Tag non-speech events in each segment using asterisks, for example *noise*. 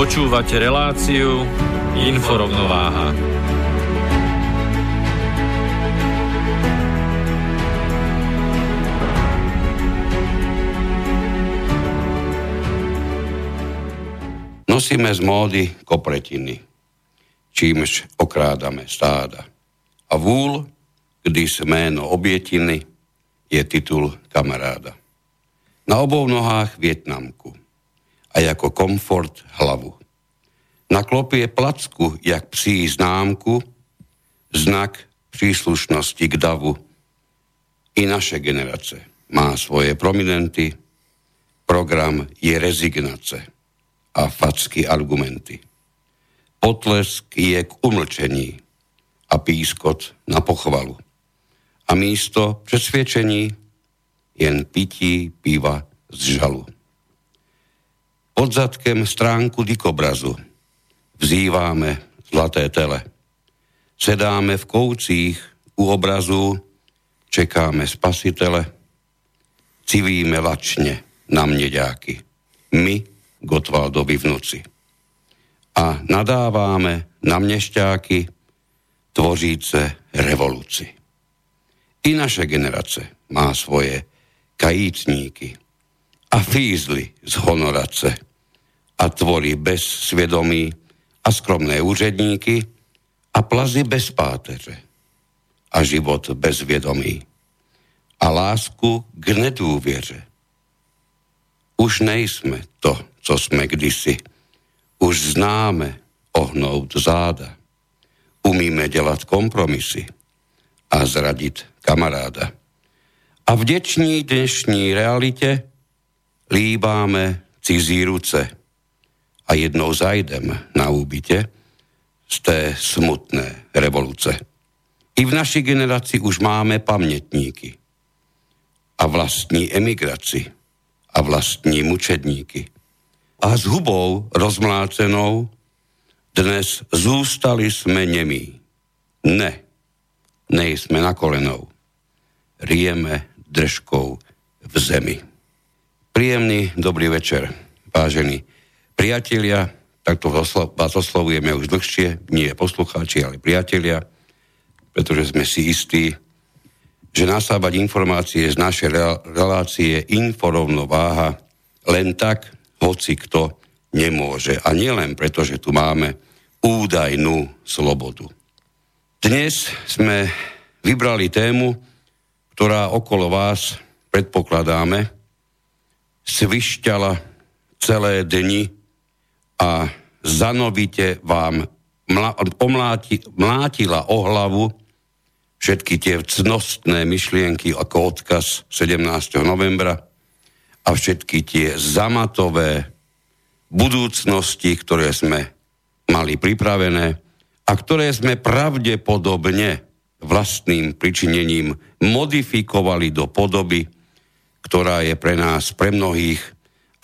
Počúvate reláciu Inforovnováha. Nosíme z módy kopretiny, čímž okrádame stáda. A vúl, kdy sméno obietiny, je titul kamaráda. Na obou nohách Vietnamku a jako komfort hlavu. Na klopě placku, jak psí známku, znak příslušnosti k davu. I naše generace má svoje prominenty, program je rezignace a facky argumenty. Potlesk je k umlčení a pískot na pochvalu. A místo přesvědčení jen pití piva z žalu pod zadkem stránku dikobrazu. Vzýváme zlaté tele. Sedáme v koucích u obrazu, čekáme spasitele. Civíme lačne na mneďáky. My, Gotwaldovi vnuci. A nadáváme na mnešťáky tvoříce revoluci. I naše generace má svoje kajícníky a fízly z honorace a tvorí bez svedomí a skromné úředníky a plazy bez páteře a život bez vědomí a lásku k nedůvěře. Už nejsme to, co jsme kdysi. Už známe ohnout záda. Umíme dělat kompromisy a zradit kamaráda. A v dnešní realitě líbáme cizí ruce – a jednou zajdem na úbyte z té smutné revoluce. I v naší generaci už máme pamětníky a vlastní emigraci a vlastní mučedníky. A s hubou rozmlácenou dnes zůstali jsme nemí. Ne, nejsme na kolenou. Rijeme držkou v zemi. Príjemný dobrý večer, vážení priatelia, takto vás oslovujeme už dlhšie, nie poslucháči, ale priatelia, pretože sme si istí, že nasábať informácie z našej relácie inforovnováha len tak, hoci kto nemôže. A nielen preto, že tu máme údajnú slobodu. Dnes sme vybrali tému, ktorá okolo vás, predpokladáme, svišťala celé dni a zanovite vám omláti, mlátila o hlavu všetky tie cnostné myšlienky ako odkaz 17. novembra a všetky tie zamatové budúcnosti, ktoré sme mali pripravené a ktoré sme pravdepodobne vlastným pričinením modifikovali do podoby, ktorá je pre nás, pre mnohých,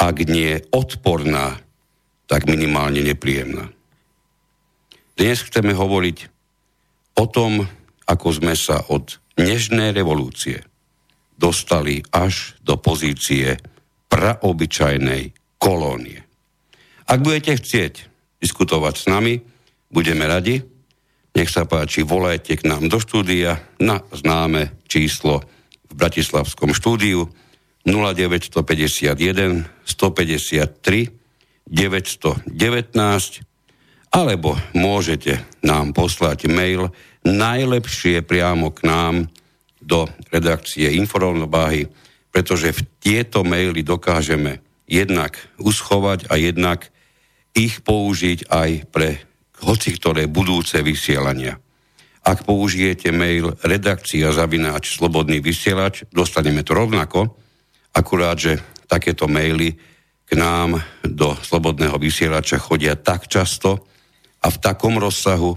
ak nie odporná tak minimálne nepríjemná. Dnes chceme hovoriť o tom, ako sme sa od nežnej revolúcie dostali až do pozície praobyčajnej kolónie. Ak budete chcieť diskutovať s nami, budeme radi. Nech sa páči, volajte k nám do štúdia na známe číslo v Bratislavskom štúdiu 0951 153 919 alebo môžete nám poslať mail najlepšie priamo k nám do redakcie Inforovnováhy, pretože v tieto maily dokážeme jednak uschovať a jednak ich použiť aj pre hoci ktoré budúce vysielania. Ak použijete mail redakcia zavináč slobodný vysielač, dostaneme to rovnako, akurát, že takéto maily k nám do slobodného vysielača chodia tak často a v takom rozsahu,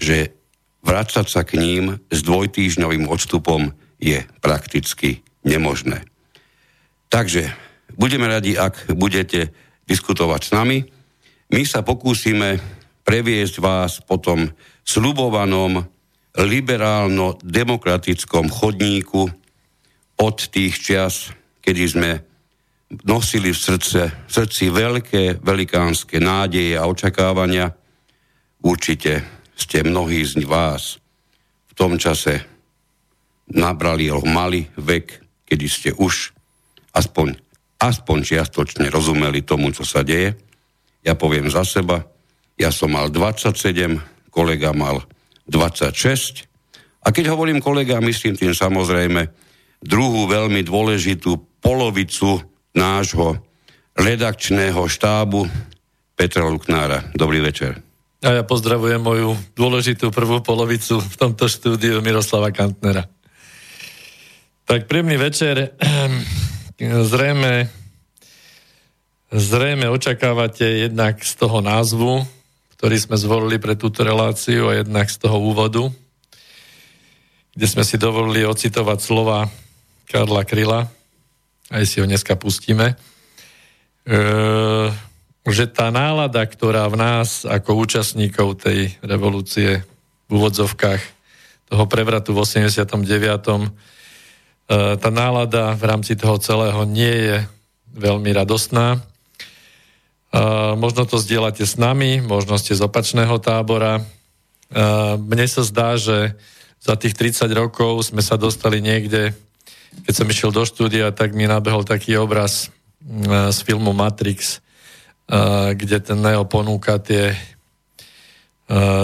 že vrácať sa k ním s dvojtýžňovým odstupom je prakticky nemožné. Takže budeme radi, ak budete diskutovať s nami. My sa pokúsime previesť vás po tom slubovanom liberálno-demokratickom chodníku od tých čias, kedy sme nosili v, srdce, v srdci veľké, velikánske nádeje a očakávania. Určite ste mnohí z vás v tom čase nabrali alebo mali vek, kedy ste už aspoň, aspoň čiastočne rozumeli tomu, čo sa deje. Ja poviem za seba, ja som mal 27, kolega mal 26. A keď hovorím kolega, myslím tým samozrejme druhú veľmi dôležitú polovicu nášho redakčného štábu Petra Luknára. Dobrý večer. A ja pozdravujem moju dôležitú prvú polovicu v tomto štúdiu Miroslava Kantnera. Tak príjemný večer. Zrejme, zrejme očakávate jednak z toho názvu, ktorý sme zvolili pre túto reláciu a jednak z toho úvodu, kde sme si dovolili ocitovať slova Karla Kryla, aj si ho dneska pustíme, e, že tá nálada, ktorá v nás ako účastníkov tej revolúcie v úvodzovkách toho prevratu v 89. E, tá nálada v rámci toho celého nie je veľmi radostná možno to zdieľate s nami, možno ste z opačného tábora. Mne sa zdá, že za tých 30 rokov sme sa dostali niekde, keď som išiel do štúdia, tak mi nabehol taký obraz z filmu Matrix, kde ten Neo ponúka tie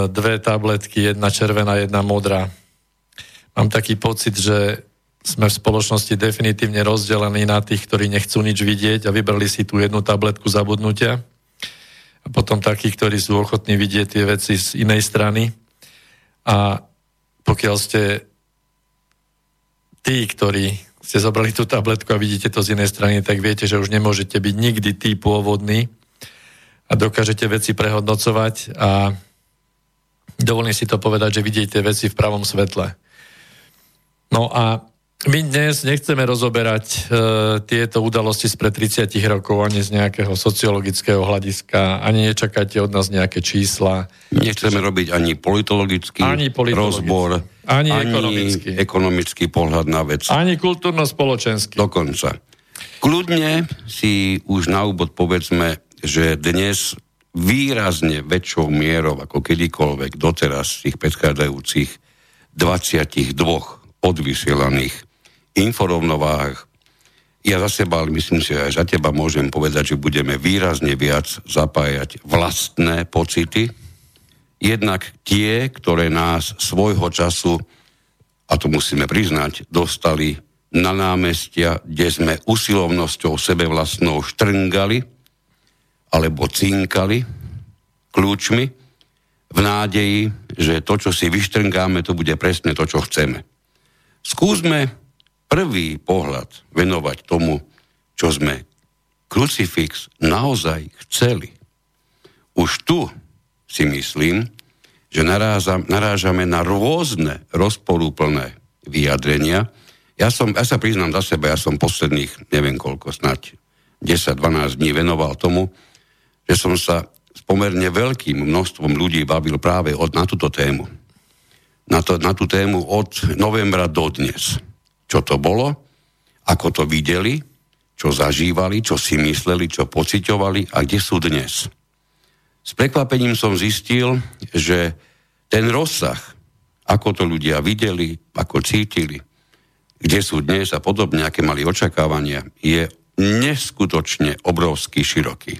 dve tabletky, jedna červená, jedna modrá. Mám taký pocit, že sme v spoločnosti definitívne rozdelení na tých, ktorí nechcú nič vidieť a vybrali si tú jednu tabletku zabudnutia. A potom takých, ktorí sú ochotní vidieť tie veci z inej strany. A pokiaľ ste tí, ktorí ste zobrali tú tabletku a vidíte to z inej strany, tak viete, že už nemôžete byť nikdy tí pôvodní a dokážete veci prehodnocovať a dovolím si to povedať, že vidíte veci v pravom svetle. No a my dnes nechceme rozoberať e, tieto udalosti spred 30 rokov ani z nejakého sociologického hľadiska, ani nečakajte od nás nejaké čísla. Nechceme robiť ani politologický ani politologický, rozbor, ani, ani ekonomický. ekonomický pohľad na vec. Ani kultúrno-spoločenský. Dokonca. Kľudne si už na úvod povedzme, že dnes výrazne väčšou mierou ako kedykoľvek doteraz tých predchádzajúcich 22 odvysielaných inforovnováhach. Ja za seba, ale myslím si aj za teba môžem povedať, že budeme výrazne viac zapájať vlastné pocity, jednak tie, ktoré nás svojho času, a to musíme priznať, dostali na námestia, kde sme usilovnosťou sebe vlastnou štrngali alebo cinkali kľúčmi v nádeji, že to, čo si vyštrngáme, to bude presne to, čo chceme. Skúsme prvý pohľad venovať tomu, čo sme krucifix naozaj chceli. Už tu si myslím, že narážam, narážame na rôzne rozporúplné vyjadrenia. Ja, som, ja sa priznám za seba, ja som posledných, neviem koľko, snať 10-12 dní venoval tomu, že som sa s pomerne veľkým množstvom ľudí bavil práve od, na túto tému. Na, to, na tú tému od novembra do dnes čo to bolo, ako to videli, čo zažívali, čo si mysleli, čo pociťovali a kde sú dnes. S prekvapením som zistil, že ten rozsah, ako to ľudia videli, ako cítili, kde sú dnes a podobne, aké mali očakávania, je neskutočne obrovský široký.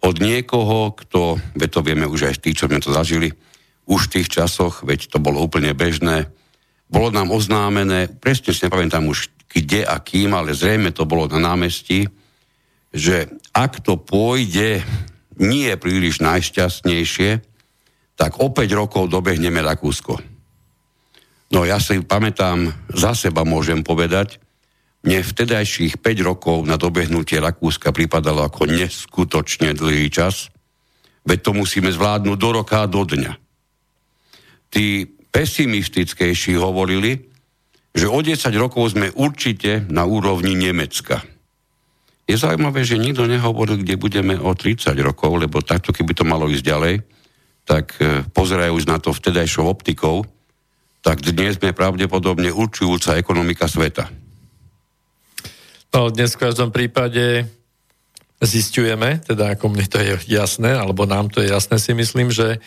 od niekoho, kto, veď to vieme už aj tí, čo sme to zažili, už v tých časoch, veď to bolo úplne bežné, bolo nám oznámené, presne si nepamätám už kde a kým, ale zrejme to bolo na námestí, že ak to pôjde nie príliš najšťastnejšie, tak o 5 rokov dobehneme Rakúsko. No ja si pamätám, za seba môžem povedať, mne vtedajších 5 rokov na dobehnutie Rakúska pripadalo ako neskutočne dlhý čas, veď to musíme zvládnuť do roka a do dňa. Tí pesimistickejší hovorili, že o 10 rokov sme určite na úrovni Nemecka. Je zaujímavé, že nikto nehovoril, kde budeme o 30 rokov, lebo takto, keby to malo ísť ďalej, tak e, pozerajú na to vtedajšou optikou, tak dnes sme pravdepodobne určujúca ekonomika sveta. No, dnes v každom prípade zistujeme, teda ako mne to je jasné, alebo nám to je jasné, si myslím, že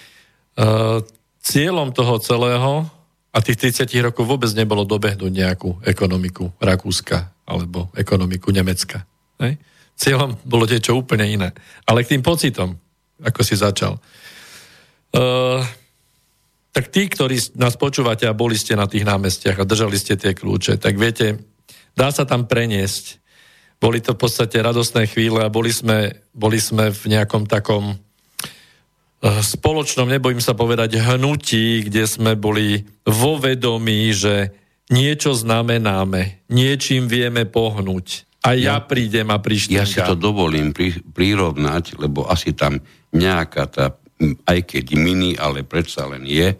uh, cieľom toho celého a tých 30 rokov vôbec nebolo dobehnúť nejakú ekonomiku Rakúska alebo ekonomiku Nemecka. Hej? Cieľom bolo niečo úplne iné. Ale k tým pocitom, ako si začal. Uh, tak tí, ktorí nás počúvate a boli ste na tých námestiach a držali ste tie kľúče, tak viete, dá sa tam preniesť. Boli to v podstate radostné chvíle a boli sme, boli sme v nejakom takom spoločnom, nebojím sa povedať, hnutí, kde sme boli vo vedomí, že niečo znamenáme, niečím vieme pohnúť. A ja, ja prídem a prišli. Ja si to dovolím pri, prirovnať, lebo asi tam nejaká tá, aj keď mini, ale predsa len je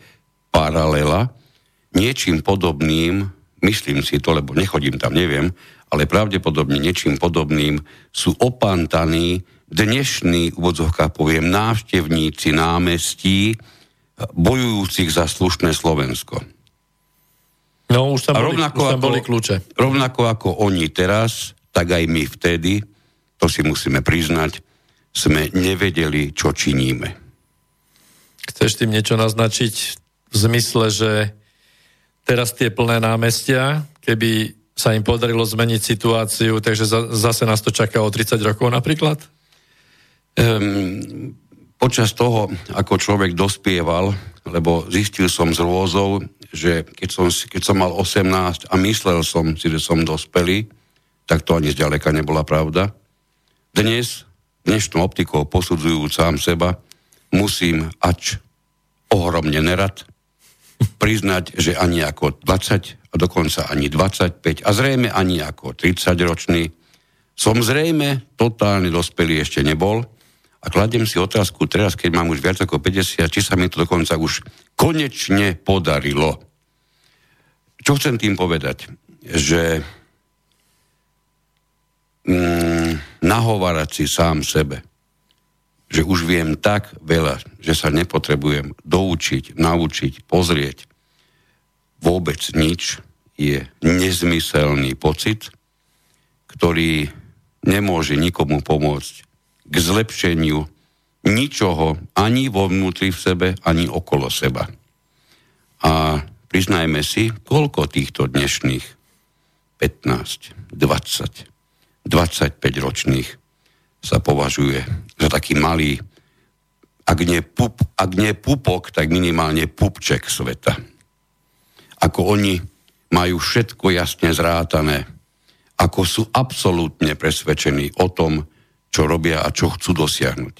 paralela, niečím podobným myslím si to, lebo nechodím tam, neviem, ale pravdepodobne niečím podobným sú opantaní dnešní, úvodzovka poviem, návštevníci námestí, bojujúcich za slušné Slovensko. No, už tam, boli, rovnako už tam ako, boli kľúče. Rovnako ako oni teraz, tak aj my vtedy, to si musíme priznať, sme nevedeli, čo činíme. Chceš tým niečo naznačiť v zmysle, že teraz tie plné námestia, keby sa im podarilo zmeniť situáciu, takže za, zase nás to čaká o 30 rokov napríklad? Um, počas toho, ako človek dospieval, lebo zistil som z rôzov, že keď som, keď som mal 18 a myslel som si, že som dospelý, tak to ani zďaleka nebola pravda. Dnes, dnešnou optikou posudzujúc sám seba, musím ač ohromne nerad priznať, že ani ako 20 a dokonca ani 25 a zrejme ani ako 30 ročný som zrejme totálne dospelý ešte nebol a kladiem si otázku teraz, keď mám už viac ako 50, či sa mi to dokonca už konečne podarilo. Čo chcem tým povedať? Že mm, nahovárať si sám sebe, že už viem tak veľa, že sa nepotrebujem doučiť, naučiť, pozrieť. Vôbec nič je nezmyselný pocit, ktorý nemôže nikomu pomôcť k zlepšeniu ničoho ani vo vnútri v sebe, ani okolo seba. A priznajme si, koľko týchto dnešných 15, 20, 25 ročných sa považuje za taký malý, ak nie, pup, ak nie pupok, tak minimálne pupček sveta. Ako oni majú všetko jasne zrátané, ako sú absolútne presvedčení o tom, čo robia a čo chcú dosiahnuť.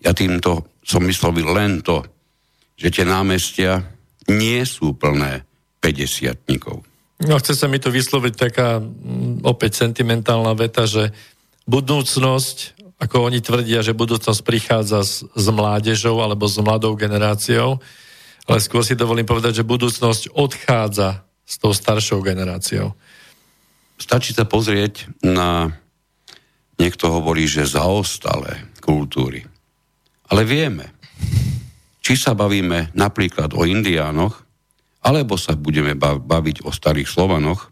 Ja týmto som vyslovil len to, že tie námestia nie sú plné 50 No chce sa mi to vysloviť taká mm, opäť sentimentálna veta, že budúcnosť, ako oni tvrdia, že budúcnosť prichádza s, s mládežou alebo s mladou generáciou, ale skôr si dovolím povedať, že budúcnosť odchádza s tou staršou generáciou. Stačí sa pozrieť na, niekto hovorí, že zaostalé kultúry. Ale vieme, či sa bavíme napríklad o indiánoch, alebo sa budeme baviť o starých Slovanoch,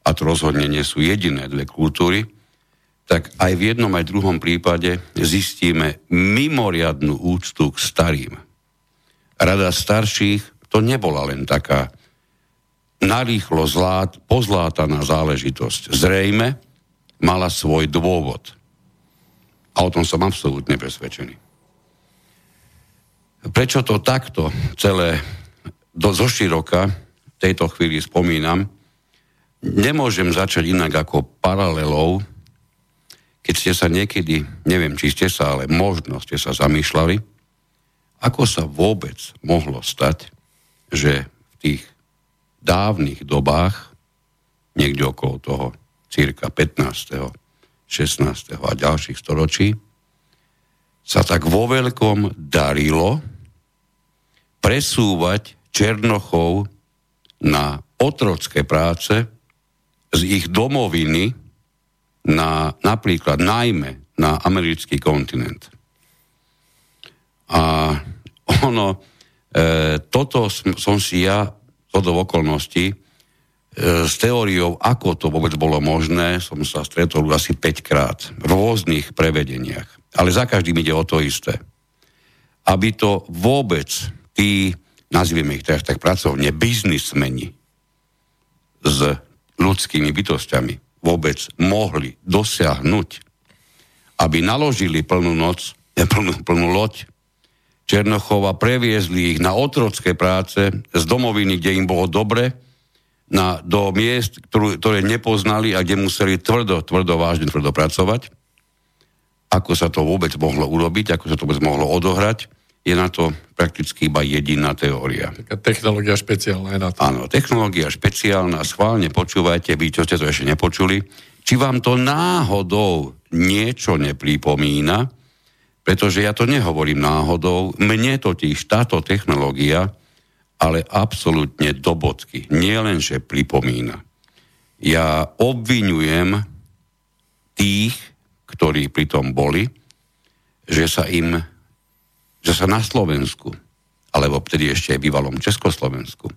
a to rozhodne nie sú jediné dve kultúry, tak aj v jednom aj druhom prípade zistíme mimoriadnú úctu k starým. Rada starších to nebola len taká narýchlo zlát, pozlátaná záležitosť. Zrejme mala svoj dôvod. A o tom som absolútne presvedčený. Prečo to takto celé do, zo široka v tejto chvíli spomínam, nemôžem začať inak ako paralelou, keď ste sa niekedy, neviem, či ste sa, ale možno ste sa zamýšľali, ako sa vôbec mohlo stať, že v tých dávnych dobách, niekde okolo toho cirka 15., 16. a ďalších storočí, sa tak vo veľkom darilo presúvať Černochov na otrocké práce z ich domoviny na napríklad najmä na americký kontinent. A ono, e, toto som, som si ja, toto v okolnosti, s teóriou, ako to vôbec bolo možné, som sa stretol asi 5 krát v rôznych prevedeniach. Ale za každým ide o to isté. Aby to vôbec tí, nazvieme ich teraz tak pracovne, biznismeni s ľudskými bytostiami vôbec mohli dosiahnuť, aby naložili plnú noc, plnú, plnú loď Černochova, previezli ich na otrocké práce z domoviny, kde im bolo dobre, na, do miest, ktorú, ktoré nepoznali a kde museli tvrdo, tvrdo, vážne, tvrdo pracovať. Ako sa to vôbec mohlo urobiť, ako sa to vôbec mohlo odohrať, je na to prakticky iba jediná teória. Taká technológia špeciálna je na to. Áno, technológia špeciálna, schválne počúvajte, vy, čo ste to ešte nepočuli, či vám to náhodou niečo nepripomína, pretože ja to nehovorím náhodou, mne totiž táto technológia ale absolútne do bodky. Nie len, že pripomína. Ja obvinujem tých, ktorí pri tom boli, že sa im, že sa na Slovensku, alebo vtedy ešte aj bývalom Československu,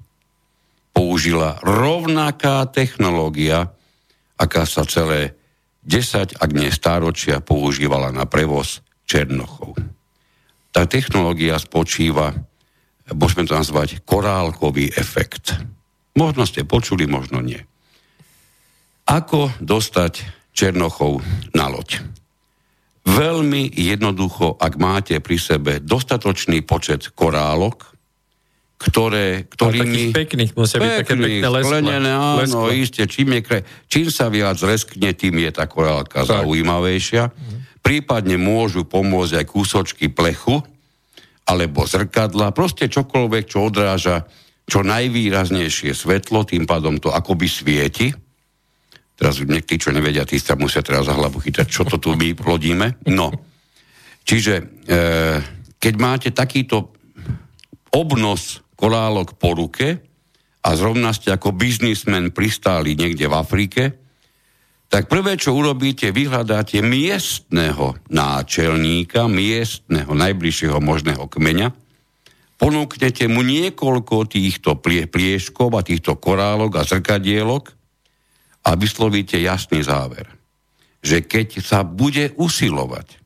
použila rovnaká technológia, aká sa celé 10, ak nie stáročia, používala na prevoz Černochov. Tá technológia spočíva, môžeme to nazvať, korálkový efekt. Možno ste počuli, možno nie. Ako dostať Černochov na loď? Veľmi jednoducho, ak máte pri sebe dostatočný počet korálok, ktoré, ktorými... Ale pekných, musia byť také pekné lesklé. Sklenené, áno, lesklé. iste, čím, je, čím sa viac leskne, tým je tá korálka tak. zaujímavejšia. Mhm. Prípadne môžu pomôcť aj kúsočky plechu, alebo zrkadla, proste čokoľvek, čo odráža čo najvýraznejšie svetlo, tým pádom to akoby svieti. Teraz niektorí, čo nevedia, tí sa musia teraz za hlavu chytať, čo to tu my plodíme. No. Čiže e, keď máte takýto obnos kolálok po ruke a zrovna ste ako biznismen pristáli niekde v Afrike, tak prvé, čo urobíte, vyhľadáte miestného náčelníka, miestného, najbližšieho možného kmeňa, ponúknete mu niekoľko týchto plie, plieškov a týchto korálok a zrkadielok a vyslovíte jasný záver, že keď sa bude usilovať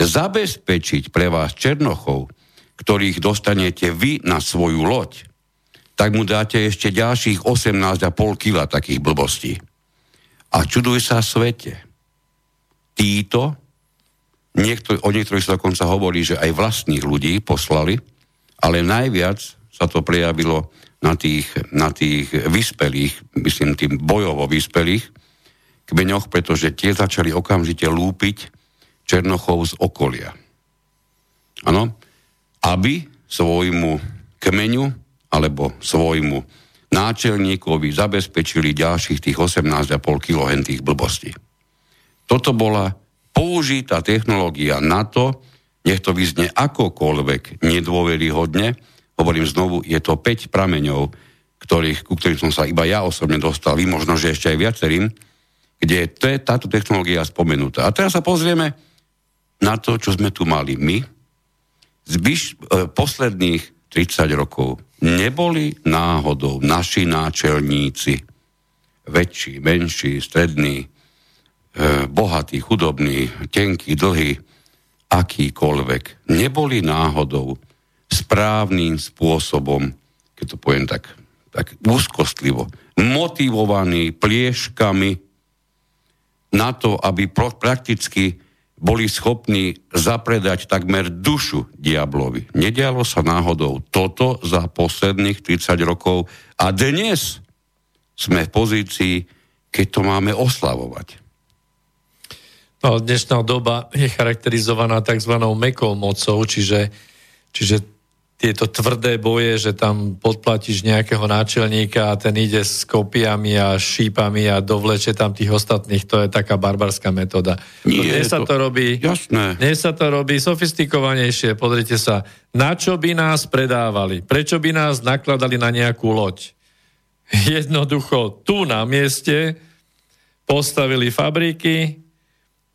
zabezpečiť pre vás Černochov, ktorých dostanete vy na svoju loď, tak mu dáte ešte ďalších 18,5 kg takých blbostí. A čuduj sa svete. Títo, niektor- o niektorých sa dokonca hovorí, že aj vlastných ľudí poslali, ale najviac sa to prejavilo na tých, na tých vyspelých, myslím tým bojovo vyspelých kmeňoch, pretože tie začali okamžite lúpiť Černochov z okolia. Áno? Aby svojmu kmeňu alebo svojmu náčelníkovi zabezpečili ďalších tých 18,5 kg tých blbostí. Toto bola použitá technológia na to, nech to vyzne akokoľvek nedôveryhodne, hovorím znovu, je to 5 prameňov, ktorých, ku ktorým som sa iba ja osobne dostal, vy možno, že ešte aj viacerým, kde je táto technológia spomenutá. A teraz sa pozrieme na to, čo sme tu mali my. Zbyš, e, posledných 30 rokov neboli náhodou naši náčelníci, väčší, menší, stredný, e, bohatý, chudobný, tenký, dlhý, akýkoľvek, neboli náhodou správnym spôsobom, keď to poviem tak, tak úzkostlivo, motivovaní plieškami na to, aby prakticky boli schopní zapredať takmer dušu diablovi. Nedialo sa náhodou toto za posledných 30 rokov a dnes sme v pozícii, keď to máme oslavovať. No, dnešná doba je charakterizovaná tzv. mekou mocou, čiže, čiže tieto tvrdé boje, že tam podplatíš nejakého náčelníka a ten ide s kopiami a šípami a dovleče tam tých ostatných, to je taká barbarská metóda. Nie, dnes sa to, to robí, jasné. dnes sa to robí sofistikovanejšie. Pozrite sa, na čo by nás predávali? Prečo by nás nakladali na nejakú loď? Jednoducho, tu na mieste postavili fabriky,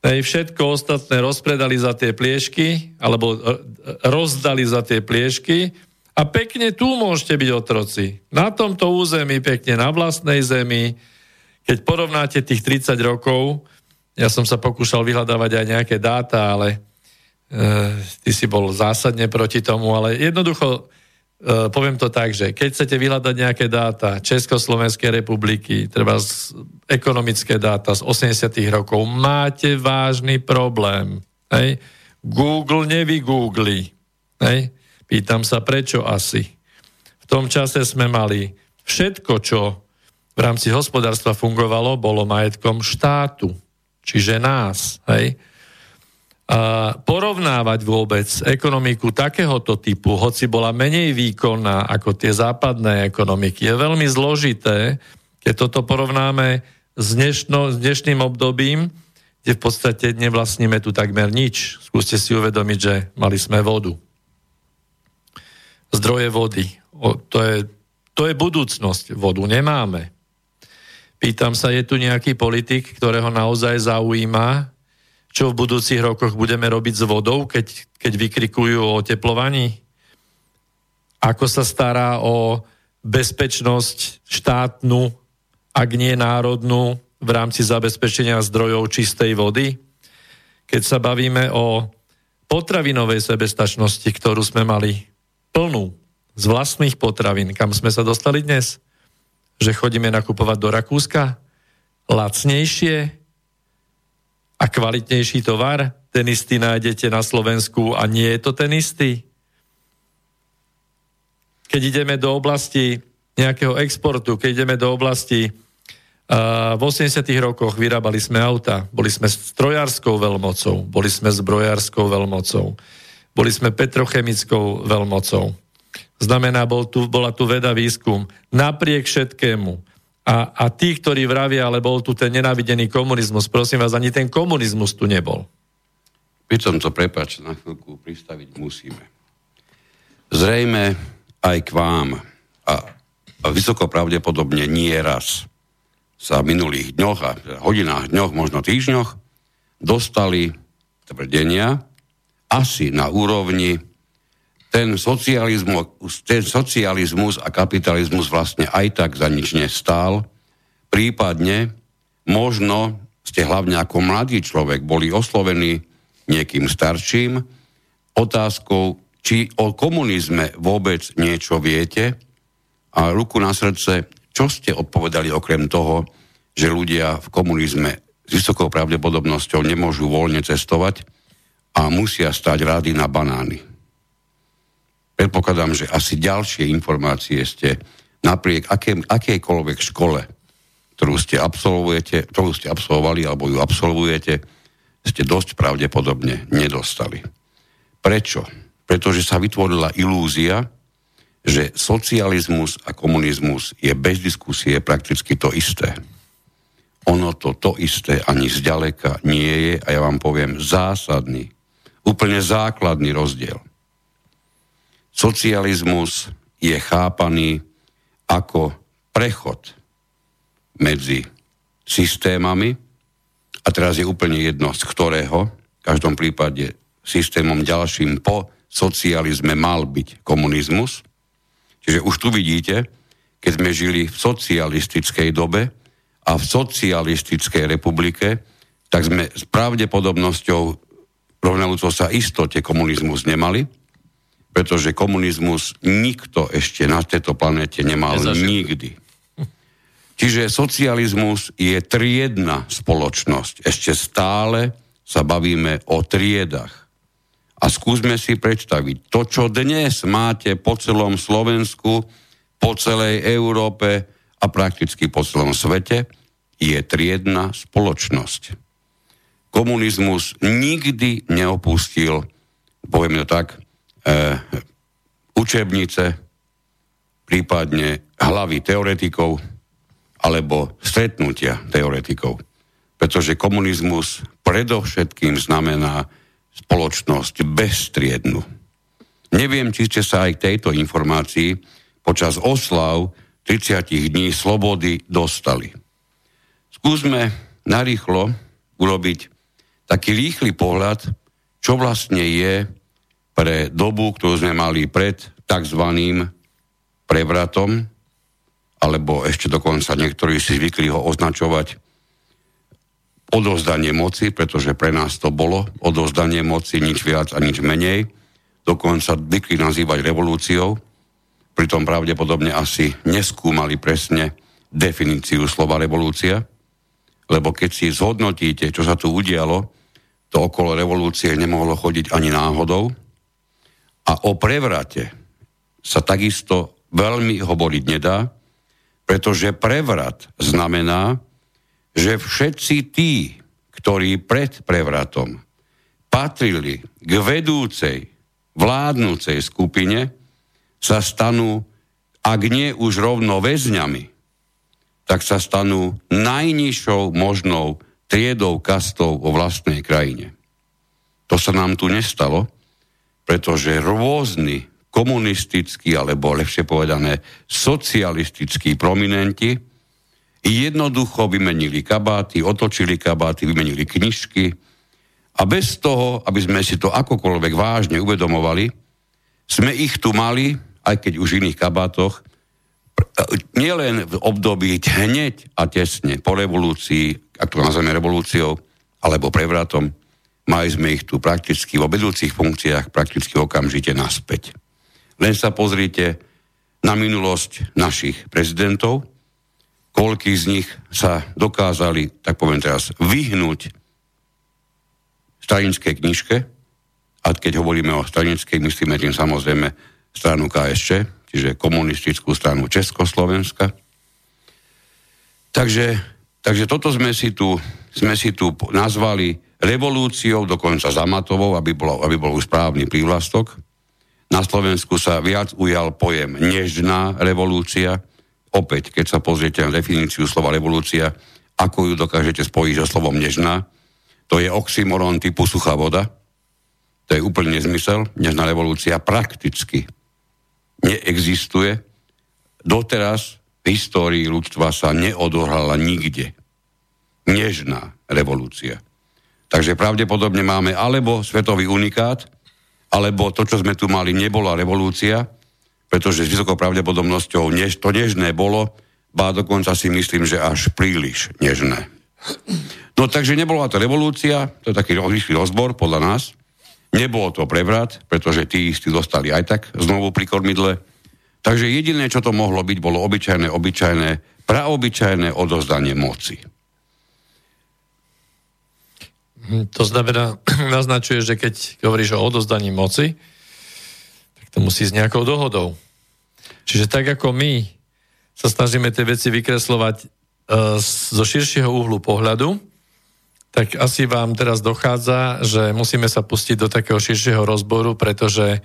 Hej, všetko ostatné rozpredali za tie pliešky, alebo e, rozdali za tie pliešky a pekne tu môžete byť otroci. Na tomto území, pekne na vlastnej zemi, keď porovnáte tých 30 rokov, ja som sa pokúšal vyhľadávať aj nejaké dáta, ale e, ty si bol zásadne proti tomu, ale jednoducho E, poviem to tak, že keď chcete vyhľadať nejaké dáta Československej republiky, treba z ekonomické dáta z 80 rokov, máte vážny problém. Hej? Google nevygoogli. Hej? Pýtam sa, prečo asi. V tom čase sme mali všetko, čo v rámci hospodárstva fungovalo, bolo majetkom štátu, čiže nás. Hej? Porovnávať vôbec ekonomiku takéhoto typu, hoci bola menej výkonná ako tie západné ekonomiky, je veľmi zložité, keď toto porovnáme s, dnešno, s dnešným obdobím, kde v podstate nevlastníme tu takmer nič. Skúste si uvedomiť, že mali sme vodu. Zdroje vody. O, to, je, to je budúcnosť. Vodu nemáme. Pýtam sa, je tu nejaký politik, ktorého naozaj zaujíma čo v budúcich rokoch budeme robiť s vodou, keď, keď vykrikujú o teplovaní? Ako sa stará o bezpečnosť štátnu, ak nie národnú, v rámci zabezpečenia zdrojov čistej vody? Keď sa bavíme o potravinovej sebestačnosti, ktorú sme mali plnú z vlastných potravín, kam sme sa dostali dnes? Že chodíme nakupovať do Rakúska? Lacnejšie? A kvalitnejší tovar, ten istý nájdete na Slovensku a nie je to ten istý. Keď ideme do oblasti nejakého exportu, keď ideme do oblasti uh, v 80 rokoch vyrábali sme auta, boli sme strojárskou veľmocou, boli sme zbrojárskou veľmocou, boli sme petrochemickou veľmocou. Znamená, bol tu, bola tu veda výskum. Napriek všetkému a, a tí, ktorí vravia, ale bol tu ten nenávidený komunizmus, prosím vás, ani ten komunizmus tu nebol. By som to, prepač, na chvíľku pristaviť musíme. Zrejme aj k vám, a, a vysoko pravdepodobne nie raz, sa v minulých dňoch a hodinách, dňoch, možno týždňoch, dostali tvrdenia asi na úrovni ten socializmus, ten socializmus a kapitalizmus vlastne aj tak za nič nestál. Prípadne možno ste hlavne ako mladý človek boli oslovení niekým starším otázkou, či o komunizme vôbec niečo viete a ruku na srdce, čo ste odpovedali okrem toho, že ľudia v komunizme s vysokou pravdepodobnosťou nemôžu voľne cestovať a musia stať rády na banány. Predpokladám, že asi ďalšie informácie ste napriek aké, akejkoľvek škole, ktorú ste, absolvujete, ktorú ste absolvovali alebo ju absolvujete, ste dosť pravdepodobne nedostali. Prečo? Pretože sa vytvorila ilúzia, že socializmus a komunizmus je bez diskusie prakticky to isté. Ono to to isté ani zďaleka nie je a ja vám poviem zásadný, úplne základný rozdiel. Socializmus je chápaný ako prechod medzi systémami, a teraz je úplne jedno, z ktorého, v každom prípade systémom ďalším po socializme mal byť komunizmus. Čiže už tu vidíte, keď sme žili v socialistickej dobe a v socialistickej republike, tak sme s pravdepodobnosťou rovnajúco sa istote komunizmus nemali pretože komunizmus nikto ešte na tejto planete nemal Nezažil. nikdy. Čiže socializmus je triedna spoločnosť. Ešte stále sa bavíme o triedach. A skúsme si predstaviť, to, čo dnes máte po celom Slovensku, po celej Európe a prakticky po celom svete, je triedna spoločnosť. Komunizmus nikdy neopustil, poviem to tak, učebnice, prípadne hlavy teoretikov alebo stretnutia teoretikov pretože komunizmus predovšetkým znamená spoločnosť bezstriednu. Neviem, či ste sa aj k tejto informácii počas oslav 30 dní slobody dostali. Skúsme narýchlo urobiť taký rýchly pohľad, čo vlastne je pre dobu, ktorú sme mali pred tzv. prevratom, alebo ešte dokonca niektorí si zvykli ho označovať odovzdanie moci, pretože pre nás to bolo odovzdanie moci, nič viac a nič menej. Dokonca zvykli nazývať revolúciou, pritom pravdepodobne asi neskúmali presne definíciu slova revolúcia, lebo keď si zhodnotíte, čo sa tu udialo, to okolo revolúcie nemohlo chodiť ani náhodou. A o prevrate sa takisto veľmi hovoriť nedá, pretože prevrat znamená, že všetci tí, ktorí pred prevratom patrili k vedúcej, vládnúcej skupine, sa stanú, ak nie už rovno väzňami, tak sa stanú najnižšou možnou triedou kastov vo vlastnej krajine. To sa nám tu nestalo, pretože rôzni komunistickí, alebo lepšie povedané socialistickí prominenti jednoducho vymenili kabáty, otočili kabáty, vymenili knižky a bez toho, aby sme si to akokoľvek vážne uvedomovali, sme ich tu mali, aj keď už v iných kabátoch, nielen v období hneď a tesne po revolúcii, ak to nazveme revolúciou, alebo prevratom, mali sme ich tu prakticky vo vedúcich funkciách prakticky okamžite naspäť. Len sa pozrite na minulosť našich prezidentov, koľký z nich sa dokázali, tak poviem teraz, vyhnúť stranickej knižke, a keď hovoríme o stranickej, myslíme tým samozrejme stranu KSČ, čiže komunistickú stranu Československa. Takže, takže toto sme si, tu, sme si tu nazvali revolúciou, dokonca zamatovou, aby, bolo, aby bol správny prívlastok. Na Slovensku sa viac ujal pojem nežná revolúcia, Opäť, keď sa pozriete na definíciu slova revolúcia, ako ju dokážete spojiť so slovom nežná, to je oxymoron typu suchá voda, to je úplne nezmysel, nežná revolúcia prakticky neexistuje. Doteraz v histórii ľudstva sa neodohrala nikde. Nežná revolúcia. Takže pravdepodobne máme alebo svetový unikát, alebo to, čo sme tu mali, nebola revolúcia, pretože s vysokou pravdepodobnosťou než, to nežné bolo, ba dokonca si myslím, že až príliš nežné. No takže nebola to revolúcia, to je taký rýchly rozbor podľa nás. Nebolo to prevrat, pretože tí istí dostali aj tak znovu pri kormidle. Takže jediné, čo to mohlo byť, bolo obyčajné, obyčajné, praobyčajné odozdanie moci. To znamená, *clears throat* naznačuje, že keď hovoríš o odozdaní moci, to musí s nejakou dohodou. Čiže tak ako my sa snažíme tie veci vykreslovať uh, zo širšieho uhlu pohľadu, tak asi vám teraz dochádza, že musíme sa pustiť do takého širšieho rozboru, pretože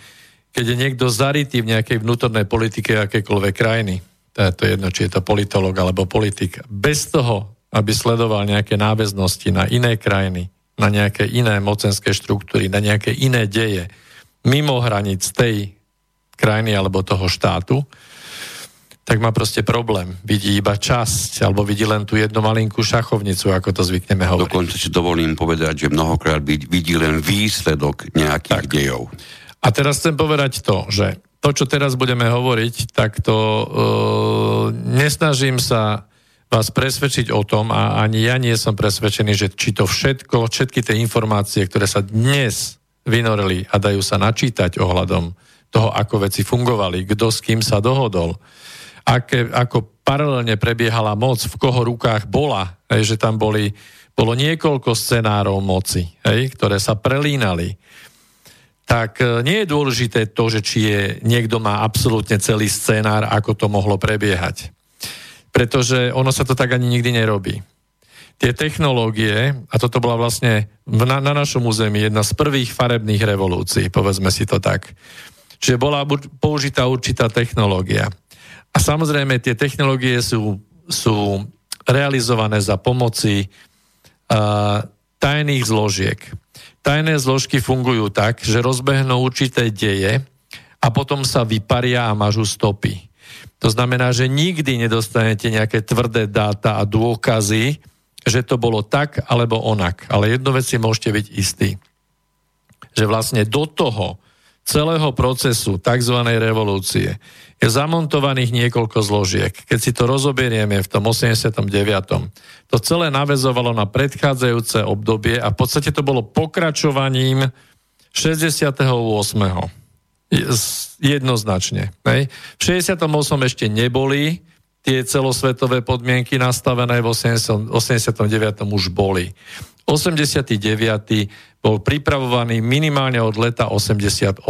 keď je niekto zarytý v nejakej vnútornej politike akékoľvek krajiny, to je jedno, či je to politolog alebo politik, bez toho, aby sledoval nejaké náväznosti na iné krajiny, na nejaké iné mocenské štruktúry, na nejaké iné deje, mimo hranic tej krajiny alebo toho štátu, tak má proste problém. Vidí iba časť, alebo vidí len tú jednu malinkú šachovnicu, ako to zvykneme hovoriť. Dokonca si dovolím povedať, že mnohokrát vidí len výsledok nejakých tak. dejov. A teraz chcem povedať to, že to, čo teraz budeme hovoriť, tak to uh, nesnažím sa vás presvedčiť o tom a ani ja nie som presvedčený, že či to všetko, všetky tie informácie, ktoré sa dnes vynorili a dajú sa načítať ohľadom toho, ako veci fungovali, kto s kým sa dohodol, aké, ako paralelne prebiehala moc, v koho rukách bola, že tam boli bolo niekoľko scenárov moci, hej, ktoré sa prelínali, tak e, nie je dôležité to, že či je, niekto má absolútne celý scenár, ako to mohlo prebiehať. Pretože ono sa to tak ani nikdy nerobí. Tie technológie, a toto bola vlastne na, na našom území jedna z prvých farebných revolúcií, povedzme si to tak. Čiže bola použitá určitá technológia. A samozrejme, tie technológie sú, sú realizované za pomoci uh, tajných zložiek. Tajné zložky fungujú tak, že rozbehnú určité deje a potom sa vyparia a mažú stopy. To znamená, že nikdy nedostanete nejaké tvrdé dáta a dôkazy, že to bolo tak alebo onak. Ale jednu vec si môžete byť istí. Že vlastne do toho celého procesu tzv. revolúcie je zamontovaných niekoľko zložiek. Keď si to rozoberieme v tom 89. To celé navezovalo na predchádzajúce obdobie a v podstate to bolo pokračovaním 68. Jednoznačne. V 68. ešte neboli tie celosvetové podmienky nastavené, v 89. už boli. 89. bol pripravovaný minimálne od leta 88.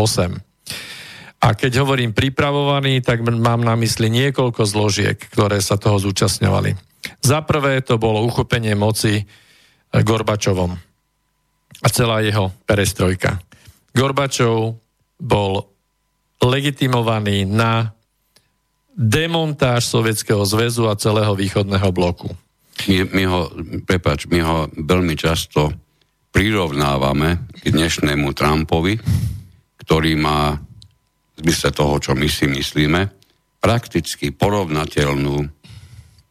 A keď hovorím pripravovaný, tak mám na mysli niekoľko zložiek, ktoré sa toho zúčastňovali. Za prvé to bolo uchopenie moci e, Gorbačovom a celá jeho perestrojka. Gorbačov bol legitimovaný na demontáž Sovietskeho zväzu a celého východného bloku. My, my ho, prepač, my ho veľmi často prirovnávame k dnešnému Trumpovi, ktorý má zmysle toho, čo my si myslíme, prakticky porovnateľnú,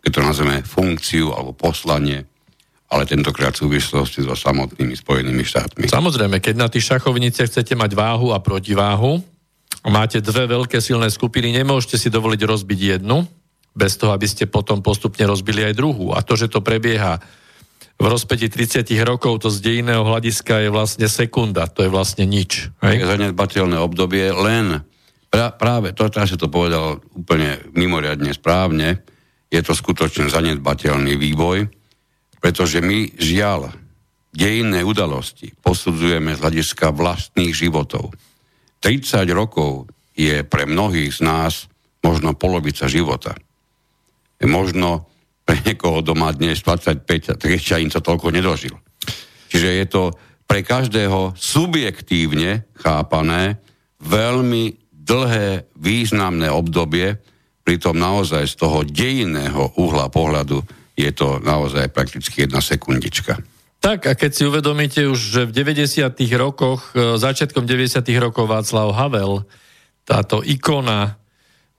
keď to nazveme funkciu alebo poslanie, ale tentokrát v súvislosti so samotnými Spojenými štátmi. Samozrejme, keď na tých šachovniciach chcete mať váhu a protiváhu, máte dve veľké silné skupiny, nemôžete si dovoliť rozbiť jednu, bez toho, aby ste potom postupne rozbili aj druhú. A to, že to prebieha v rozpeti 30 rokov, to z dejinného hľadiska je vlastne sekunda, to je vlastne nič. Hej? Zanedbateľné obdobie, len Pra, práve to, teraz si to povedal úplne mimoriadne správne, je to skutočne zanedbateľný vývoj, pretože my žiaľ dejinné udalosti posudzujeme z hľadiska vlastných životov. 30 rokov je pre mnohých z nás možno polovica života. Možno pre niekoho doma dnes 25 a 30 im to toľko nedožil. Čiže je to pre každého subjektívne chápané veľmi dlhé, významné obdobie, pritom naozaj z toho dejinného uhla pohľadu je to naozaj prakticky jedna sekundička. Tak a keď si uvedomíte už, že v 90. rokoch, e, začiatkom 90. rokov Václav Havel, táto ikona,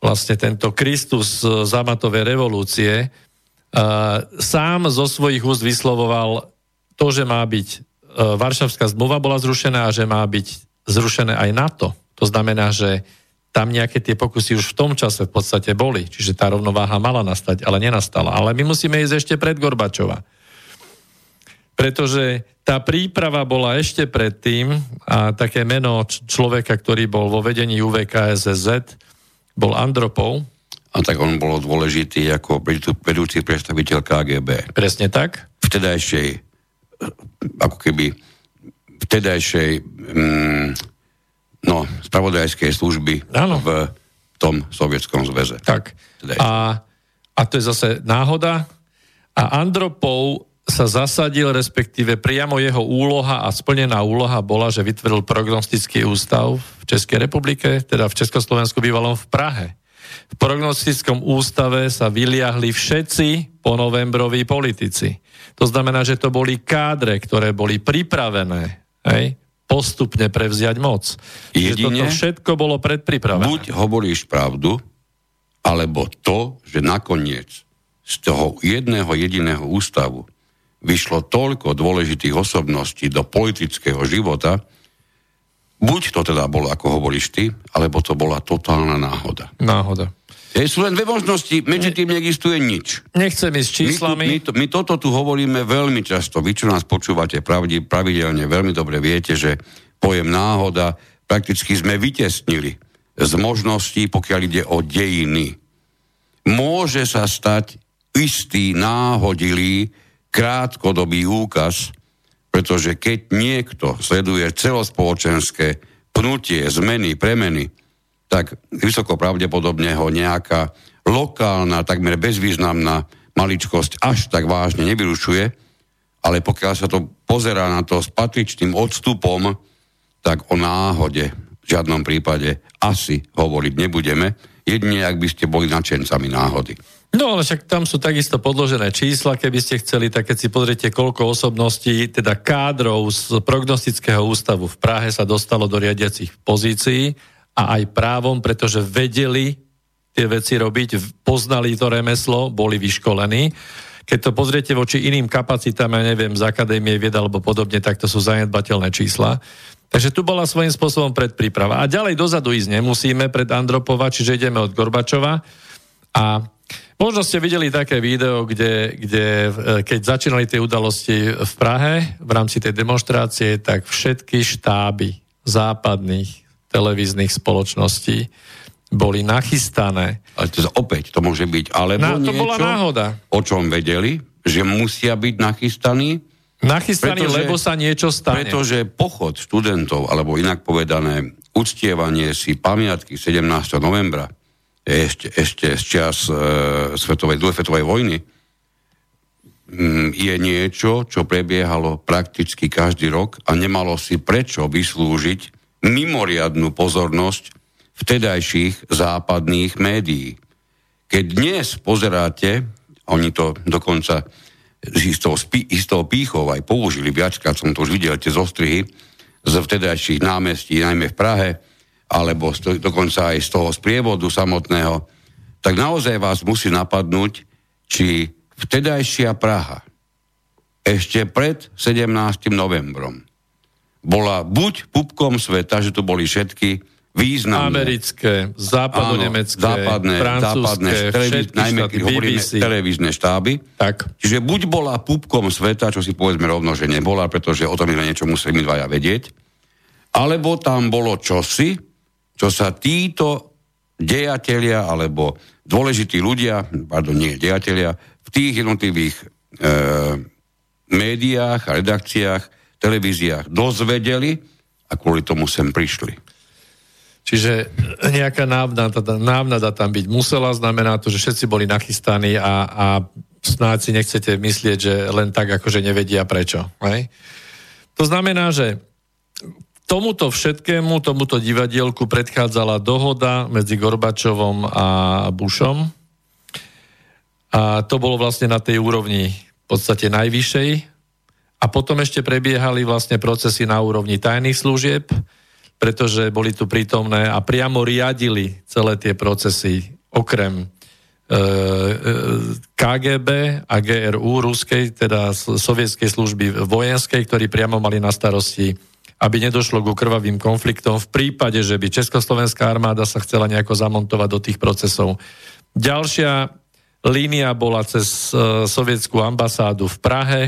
vlastne tento Kristus zamatovej revolúcie, uh, sám zo svojich úst vyslovoval to, že má byť uh, Varšavská zmluva bola zrušená a že má byť zrušené aj NATO. To znamená, že tam nejaké tie pokusy už v tom čase v podstate boli, čiže tá rovnováha mala nastať, ale nenastala. Ale my musíme ísť ešte pred Gorbačova. Pretože tá príprava bola ešte predtým a také meno človeka, ktorý bol vo vedení UVKSZ, bol Andropov. A tak on bol dôležitý ako vedúci predstaviteľ KGB. Presne tak. Vtedajšej, ako keby vtedajšej mm, no, spravodajskej služby ano. v tom sovietskom zväze. Tak. A, a to je zase náhoda. A Andropov sa zasadil, respektíve priamo jeho úloha a splnená úloha bola, že vytvoril prognostický ústav v Českej republike, teda v Československu bývalom v Prahe. V prognostickom ústave sa vyliahli všetci po novembroví politici. To znamená, že to boli kádre, ktoré boli pripravené hej, postupne prevziať moc. Jedine, toto všetko bolo predpripravené. Buď hovoríš pravdu, alebo to, že nakoniec z toho jedného jediného ústavu vyšlo toľko dôležitých osobností do politického života, buď to teda bolo, ako hovoríš ty, alebo to bola totálna náhoda. Náhoda. Je, sú len dve možnosti, medzi tým neexistuje nič. Nechcem ísť číslami. My, tu, my, to, my toto tu hovoríme veľmi často. Vy, čo nás počúvate pravidelne, veľmi dobre viete, že pojem náhoda prakticky sme vytesnili z možností, pokiaľ ide o dejiny. Môže sa stať istý náhodilý krátkodobý úkaz, pretože keď niekto sleduje celospoločenské pnutie, zmeny, premeny, tak vysoko pravdepodobne ho nejaká lokálna, takmer bezvýznamná maličkosť až tak vážne nevyrušuje, ale pokiaľ sa to pozerá na to s patričným odstupom, tak o náhode žiadnom prípade asi hovoriť nebudeme, jedine ak by ste boli načencami náhody. No ale však tam sú takisto podložené čísla, keby ste chceli, tak keď si pozriete, koľko osobností, teda kádrov z prognostického ústavu v Prahe sa dostalo do riadiacich pozícií a aj právom, pretože vedeli tie veci robiť, poznali to remeslo, boli vyškolení. Keď to pozriete voči iným kapacitám, ja neviem, z Akadémie vied alebo podobne, tak to sú zanedbateľné čísla. Takže tu bola svojím spôsobom predpríprava. A ďalej dozadu ísť nemusíme pred Andropova, čiže ideme od Gorbačova. A možno ste videli také video, kde, kde keď začínali tie udalosti v Prahe v rámci tej demonstrácie, tak všetky štáby západných televíznych spoločností boli nachystané. Ale to opäť to môže byť alebo Na, to niečo, bola náhoda. o čom vedeli, že musia byť nachystaní. Nachystaní, pretože, lebo sa niečo stane. Pretože pochod študentov, alebo inak povedané, uctievanie si pamiatky 17. novembra, ešte, ešte z čas e, svetovej, druhej svetovej vojny, m, mm, je niečo, čo prebiehalo prakticky každý rok a nemalo si prečo vyslúžiť mimoriadnú pozornosť vtedajších západných médií. Keď dnes pozeráte, oni to dokonca z istého, istého pýchov aj použili, viackrát som to už videl, tie zostrihy z vtedajších námestí, najmä v Prahe, alebo z, dokonca aj z toho sprievodu samotného, tak naozaj vás musí napadnúť, či vtedajšia Praha ešte pred 17. novembrom bola buď pupkom sveta, že to boli všetky významné. Americké, západonemecké, západné, francúzske, západné, televíz, najmä keď hovoríme televízne štáby. Tak. Čiže buď bola pupkom sveta, čo si povedzme rovno, že nebola, pretože o tom sme niečo museli my dvaja vedieť, alebo tam bolo čosi, čo sa títo dejatelia alebo dôležití ľudia, pardon, nie dejatelia, v tých jednotlivých e, médiách a redakciách televíziách dozvedeli a kvôli tomu sem prišli. Čiže nejaká návnada, návnada tam byť musela, znamená to, že všetci boli nachystaní a, a snáď si nechcete myslieť, že len tak akože nevedia prečo. Hej? To znamená, že tomuto všetkému, tomuto divadielku predchádzala dohoda medzi Gorbačovom a Bushom. A to bolo vlastne na tej úrovni v podstate najvyššej, a potom ešte prebiehali vlastne procesy na úrovni tajných služieb, pretože boli tu prítomné a priamo riadili celé tie procesy okrem e, e, KGB a GRU, ruskej, teda sovietskej služby vojenskej, ktorí priamo mali na starosti, aby nedošlo ku krvavým konfliktom v prípade, že by Československá armáda sa chcela nejako zamontovať do tých procesov. Ďalšia línia bola cez e, sovietskú ambasádu v Prahe,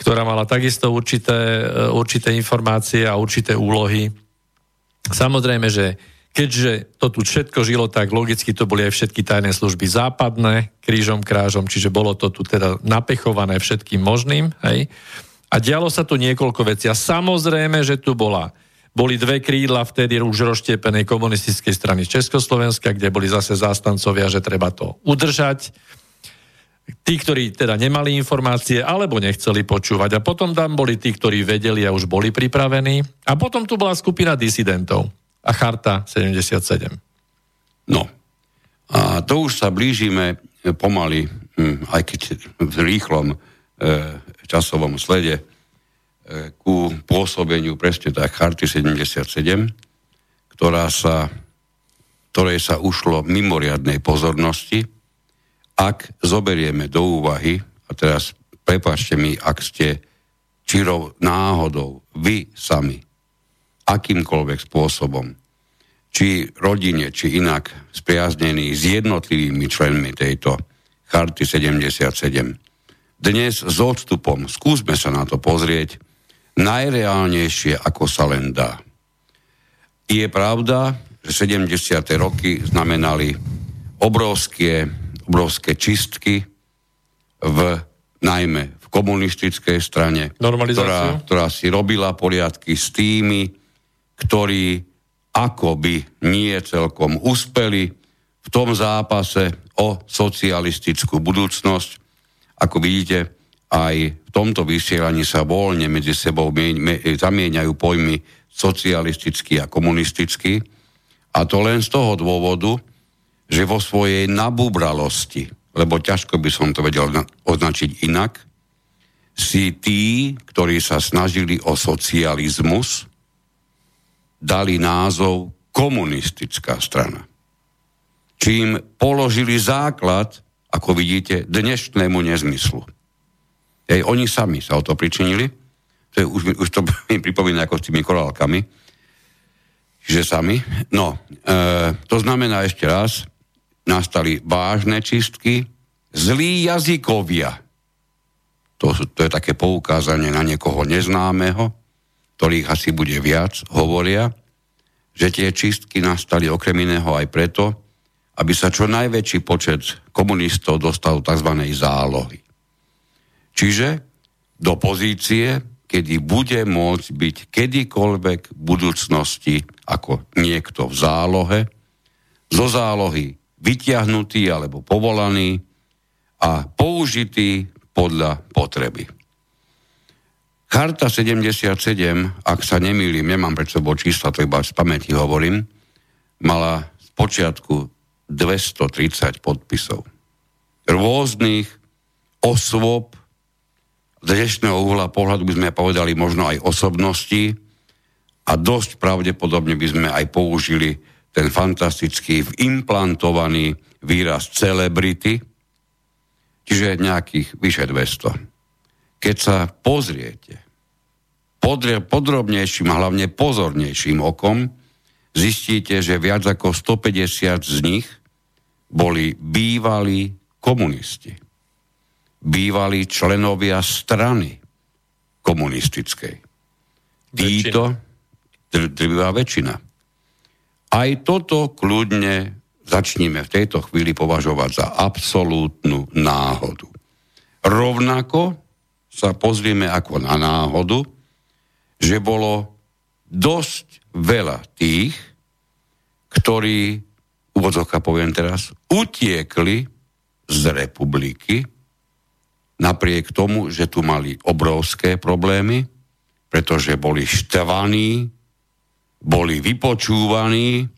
ktorá mala takisto určité, e, určité informácie a určité úlohy. Samozrejme, že keďže to tu všetko žilo, tak logicky to boli aj všetky tajné služby západné, krížom, krážom, čiže bolo to tu teda napechované všetkým možným. Hej? A dialo sa tu niekoľko vecí. A samozrejme, že tu bola boli dve krídla vtedy už rozštiepenej komunistickej strany Československa, kde boli zase zástancovia, že treba to udržať tí, ktorí teda nemali informácie alebo nechceli počúvať. A potom tam boli tí, ktorí vedeli a už boli pripravení. A potom tu bola skupina disidentov a charta 77. No, a to už sa blížime pomaly, hm, aj keď v rýchlom e, časovom slede, e, ku pôsobeniu presne tak charty 77, ktorá sa, ktorej sa ušlo mimoriadnej pozornosti, ak zoberieme do úvahy, a teraz prepašte mi, ak ste čirou náhodou, vy sami, akýmkoľvek spôsobom, či rodine, či inak spriaznení s jednotlivými členmi tejto charty 77. Dnes s odstupom, skúsme sa na to pozrieť, najreálnejšie, ako sa len dá. Je pravda, že 70. roky znamenali obrovské obrovské čistky v najmä v komunistickej strane, ktorá, ktorá si robila poriadky s tými, ktorí akoby nie celkom uspeli v tom zápase o socialistickú budúcnosť. Ako vidíte, aj v tomto vysielaní sa voľne medzi sebou zamieňajú pojmy socialistický a komunistický. A to len z toho dôvodu, že vo svojej nabubralosti, lebo ťažko by som to vedel označiť inak, si tí, ktorí sa snažili o socializmus, dali názov komunistická strana. Čím položili základ, ako vidíte, dnešnému nezmyslu. Ej, oni sami sa o to pričinili. To je, už, už to *laughs* mi pripomína ako s tými korálkami. Čiže sami. No, e, to znamená ešte raz, nastali vážne čistky, zlí jazykovia. To, to je také poukázanie na niekoho neznámeho, ktorých asi bude viac, hovoria, že tie čistky nastali okrem iného aj preto, aby sa čo najväčší počet komunistov dostal tzv. zálohy. Čiže do pozície, kedy bude môcť byť kedykoľvek v budúcnosti ako niekto v zálohe, zo zálohy vyťahnutý alebo povolaný a použitý podľa potreby. Charta 77, ak sa nemýlim, nemám pred sebou čísla, to iba z pamäti hovorím, mala z počiatku 230 podpisov. Rôznych osôb, z dnešného uhla pohľadu by sme povedali možno aj osobnosti a dosť pravdepodobne by sme aj použili ten fantastický implantovaný výraz celebrity, čiže nejakých vyše 200 keď sa pozriete podrobnejším a hlavne pozornejším okom, zistíte, že viac ako 150 z nich boli bývalí komunisti. Bývalí členovia strany komunistickej. Títo, drvivá väčšina. Aj toto kľudne začníme v tejto chvíli považovať za absolútnu náhodu. Rovnako sa pozrieme ako na náhodu, že bolo dosť veľa tých, ktorí, úvodzovka poviem teraz, utiekli z republiky, napriek tomu, že tu mali obrovské problémy, pretože boli štvaní, boli vypočúvaní,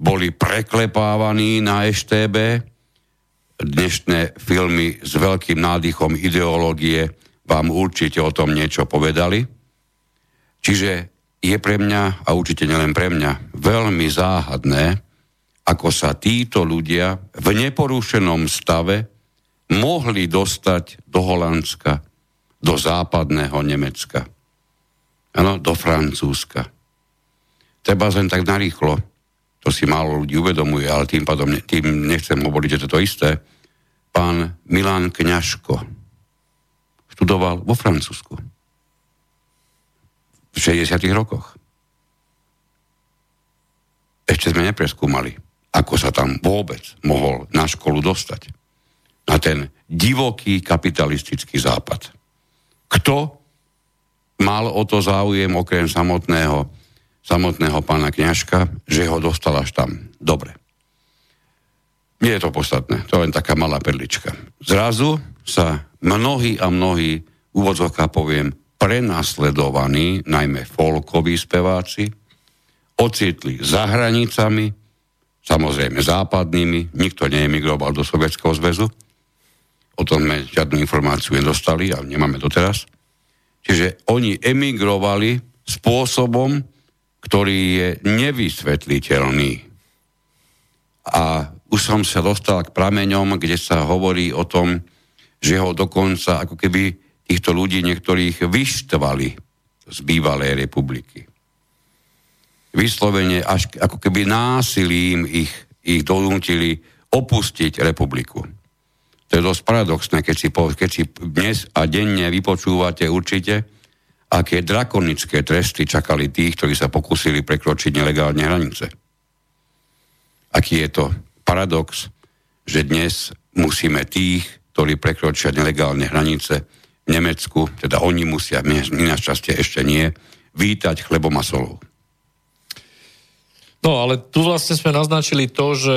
boli preklepávaní na EŠTB. Dnešné filmy s veľkým nádychom ideológie vám určite o tom niečo povedali. Čiže je pre mňa, a určite nielen pre mňa, veľmi záhadné, ako sa títo ľudia v neporušenom stave mohli dostať do Holandska, do západného Nemecka, ano, do Francúzska. Treba len tak narýchlo, to si málo ľudí uvedomuje, ale tým pádom tým nechcem hovoriť, že to je to isté. Pán Milan Kňažko, študoval vo Francúzsku. V 60. rokoch. Ešte sme nepreskúmali, ako sa tam vôbec mohol na školu dostať. Na ten divoký kapitalistický západ. Kto mal o to záujem okrem samotného, samotného pána kňažka, že ho dostal až tam. Dobre. Nie je to podstatné, to je len taká malá perlička. Zrazu sa mnohí a mnohí, úvodzovka poviem, prenasledovaní, najmä folkoví speváci, ocitli za hranicami, samozrejme západnými, nikto neemigroval do Sovietskeho zväzu, o tom sme žiadnu informáciu nedostali a nemáme doteraz. Čiže oni emigrovali spôsobom, ktorý je nevysvetliteľný. A už som sa dostal k prameňom, kde sa hovorí o tom, že ho dokonca ako keby týchto ľudí niektorých vyštvali z bývalej republiky. Vyslovene až ako keby násilím ich, ich donútili opustiť republiku. To je dosť paradoxné, keď si, keď si dnes a denne vypočúvate určite, aké drakonické tresty čakali tých, ktorí sa pokúsili prekročiť nelegálne hranice. Aký je to paradox, že dnes musíme tých, ktorí prekročia nelegálne hranice v Nemecku, teda oni musia, my, my našťastie ešte nie, vítať chlebom a solou. No, ale tu vlastne sme naznačili to, že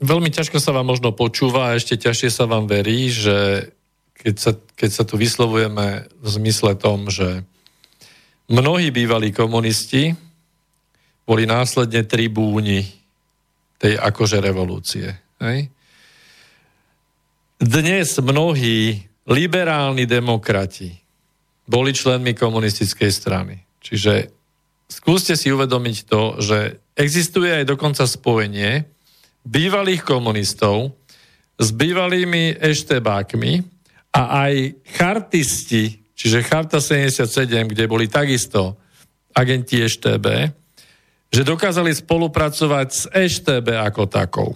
veľmi ťažko sa vám možno počúva a ešte ťažšie sa vám verí, že keď sa, keď sa tu vyslovujeme v zmysle tom, že mnohí bývalí komunisti boli následne tribúni tej akože revolúcie. Hej? Dnes mnohí liberálni demokrati boli členmi komunistickej strany. Čiže skúste si uvedomiť to, že existuje aj dokonca spojenie bývalých komunistov s bývalými eštebákmi a aj chartisti, čiže Charta 77, kde boli takisto agenti EŠTB, že dokázali spolupracovať s EŠTB ako takou.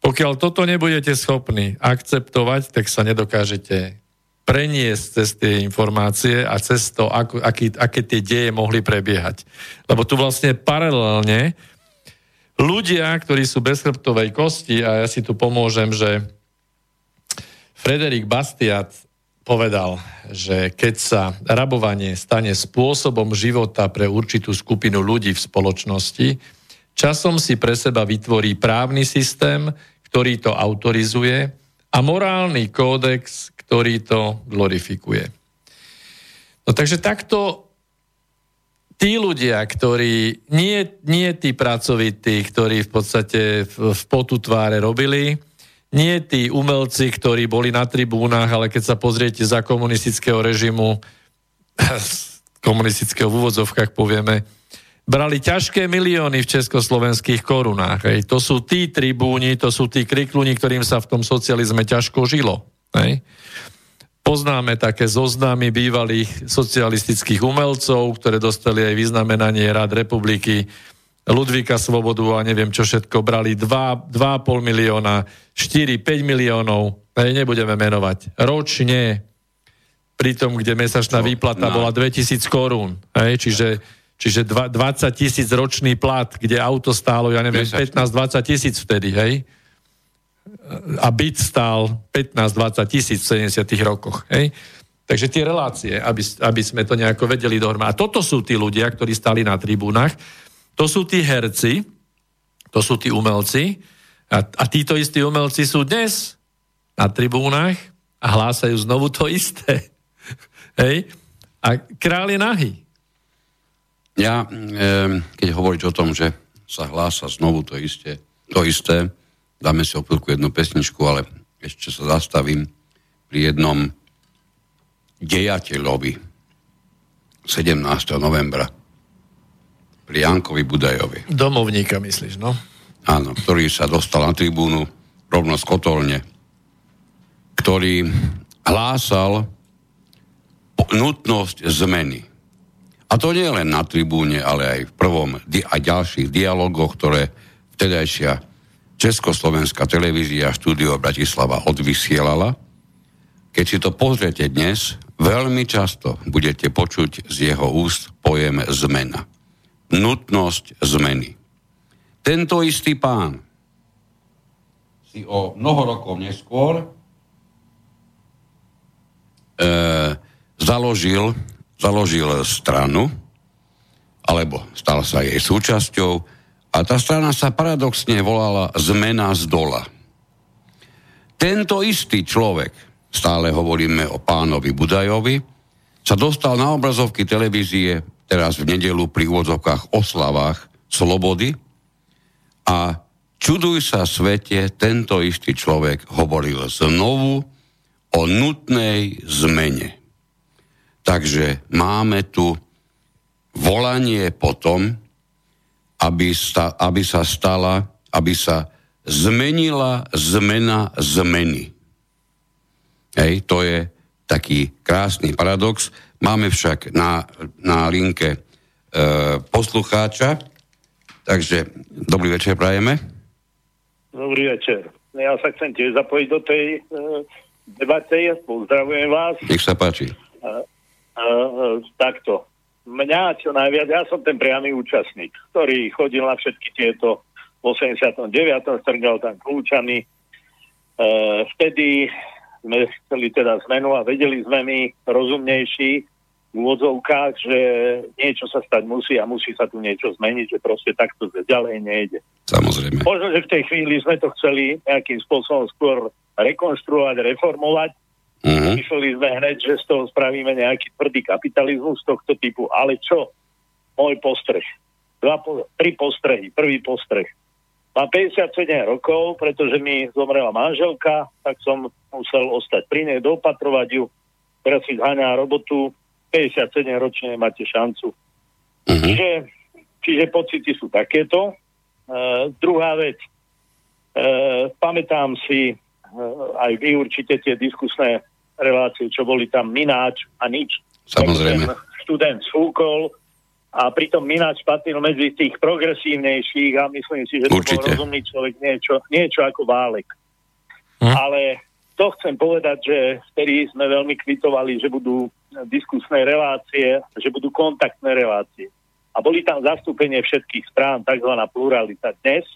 Pokiaľ toto nebudete schopní akceptovať, tak sa nedokážete preniesť cez tie informácie a cez to, ako, aký, aké tie deje mohli prebiehať. Lebo tu vlastne paralelne ľudia, ktorí sú bez chrbtovej kosti, a ja si tu pomôžem, že Frederik Bastiat povedal, že keď sa rabovanie stane spôsobom života pre určitú skupinu ľudí v spoločnosti, časom si pre seba vytvorí právny systém, ktorý to autorizuje a morálny kódex, ktorý to glorifikuje. No takže takto tí ľudia, ktorí, nie, nie tí pracovití, ktorí v podstate v, v potu tváre robili, nie tí umelci, ktorí boli na tribúnach, ale keď sa pozriete za komunistického režimu, *laughs* komunistického v úvodzovkách povieme, brali ťažké milióny v československých korunách. Hej. To sú tí tribúni, to sú tí krikluni, ktorým sa v tom socializme ťažko žilo. Hej. Poznáme také zoznamy bývalých socialistických umelcov, ktoré dostali aj vyznamenanie Rád republiky Ludvíka Svobodu a neviem čo všetko, brali 2, 2,5 milióna, 4, 5 miliónov, hej, nebudeme menovať, ročne, pri tom, kde mesačná no, výplata no. bola 2000 korún, hej, čiže, čiže 20 tisíc ročný plat, kde auto stálo, ja neviem, 15-20 tisíc vtedy, hej, a byt stál 15-20 tisíc v 70 rokoch, hej. Takže tie relácie, aby, aby sme to nejako vedeli dohromady. A toto sú tí ľudia, ktorí stali na tribúnach, to sú tí herci, to sú tí umelci a, a títo istí umelci sú dnes na tribúnach a hlásajú znovu to isté. *laughs* Hej? A král je nahý. Ja, keď hovoríš o tom, že sa hlása znovu to isté, to isté, dáme si opilku jednu pesničku, ale ešte sa zastavím pri jednom dejateľovi 17. novembra pri Jankovi Budajovi. Domovníka myslíš, no? Áno, ktorý sa dostal na tribúnu rovno z kotolne, ktorý hlásal nutnosť zmeny. A to nie len na tribúne, ale aj v prvom a ďalších dialogoch, ktoré vtedajšia Československá televízia štúdio Bratislava odvysielala. Keď si to pozriete dnes, veľmi často budete počuť z jeho úst pojem zmena nutnosť zmeny. Tento istý pán si o mnoho rokov neskôr e, založil, založil stranu, alebo stal sa jej súčasťou a tá strana sa paradoxne volala Zmena z dola. Tento istý človek, stále hovoríme o pánovi Budajovi, sa dostal na obrazovky televízie teraz v nedelu pri úvodzovkách oslavách slobody a čuduj sa svete, tento istý človek hovoril znovu o nutnej zmene. Takže máme tu volanie potom, aby, sta, aby sa stala, aby sa zmenila zmena zmeny. Hej, to je taký krásny paradox. Máme však na, na linke e, poslucháča, takže dobrý večer prajeme. Dobrý večer. Ja sa chcem tiež zapojiť do tej e, debate. Pozdravujem vás. Nech sa páči. E, e, takto. Mňa čo najviac, ja som ten priamy účastník, ktorý chodil na všetky tieto v 89. strgal tam kľúčami. E, vtedy sme chceli teda zmenu a vedeli sme my rozumnejší úvodzovkách, že niečo sa stať musí a musí sa tu niečo zmeniť, že proste takto ďalej nejde. Samozrejme. Možno, že v tej chvíli sme to chceli nejakým spôsobom skôr rekonštruovať, reformovať. Uh-huh. Mysleli sme hneď, že z toho spravíme nejaký tvrdý kapitalizmus tohto typu. Ale čo? Môj postreh. Dva, tri postrehy. Prvý postreh. Mám 57 rokov, pretože mi zomrela manželka, tak som musel ostať pri nej, dopatrovať ju. Teraz si zháňa robotu, 57 ročne máte šancu. Uh-huh. Čiže, čiže pocity sú takéto. Uh, druhá vec, uh, pamätám si uh, aj vy určite tie diskusné relácie, čo boli tam Mináč a nič. Samozrejme. Študent Fúkol a pritom Mináč patril medzi tých progresívnejších a myslím si, že to bol rozumný človek niečo, niečo ako Válek. Hm? Ale to chcem povedať, že vtedy sme veľmi kvitovali, že budú diskusné relácie, že budú kontaktné relácie. A boli tam zastúpenie všetkých strán, tzv. pluralita. Dnes,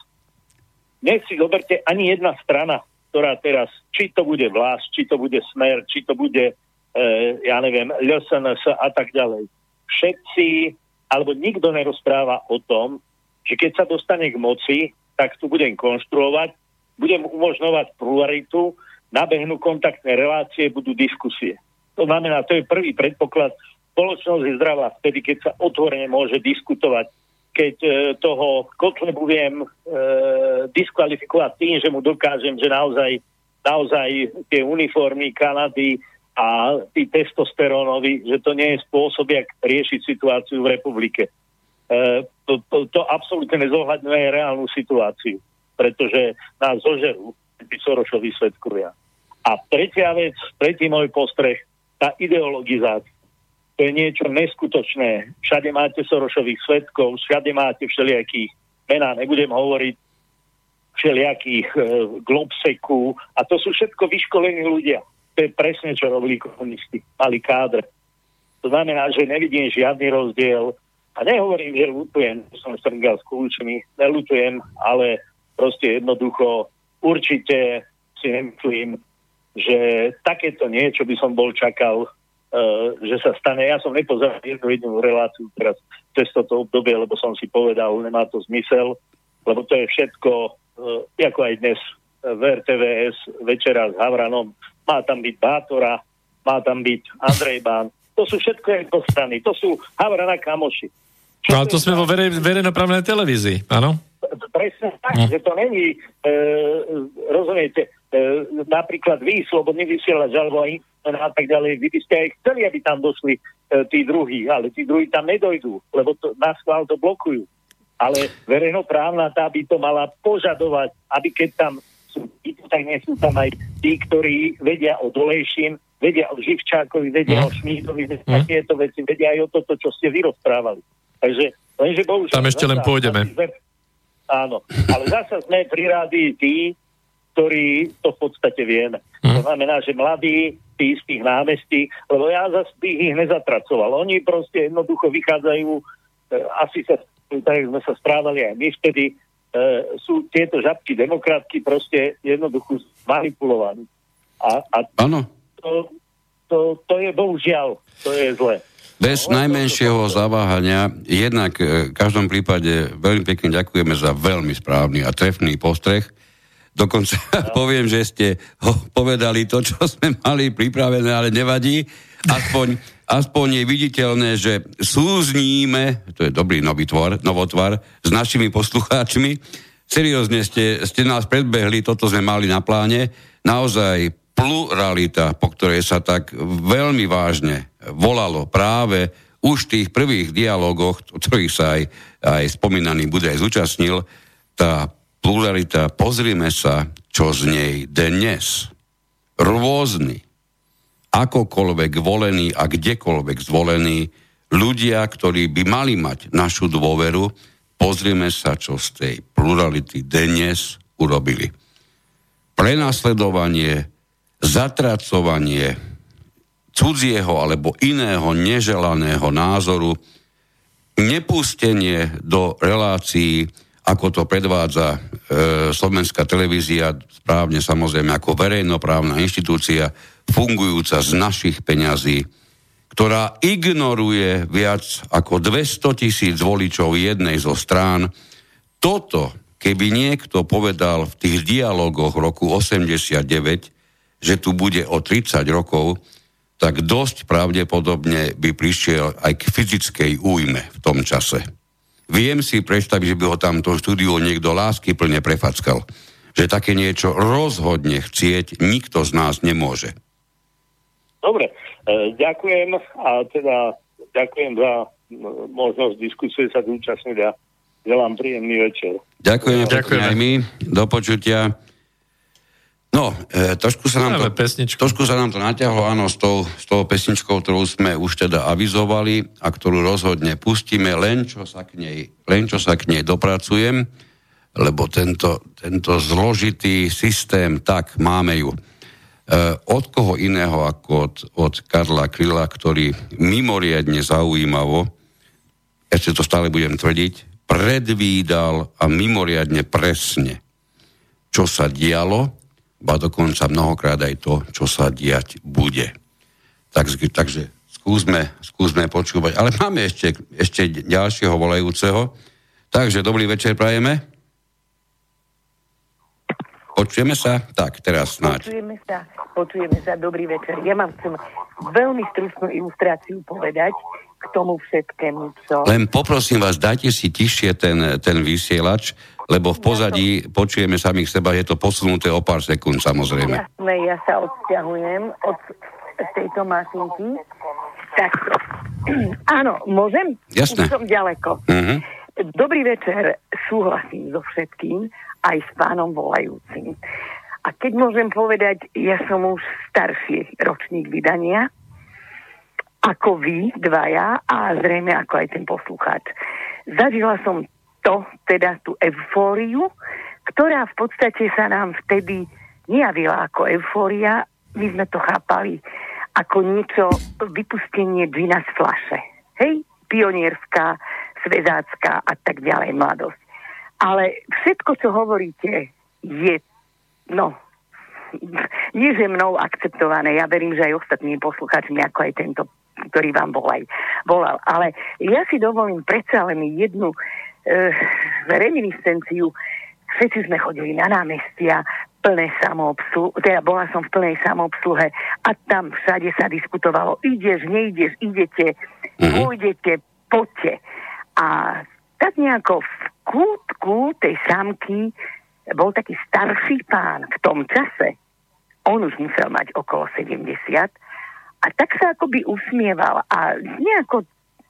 dnes si zoberte ani jedna strana, ktorá teraz, či to bude vlast, či to bude smer, či to bude, e, ja neviem, LSNS a tak ďalej. Všetci, alebo nikto nerozpráva o tom, že keď sa dostane k moci, tak tu budem konštruovať, budem umožňovať pluralitu, nabehnú kontaktné relácie, budú diskusie. To znamená, to je prvý predpoklad. Spoločnosť je zdravá vtedy, keď sa otvorene môže diskutovať. Keď e, toho Kotlebu viem e, diskvalifikovať tým, že mu dokážem, že naozaj, naozaj tie uniformy Kanady a tí testosterónovi, že to nie je spôsob, jak riešiť situáciu v republike. E, to, to, to absolútne nezohľadňuje reálnu situáciu, pretože nás zožerú tí Sorošoví svetkovia. A tretia vec, tretí môj postreh, tá ideologizácia. To je niečo neskutočné. Všade máte Sorošových svetkov, všade máte všelijakých mená, nebudem hovoriť všelijakých e, globseku a to sú všetko vyškolení ľudia. To je presne, čo robili komunisti. Mali kádr. To znamená, že nevidím žiadny rozdiel a nehovorím, že lutujem, som strngal s kľúčmi, nelutujem, ale proste jednoducho určite si nemyslím, že takéto niečo by som bol čakal, uh, že sa stane. Ja som nepozeral jednu jedinú reláciu teraz cez toto obdobie, lebo som si povedal, nemá to zmysel, lebo to je všetko, uh, ako aj dnes v RTVS večera s Havranom. Má tam byť Bátora, má tam byť Andrej Bán. To sú všetko do strany. To sú Havrana kamoši. Čo no ale to sme vo verej, verejnoprávnej televízii, áno? Presne tak, no. že to není, e, rozumiete, napríklad vy, slobodný vysielač, alebo aj a tak ďalej, vy by ste aj chceli, aby tam došli e, tí druhí, ale tí druhí tam nedojdú, lebo to, na schvál to blokujú. Ale verejnoprávna tá by to mala požadovať, aby keď tam sú, tak nie sú tam aj tí, ktorí vedia o Dolejším, vedia o Živčákovi, vedia mm. o Šmídovi, vedia mm. tieto veci, vedia aj o toto, čo ste vy rozprávali. Takže, lenže bohužiaľ... Tam ešte len pôjdeme. Áno, ale zasa sme pri rádii tí, ktorí to v podstate vieme. To znamená, že mladí, tí z tých námestí, lebo ja zase ich nezatracoval. Oni proste jednoducho vychádzajú, e, asi sa, tak sme sa správali aj my vtedy, e, sú tieto žabky demokratky proste jednoducho manipulovaní. A, a to, to, to je bohužiaľ, to je zle. Bez najmenšieho zaváhania, jednak e, v každom prípade veľmi pekne ďakujeme za veľmi správny a trefný postreh. Dokonca no. *laughs* poviem, že ste ho povedali to, čo sme mali pripravené, ale nevadí. Aspoň, aspoň je viditeľné, že súzníme, to je dobrý nový tvor, novotvar, s našimi poslucháčmi. Seriózne ste, ste nás predbehli, toto sme mali na pláne. Naozaj pluralita, po ktorej sa tak veľmi vážne volalo práve už v tých prvých dialogoch, o ktorých sa aj, aj spomínaný bude aj zúčastnil, tá pluralita, pozrime sa, čo z nej dnes. Rôzny, akokoľvek volený a kdekoľvek zvolený, ľudia, ktorí by mali mať našu dôveru, pozrieme sa, čo z tej plurality dnes urobili. Prenasledovanie, zatracovanie cudzieho alebo iného neželaného názoru, nepustenie do relácií ako to predvádza e, slovenská televízia, správne samozrejme ako verejnoprávna inštitúcia, fungujúca z našich peňazí, ktorá ignoruje viac ako 200 tisíc voličov jednej zo strán. Toto, keby niekto povedal v tých dialogoch roku 89, že tu bude o 30 rokov, tak dosť pravdepodobne by prišiel aj k fyzickej újme v tom čase. Viem si predstaviť, že by ho tam to štúdiu niekto lásky plne prefackal. Že také niečo rozhodne chcieť nikto z nás nemôže. Dobre, e, ďakujem a teda ďakujem za možnosť diskusie sa zúčastniť a želám príjemný večer. Ďakujeme, ďakujem aj my. Do počutia. No, e, trošku, sa nám to, trošku sa nám to natiahlo, áno, s tou, s tou pesničkou, ktorú sme už teda avizovali a ktorú rozhodne pustíme, len čo sa k nej, len čo sa k nej dopracujem, lebo tento, tento zložitý systém, tak máme ju. E, od koho iného ako od, od Karla Kryla, ktorý mimoriadne zaujímavo, ešte to stále budem tvrdiť, predvídal a mimoriadne presne, čo sa dialo ba dokonca mnohokrát aj to, čo sa diať bude. Tak, takže skúsme, skúsme počúvať. Ale máme ešte, ešte ďalšieho volajúceho. Takže dobrý večer prajeme. Počujeme sa? Tak, teraz snáď. Počujeme sa, počujeme sa, dobrý večer. Ja mám chcem veľmi stručnú ilustráciu povedať k tomu všetkému, čo... Len poprosím vás, dajte si tišie ten, ten vysielač, lebo v pozadí ja to... počujeme samých seba, je to posunuté o pár sekúnd samozrejme. Jasné, ja sa odsťahujem od tejto mašinky. Tak, *clears throat* áno, môžem? Jasné. Už som ďaleko. Uh-huh. Dobrý večer, súhlasím so všetkým, aj s pánom volajúcim. A keď môžem povedať, ja som už starší ročník vydania, ako vy dvaja a zrejme ako aj ten poslucháč. Zažila som to, teda tú eufóriu, ktorá v podstate sa nám vtedy nejavila ako eufória, my sme to chápali ako niečo, vypustenie džina z flaše. Hej, pionierská, svezácká a tak ďalej mladosť. Ale všetko, čo hovoríte, je, no, *laughs* nie že mnou akceptované. Ja verím, že aj ostatní poslucháčmi, ako aj tento, ktorý vám volal. Ale ja si dovolím predsa len jednu reminiscenciu. Všetci sme chodili na námestia, plné samoobsluhe, teda bola som v plnej samoobsluhe a tam všade sa diskutovalo, ideš, neideš, idete, mm-hmm. pôjdete, poďte. A tak nejako v kútku tej samky bol taký starší pán v tom čase. On už musel mať okolo 70 a tak sa akoby usmieval a nejako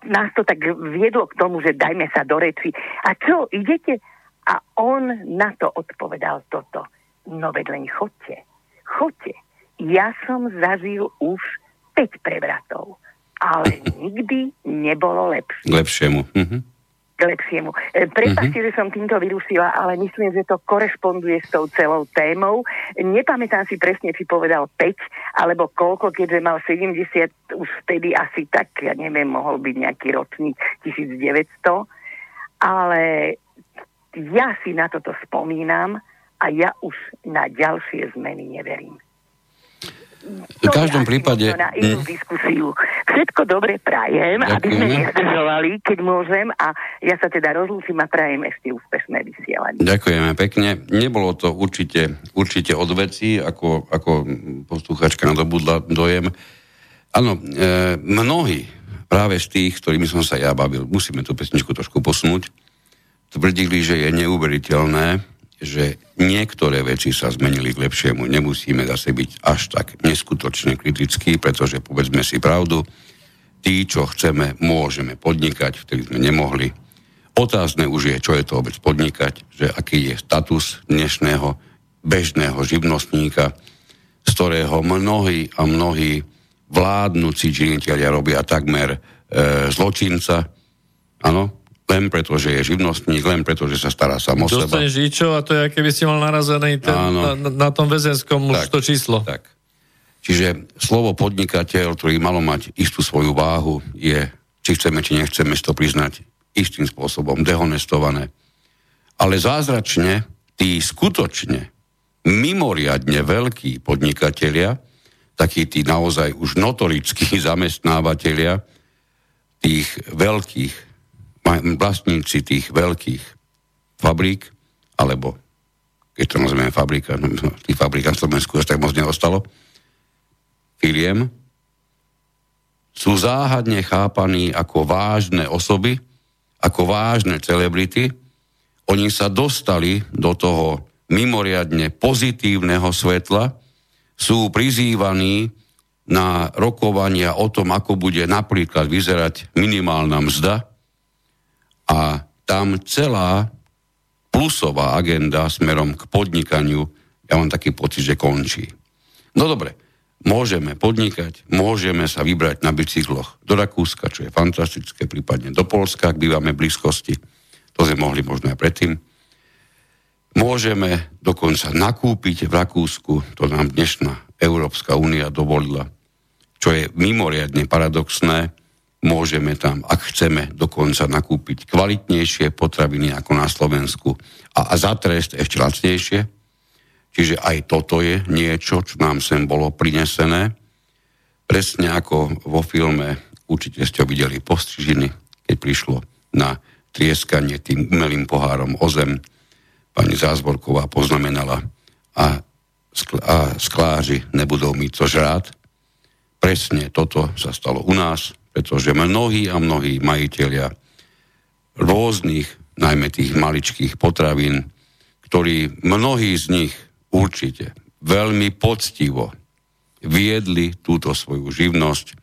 nás to tak viedlo k tomu, že dajme sa do reči. A čo, idete? A on na to odpovedal toto. No veď len chodte. Chodte. Ja som zažil už 5 prevratov, ale *laughs* nikdy nebolo lepšie. Lepšiemu. Mhm k lepšiemu. E, Prepačte, mm-hmm. že som týmto vyrušila, ale myslím, že to korešponduje s tou celou témou. Nepamätám si presne, či povedal 5 alebo koľko, keďže mal 70, už vtedy asi tak, ja neviem, mohol byť nejaký ročník 1900, ale ja si na toto spomínam a ja už na ďalšie zmeny neverím. V každom prípade... Na inú hm. diskusiu. Všetko dobre prajem, Ďakujem. aby sme nezdržovali, keď môžem a ja sa teda rozlúčim a prajem ešte úspešné vysielanie. Ďakujeme pekne. Nebolo to určite, určite od veci, ako, ako posluchačka nadobudla dojem. Áno, e, mnohí práve z tých, ktorými som sa ja bavil, musíme tú pesničku trošku posunúť, tvrdili, že je neuveriteľné, že niektoré veci sa zmenili k lepšiemu. Nemusíme zase byť až tak neskutočne kritickí, pretože povedzme si pravdu, tí, čo chceme, môžeme podnikať, vtedy sme nemohli. Otázne už je, čo je to vôbec podnikať, že aký je status dnešného bežného živnostníka, z ktorého mnohí a mnohí vládnúci činiteľia robia takmer e, zločinca. Áno, len preto, že je živnostník, len preto, že sa stará sám o seba. Dostaneš a to je, keby si mal narazený ten, na, na tom väzenskom už to číslo. Tak. Čiže slovo podnikateľ, ktorý malo mať istú svoju váhu, je, či chceme, či nechceme to priznať, istým spôsobom dehonestované. Ale zázračne tí skutočne mimoriadne veľkí podnikatelia, takí tí naozaj už notorickí *laughs* zamestnávateľia tých veľkých, vlastníci tých veľkých fabrík, alebo keď to nazveme fabrika, no, no tých fabrík na Slovensku až tak moc neostalo, firiem, sú záhadne chápaní ako vážne osoby, ako vážne celebrity. Oni sa dostali do toho mimoriadne pozitívneho svetla, sú prizývaní na rokovania o tom, ako bude napríklad vyzerať minimálna mzda a tam celá plusová agenda smerom k podnikaniu, ja mám taký pocit, že končí. No dobre, môžeme podnikať, môžeme sa vybrať na bicykloch do Rakúska, čo je fantastické, prípadne do Polska, ak bývame v blízkosti. To sme mohli možno aj predtým. Môžeme dokonca nakúpiť v Rakúsku, to nám dnešná Európska únia dovolila, čo je mimoriadne paradoxné. Môžeme tam, ak chceme, dokonca nakúpiť kvalitnejšie potraviny ako na Slovensku a, a za trest ešte lacnejšie Čiže aj toto je niečo, čo nám sem bolo prinesené. Presne ako vo filme, určite ste ho videli postrižiny, keď prišlo na trieskanie tým umelým pohárom o zem. Pani Zázvorková poznamenala a, skl- a skláři nebudú mít co žrát. Presne toto sa stalo u nás, pretože mnohí a mnohí majiteľia rôznych, najmä tých maličkých potravín, ktorí mnohí z nich určite veľmi poctivo viedli túto svoju živnosť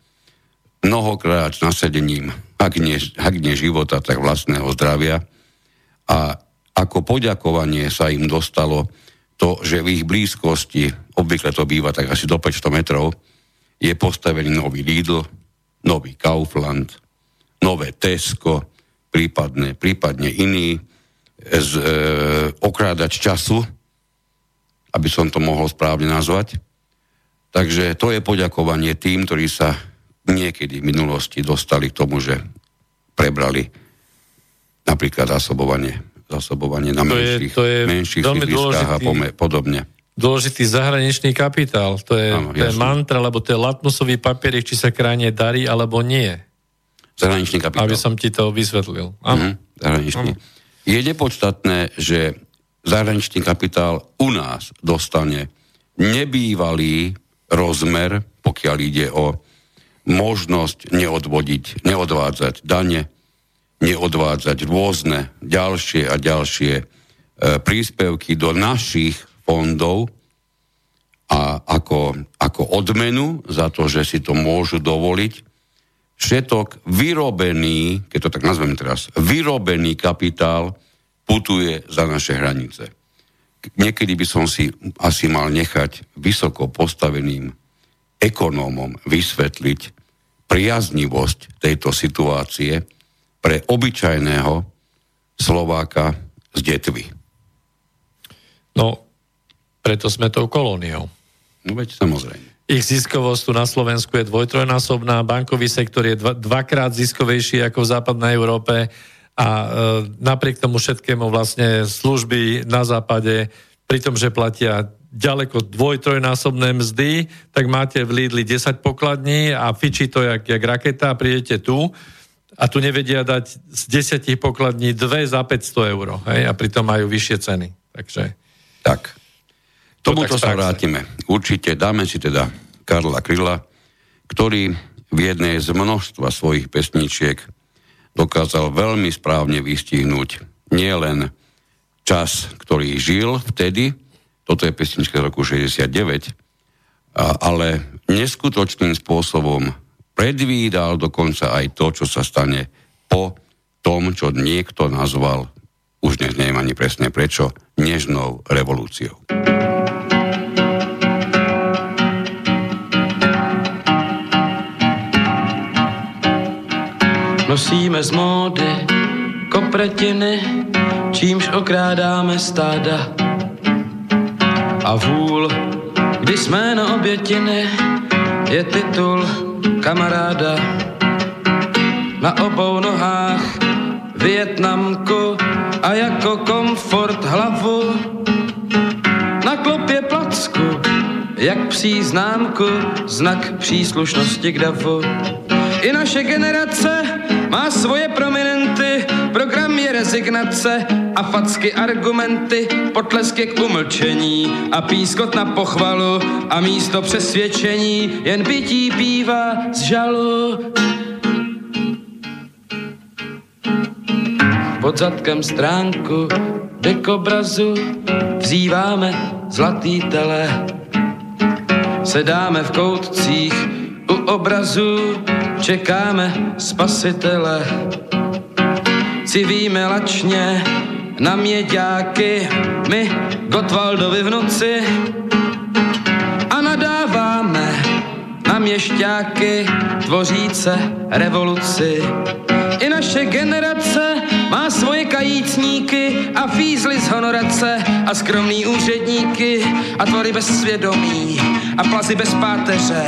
mnohokrát nasadením, ak nie, ak nie života, tak vlastného zdravia. A ako poďakovanie sa im dostalo to, že v ich blízkosti, obvykle to býva tak asi do 500 metrov, je postavený nový Lidl, nový Kaufland, nové Tesco, prípadne, prípadne iný z, e, okrádač času, aby som to mohol správne nazvať. Takže to je poďakovanie tým, ktorí sa niekedy v minulosti dostali k tomu, že prebrali napríklad zásobovanie, zásobovanie na to menších, je, to je menších sídliskách a podobne. Dôležitý zahraničný kapitál. To je, Áno, to je mantra, lebo to je latmusový papier, či sa krajine darí, alebo nie. Zahraničný kapitál. Aby som ti to vysvetlil. Áno. Mm, zahraničný. Áno. Je nepodstatné, že zahraničný kapitál u nás dostane nebývalý rozmer, pokiaľ ide o možnosť neodvodiť, neodvádzať dane, neodvádzať rôzne ďalšie a ďalšie e, príspevky do našich fondov a ako, ako odmenu za to, že si to môžu dovoliť, všetok vyrobený, keď to tak nazvem teraz, vyrobený kapitál putuje za naše hranice. Niekedy by som si asi mal nechať vysoko postaveným ekonómom vysvetliť priaznivosť tejto situácie pre obyčajného Slováka z Detvy. No, preto sme tou kolóniou. No veď samozrejme. Ich ziskovosť tu na Slovensku je dvojtrojnásobná, bankový sektor je dva, dvakrát ziskovejší ako v západnej Európe a e, napriek tomu všetkému vlastne služby na západe, pri tom, že platia ďaleko dvoj, trojnásobné mzdy, tak máte v Lidli 10 pokladní a fičí to jak, jak raketa a prídete tu a tu nevedia dať z 10 pokladní dve za 500 eur hej? a pritom majú vyššie ceny. Takže... Tak. Tomuto sa vrátime. Určite dáme si teda Karla Kryla, ktorý v jednej z množstva svojich pesničiek dokázal veľmi správne vystihnúť nielen čas, ktorý žil vtedy, toto je pesnička z roku 69, ale neskutočným spôsobom predvídal dokonca aj to, čo sa stane po tom, čo niekto nazval, už dnes neviem ani presne prečo, nežnou revolúciou. Nosíme z módy kopretiny, čímž okrádáme stáda. A vůl, kdy jsme na obětiny, je titul kamaráda. Na obou nohách Vietnamku a jako komfort hlavu na klopě placku, jak psí známku, znak příslušnosti k davu. I naše generace má svoje prominenty, program je rezignace a facky argumenty, potlesky k umlčení a pískot na pochvalu a místo přesvědčení jen pití píva z žalu. Pod zadkem stránku dekobrazu vzýváme zlatý tele. Sedáme v koutcích u obrazu, čekáme spasitele. Civíme lačně na měďáky, my Gotwaldovi v noci a nadáváme na měšťáky tvoříce revoluci. I naše generace má svoje kajícníky a fízly z honorace a skromný úředníky a tvory bez svědomí a plazy bez páteře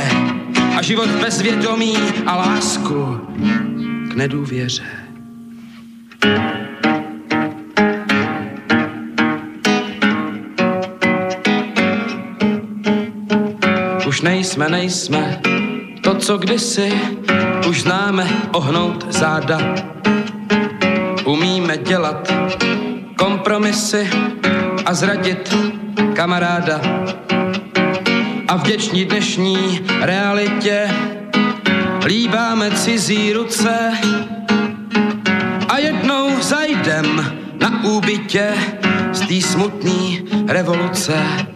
a život bez vědomí a lásku k nedůvěře. Už nejsme, nejsme to, co kdysi už známe ohnout záda. Umíme dělat kompromisy a zradit kamaráda. A vděční dnešní realitě líbáme cizí ruce a jednou zajdem na úbytě z té smutný revoluce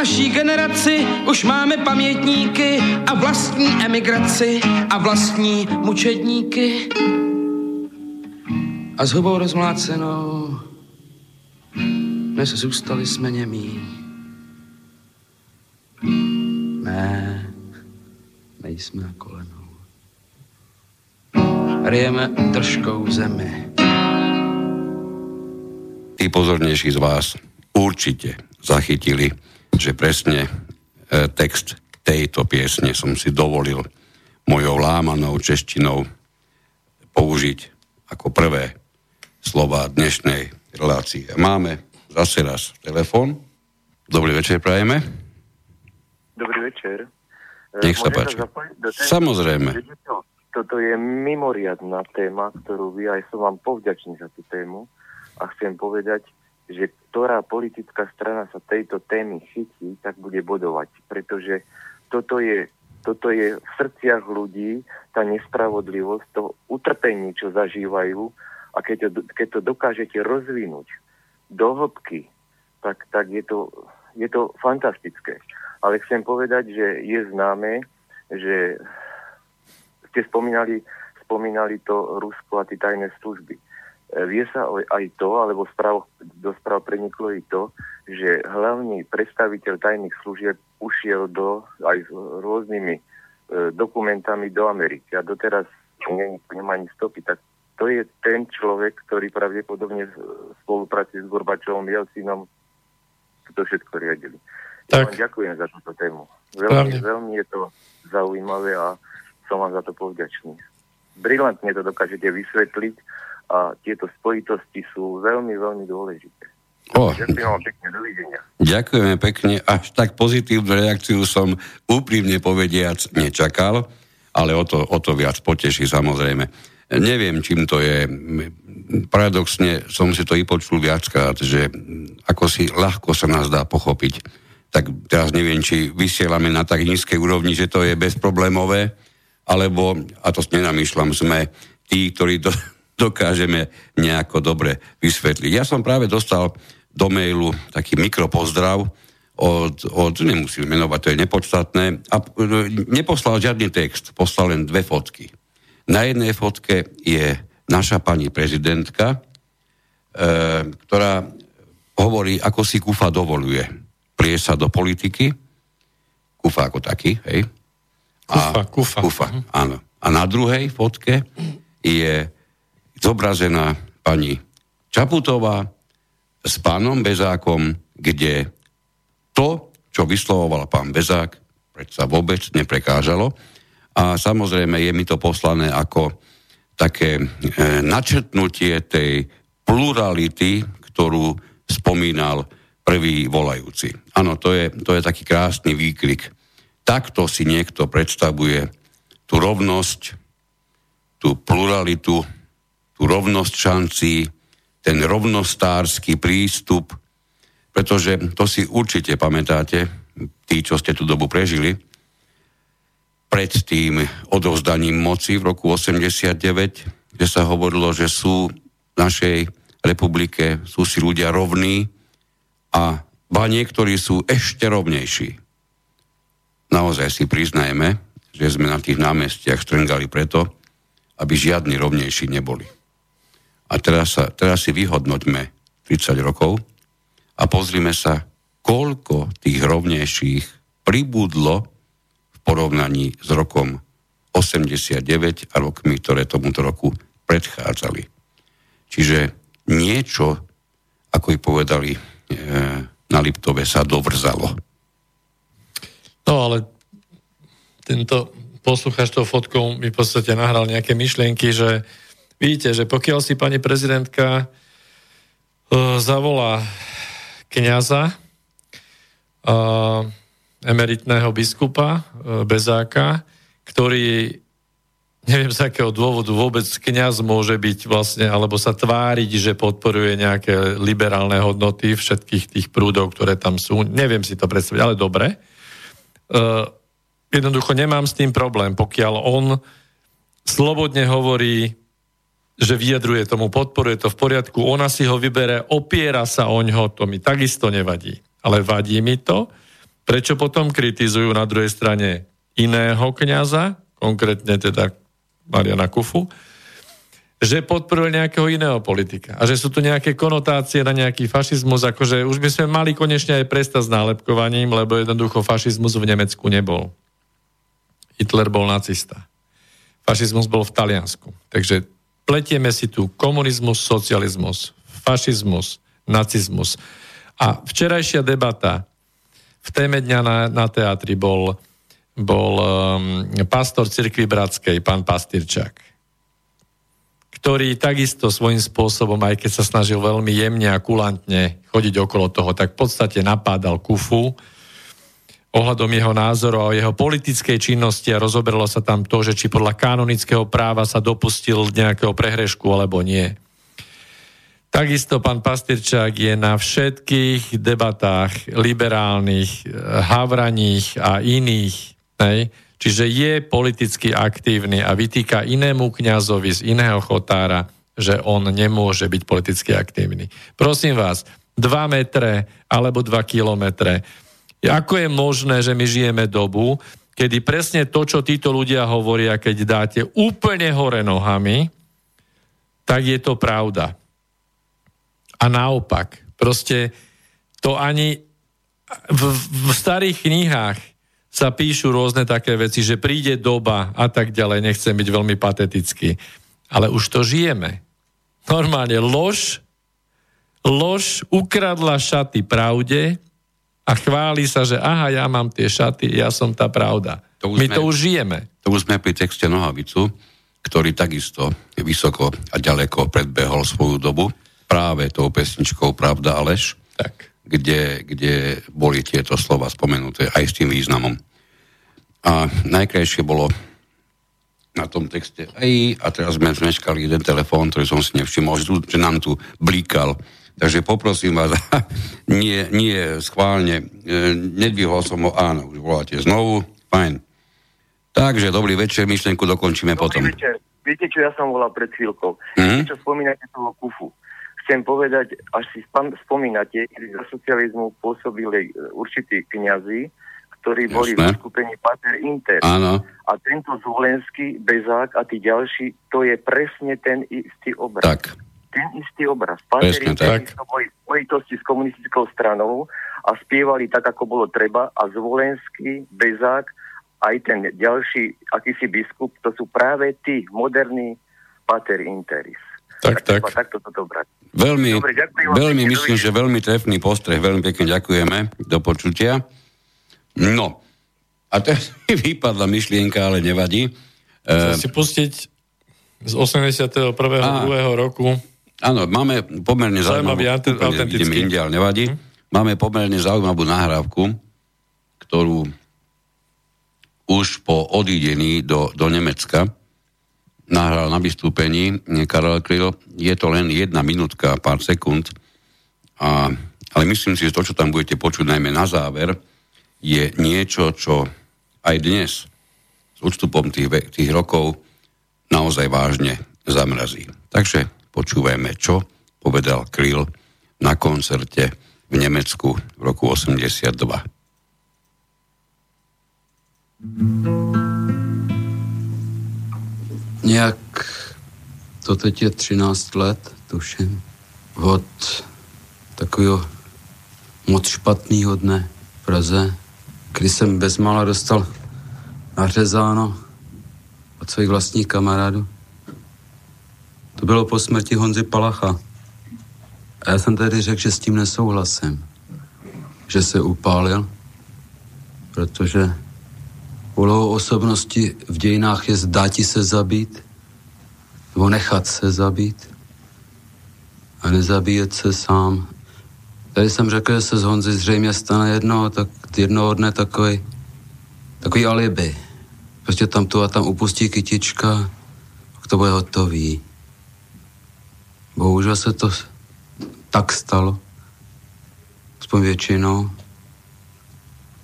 naší generaci už máme pamětníky a vlastní emigraci a vlastní mučedníky. A s hubou rozmlácenou dnes zůstali jsme němí. Ne, nejsme na kolenou. Rijeme držkou zemi. Tí pozornejší z vás určite zachytili že presne e, text tejto piesne som si dovolil mojou lámanou češtinou použiť ako prvé slova dnešnej relácie. Máme zase raz telefon. Dobrý večer, prajeme. Dobrý večer. Nech sa páči. Samozrejme. Toto je mimoriadná téma, ktorú vy aj som vám povďačný za tú tému a chcem povedať, že ktorá politická strana sa tejto témy chytí, tak bude bodovať. Pretože toto je, toto je v srdciach ľudí tá nespravodlivosť, to utrpenie, čo zažívajú a keď to, keď to dokážete rozvinúť do hĺbky, tak, tak je, to, je to fantastické. Ale chcem povedať, že je známe, že ste spomínali, spomínali to Rusko a tie tajné služby E, vie sa aj to, alebo správ, do správ preniklo i to, že hlavný predstaviteľ tajných služieb ušiel do, aj s rôznymi e, dokumentami do Ameriky a doteraz nemá ani stopy. Tak to je ten človek, ktorý pravdepodobne v spolupráci s Gorbačovom, Jelcinom to všetko riadili. Tak. Ja vám ďakujem za túto tému. Veľmi, veľmi je to zaujímavé a som vám za to povďačný. Brilantne to dokážete vysvetliť a tieto spojitosti sú veľmi, veľmi dôležité. O, Ďakujem pekne, dovidenia. Ďakujeme pekne. Až tak pozitívnu reakciu som úprimne povediac nečakal, ale o to, o to viac poteší samozrejme. Neviem, čím to je. Paradoxne som si to i počul viackrát, že ako si ľahko sa nás dá pochopiť. Tak teraz neviem, či vysielame na tak nízkej úrovni, že to je bezproblémové, alebo, a to nenamýšľam, sme tí, ktorí to *laughs* dokážeme nejako dobre vysvetliť. Ja som práve dostal do mailu taký mikropozdrav od, od nemusím menovať, to je nepodstatné, a neposlal žiadny text, poslal len dve fotky. Na jednej fotke je naša pani prezidentka, e, ktorá hovorí, ako si Kufa dovoluje. Plie sa do politiky, Kufa ako taký, hej? A, kufa, kufa. Kufa, áno. A na druhej fotke je zobrazená pani Čaputová s pánom Bezákom, kde to, čo vyslovoval pán Bezák, predsa vôbec neprekážalo. A samozrejme je mi to poslané ako také e, načrtnutie tej plurality, ktorú spomínal prvý volajúci. Áno, to je, to je taký krásny výkrik. Takto si niekto predstavuje tú rovnosť, tú pluralitu, tú rovnosť šancí, ten rovnostársky prístup, pretože to si určite pamätáte, tí, čo ste tú dobu prežili, pred tým odovzdaním moci v roku 89, kde sa hovorilo, že sú v našej republike, sú si ľudia rovní a ba niektorí sú ešte rovnejší. Naozaj si priznajme, že sme na tých námestiach strngali preto, aby žiadni rovnejší neboli. A teraz, sa, teraz si vyhodnoťme 30 rokov a pozrime sa, koľko tých rovnejších pribudlo porovnaní s rokom 89 a rokmi, ktoré tomuto roku predchádzali. Čiže niečo, ako i povedali e, na Liptove, sa dovrzalo. No ale tento posluchač tou fotkou mi v podstate nahral nejaké myšlienky, že vidíte, že pokiaľ si pani prezidentka e, zavolá kniaza, emeritného biskupa e, Bezáka, ktorý neviem z akého dôvodu vôbec kňaz môže byť vlastne, alebo sa tváriť, že podporuje nejaké liberálne hodnoty všetkých tých prúdov, ktoré tam sú. Neviem si to predstaviť, ale dobre. Uh, jednoducho nemám s tým problém, pokiaľ on slobodne hovorí, že vyjadruje tomu, podporuje to v poriadku, ona si ho vybere, opiera sa o ňo, to mi takisto nevadí. Ale vadí mi to, prečo potom kritizujú na druhej strane iného kňaza, konkrétne teda Mariana Kufu, že podporuje nejakého iného politika a že sú tu nejaké konotácie na nejaký fašizmus, akože už by sme mali konečne aj prestať s nálepkovaním, lebo jednoducho fašizmus v Nemecku nebol. Hitler bol nacista. Fašizmus bol v Taliansku. Takže pletieme si tu komunizmus, socializmus, fašizmus, nacizmus. A včerajšia debata v téme dňa na, na teatri bol, bol um, pastor cirkvi bratskej, pán Pastyrčák, ktorý takisto svojím spôsobom, aj keď sa snažil veľmi jemne a kulantne chodiť okolo toho, tak v podstate napádal Kufu, ohľadom jeho názoru a jeho politickej činnosti a rozoberalo sa tam to, že či podľa kanonického práva sa dopustil nejakého prehrešku alebo nie. Takisto pán Pastyrčák je na všetkých debatách liberálnych, havraních a iných, hej, čiže je politicky aktívny a vytýka inému kňazovi z iného chotára, že on nemôže byť politicky aktívny. Prosím vás, 2 metre alebo 2 kilometre ako je možné, že my žijeme dobu, kedy presne to, čo títo ľudia hovoria, keď dáte úplne hore nohami, tak je to pravda. A naopak, proste to ani v, v starých knihách sa píšu rôzne také veci, že príde doba a tak ďalej, nechcem byť veľmi patetický. Ale už to žijeme. Normálne lož, lož ukradla šaty pravde, a chváli sa, že aha, ja mám tie šaty, ja som tá pravda. To My sme, to už žijeme. To už sme pri texte Nohavicu, ktorý takisto vysoko a ďaleko predbehol svoju dobu práve tou pesničkou Pravda a lež, tak. Kde, kde boli tieto slova spomenuté aj s tým významom. A najkrajšie bolo na tom texte aj, a teraz sme zmeškali jeden telefón, ktorý som si nevšimol, že, tu, že nám tu blíkal Takže poprosím vás, *laughs* nie, nie schválne, e, nedvihol som ho, áno, už voláte znovu, fajn. Takže dobrý večer, myšlenku dokončíme dobrý potom. Večer. Viete, čo ja som volal pred chvíľkou? Mm-hmm. Viete, čo spomínate toho kufu? Chcem povedať, až si spomínate, keď za socializmu pôsobili e, určití kniazy, ktorí Jasné. boli v skupení Pater Inter. Áno. A tento Zvolenský, Bezák a tí ďalší, to je presne ten istý obraz. Tak ten istý obraz. Pantery takisto boli v spojitosti s komunistickou stranou a spievali tak, ako bolo treba a Zvolenský, Bezák, aj ten ďalší akýsi biskup, to sú práve tí moderní pater interis. Tak, tak. tak. Takto toto brať. Veľmi, Dobre, veľmi myslím, že veľmi trefný postreh, veľmi pekne ďakujeme. Do počutia. No, a teraz mi vypadla myšlienka, ale nevadí. Chcem uh, si pustiť z 81. A... 2. roku Áno, máme pomerne zaujímavú... Zaujímavý, ideme inde, ale nevadí. Hm? Máme pomerne zaujímavú nahrávku, ktorú už po odídení do, do Nemecka nahral na vystúpení Karel Kryl. Je to len jedna minútka, pár sekúnd, a, ale myslím si, že to, čo tam budete počuť najmä na záver, je niečo, čo aj dnes s ústupom tých, tých rokov naozaj vážne zamrazí. Takže počúvajme, čo povedal Kryl na koncerte v Nemecku v roku 82. Nějak to teď je 13 let, tuším, od takového moc špatného dne v Praze, kdy jsem bezmála dostal nařezáno od svých vlastních kamarádů. To bylo po smrti Honzy Palacha. A já jsem tedy řekl, že s tím nesouhlasím. Že se upálil, protože úlohou osobnosti v dějinách je zdáti se zabít, nebo nechat se zabít a nezabíjet se sám. Tady jsem řekl, že se z Honzy zřejmě stane jedno, tak jednoho dne takový, takový alibi. Prostě tam tu a tam upustí kytička, pak to bude hotový. Bohužel se to tak stalo. Aspoň většinou.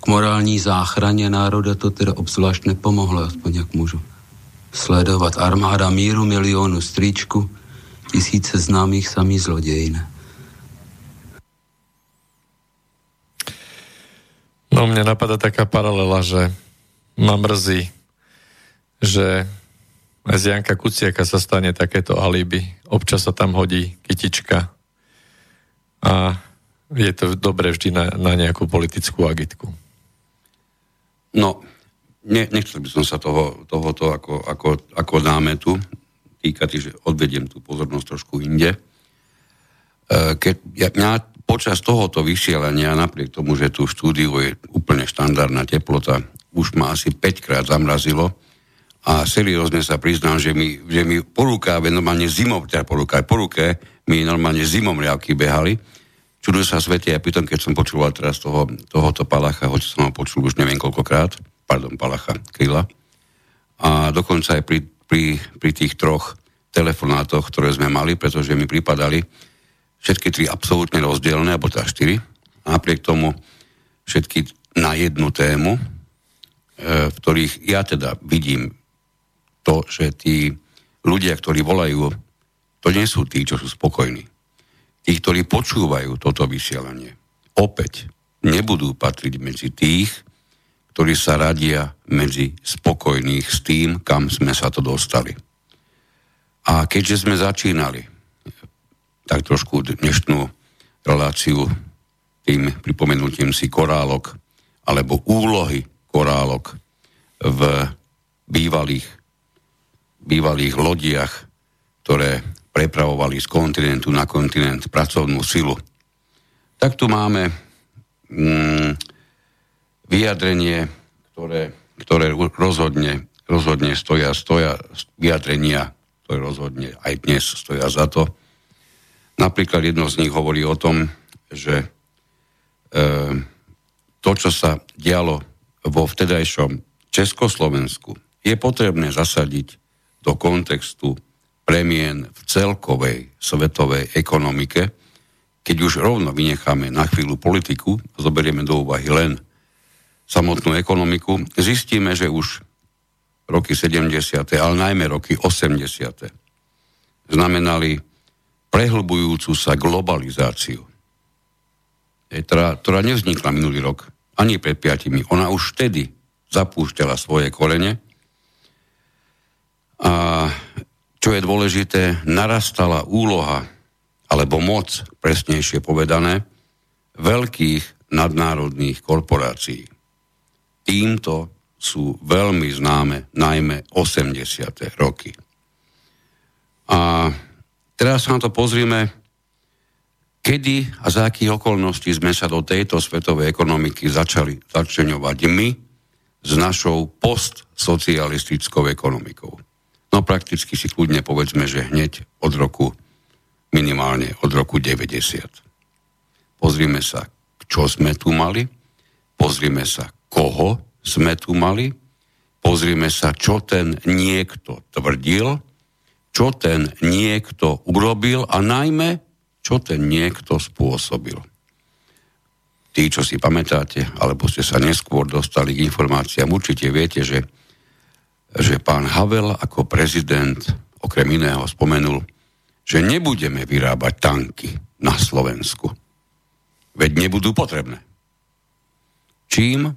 Morální záchraně národa to teda obzvlášť nepomohlo, aspoň jak můžu sledovat. Armáda míru milionu stříčku, tisíce známých samý zlodějin. No mne napadá taká paralela, že ma mrzí, že z Janka Kuciaka sa stane takéto alibi. Občas sa tam hodí kytička a je to dobre vždy na, na nejakú politickú agitku. No, ne, nechcel by som sa toho, tohoto ako, ako, ako námetu týkať, že odvediem tú pozornosť trošku inde. E, keď ja, mňa počas tohoto vysielania, napriek tomu, že tu štúdiu je úplne štandardná teplota, už ma asi 5 krát zamrazilo a seriózne sa priznám, že mi, že mi porúkáve normálne zimom, teda porúkáve, porúke mi normálne zimom riavky behali čudujú sa svete a pritom, keď som počúval teraz toho, tohoto Palacha, hoď som ho počul už neviem koľkokrát, pardon, Palacha, Kryla, a dokonca aj pri, pri, pri tých troch telefonátoch, ktoré sme mali, pretože mi pripadali všetky tri absolútne rozdielne, alebo teda štyri, a napriek tomu všetky na jednu tému, e, v ktorých ja teda vidím to, že tí ľudia, ktorí volajú, to nie sú tí, čo sú spokojní tí, ktorí počúvajú toto vysielanie, opäť nebudú patriť medzi tých, ktorí sa radia medzi spokojných s tým, kam sme sa to dostali. A keďže sme začínali tak trošku dnešnú reláciu tým pripomenutím si korálok alebo úlohy korálok v bývalých, bývalých lodiach, ktoré prepravovali z kontinentu na kontinent pracovnú silu. Tak tu máme mm, vyjadrenie, ktoré, ktoré rozhodne, rozhodne stoja, stoja vyjadrenia, ktoré rozhodne aj dnes stoja za to. Napríklad jedno z nich hovorí o tom, že e, to, čo sa dialo vo vtedajšom Československu, je potrebné zasadiť do kontextu premien v celkovej svetovej ekonomike, keď už rovno vynecháme na chvíľu politiku a zoberieme do úvahy len samotnú ekonomiku, zistíme, že už roky 70., ale najmä roky 80. znamenali prehlbujúcu sa globalizáciu, ktorá, ktorá nevznikla minulý rok ani pred piatimi. Ona už vtedy zapúšťala svoje korene a čo je dôležité, narastala úloha alebo moc, presnejšie povedané, veľkých nadnárodných korporácií. Týmto sú veľmi známe najmä 80. roky. A teraz sa na to pozrieme, kedy a za akých okolností sme sa do tejto svetovej ekonomiky začali začeňovať my s našou postsocialistickou ekonomikou. No prakticky si kľudne povedzme, že hneď od roku minimálne od roku 90. Pozrime sa, čo sme tu mali, pozrime sa, koho sme tu mali, pozrime sa, čo ten niekto tvrdil, čo ten niekto urobil a najmä, čo ten niekto spôsobil. Tí, čo si pamätáte, alebo ste sa neskôr dostali k informáciám, určite viete, že, že pán Havel ako prezident okrem iného spomenul, že nebudeme vyrábať tanky na Slovensku. Veď nebudú potrebné. Čím,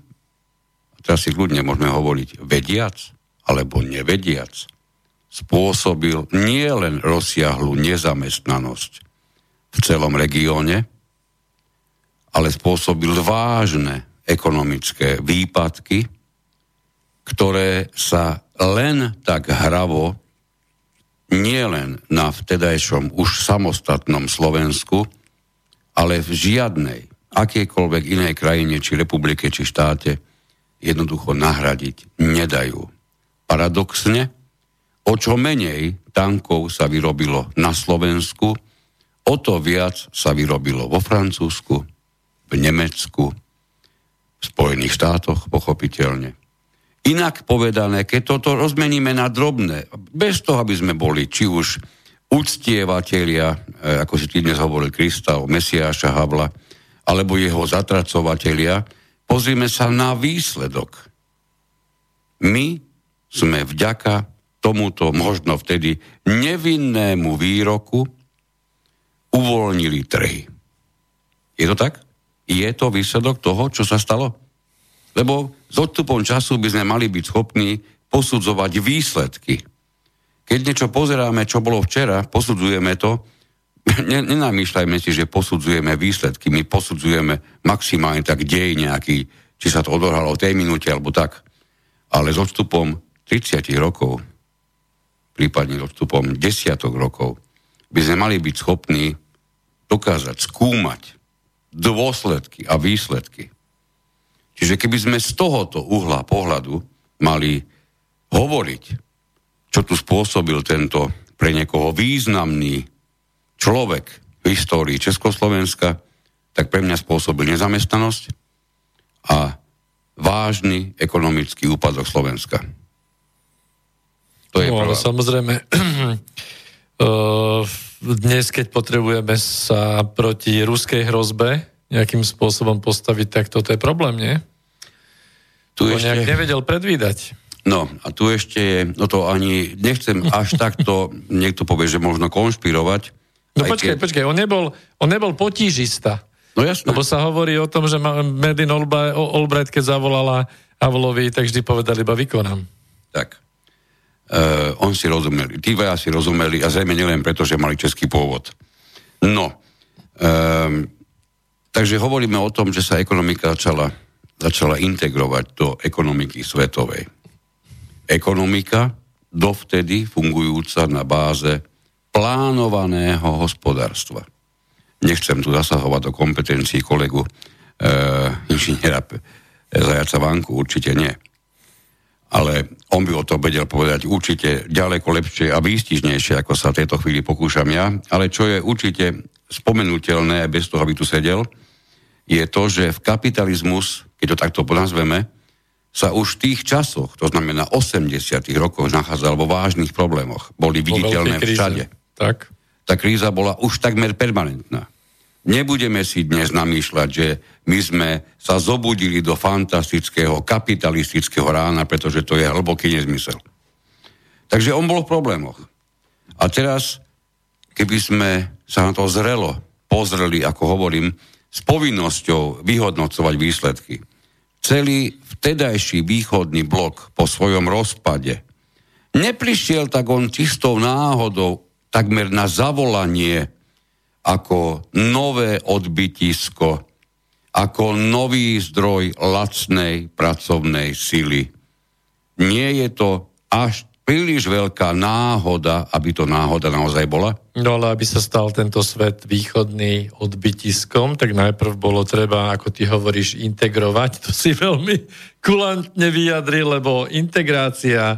teraz si ľudne môžeme hovoriť, vediac alebo nevediac, spôsobil nie len rozsiahlu nezamestnanosť v celom regióne, ale spôsobil vážne ekonomické výpadky, ktoré sa len tak hravo nielen na vtedajšom už samostatnom Slovensku, ale v žiadnej, akejkoľvek inej krajine, či republike, či štáte, jednoducho nahradiť nedajú. Paradoxne, o čo menej tankov sa vyrobilo na Slovensku, o to viac sa vyrobilo vo Francúzsku, v Nemecku, v Spojených štátoch, pochopiteľne. Inak povedané, keď toto rozmeníme na drobné, bez toho, aby sme boli či už uctievatelia, e, ako si ty dnes hovoril Krista, Mesiáša Havla, alebo jeho zatracovatelia, pozrime sa na výsledok. My sme vďaka tomuto možno vtedy nevinnému výroku uvoľnili trhy. Je to tak? Je to výsledok toho, čo sa stalo? Lebo s odstupom času by sme mali byť schopní posudzovať výsledky. Keď niečo pozeráme, čo bolo včera, posudzujeme to, *laughs* nenamýšľajme si, že posudzujeme výsledky, my posudzujeme maximálne tak dej nejaký, či sa to odohralo v tej minúte alebo tak. Ale s odstupom 30 rokov, prípadne s odstupom desiatok rokov, by sme mali byť schopní dokázať skúmať dôsledky a výsledky. Čiže keby sme z tohoto uhla pohľadu mali hovoriť, čo tu spôsobil tento pre niekoho významný človek v histórii Československa, tak pre mňa spôsobil nezamestnanosť a vážny ekonomický úpadok Slovenska. To je no, ale samozrejme, *clears throat* dnes, keď potrebujeme sa proti ruskej hrozbe nejakým spôsobom postaviť, tak toto je problém, nie? Tu to ešte... nejak nevedel predvídať. No a tu ešte je, no to ani nechcem až takto, *laughs* niekto povie, že možno konšpirovať. No počkaj, keď... počkaj, on nebol, on nebol potížista. No jasné. Lebo sa hovorí o tom, že Medin Albright, keď zavolala Havlovi, tak vždy povedal iba vykonám. Tak. Uh, on si rozumeli, tí dvaja si rozumeli a zrejme nielen preto, že mali český pôvod. No, um, takže hovoríme o tom, že sa ekonomika začala, začala integrovať do ekonomiky svetovej. Ekonomika dovtedy fungujúca na báze plánovaného hospodárstva. Nechcem tu zasahovať do kompetencií kolegu uh, inžiniera Zajaca Vanku, určite nie ale on by o to vedel povedať určite ďaleko lepšie a výstižnejšie, ako sa v tejto chvíli pokúšam ja. Ale čo je určite spomenutelné, bez toho, aby tu sedel, je to, že v kapitalizmus, keď to takto nazveme, sa už v tých časoch, to znamená 80 rokoch, nachádzal vo vážnych problémoch. Boli viditeľné všade. Tak. Tá kríza bola už takmer permanentná. Nebudeme si dnes namýšľať, že my sme sa zobudili do fantastického kapitalistického rána, pretože to je hlboký nezmysel. Takže on bol v problémoch. A teraz, keby sme sa na to zrelo pozreli, ako hovorím, s povinnosťou vyhodnocovať výsledky. Celý vtedajší východný blok po svojom rozpade neprišiel tak on čistou náhodou takmer na zavolanie ako nové odbytisko, ako nový zdroj lacnej pracovnej sily. Nie je to až príliš veľká náhoda, aby to náhoda naozaj bola? No ale aby sa stal tento svet východný odbytiskom, tak najprv bolo treba, ako ty hovoríš, integrovať. To si veľmi kulantne vyjadri, lebo integrácia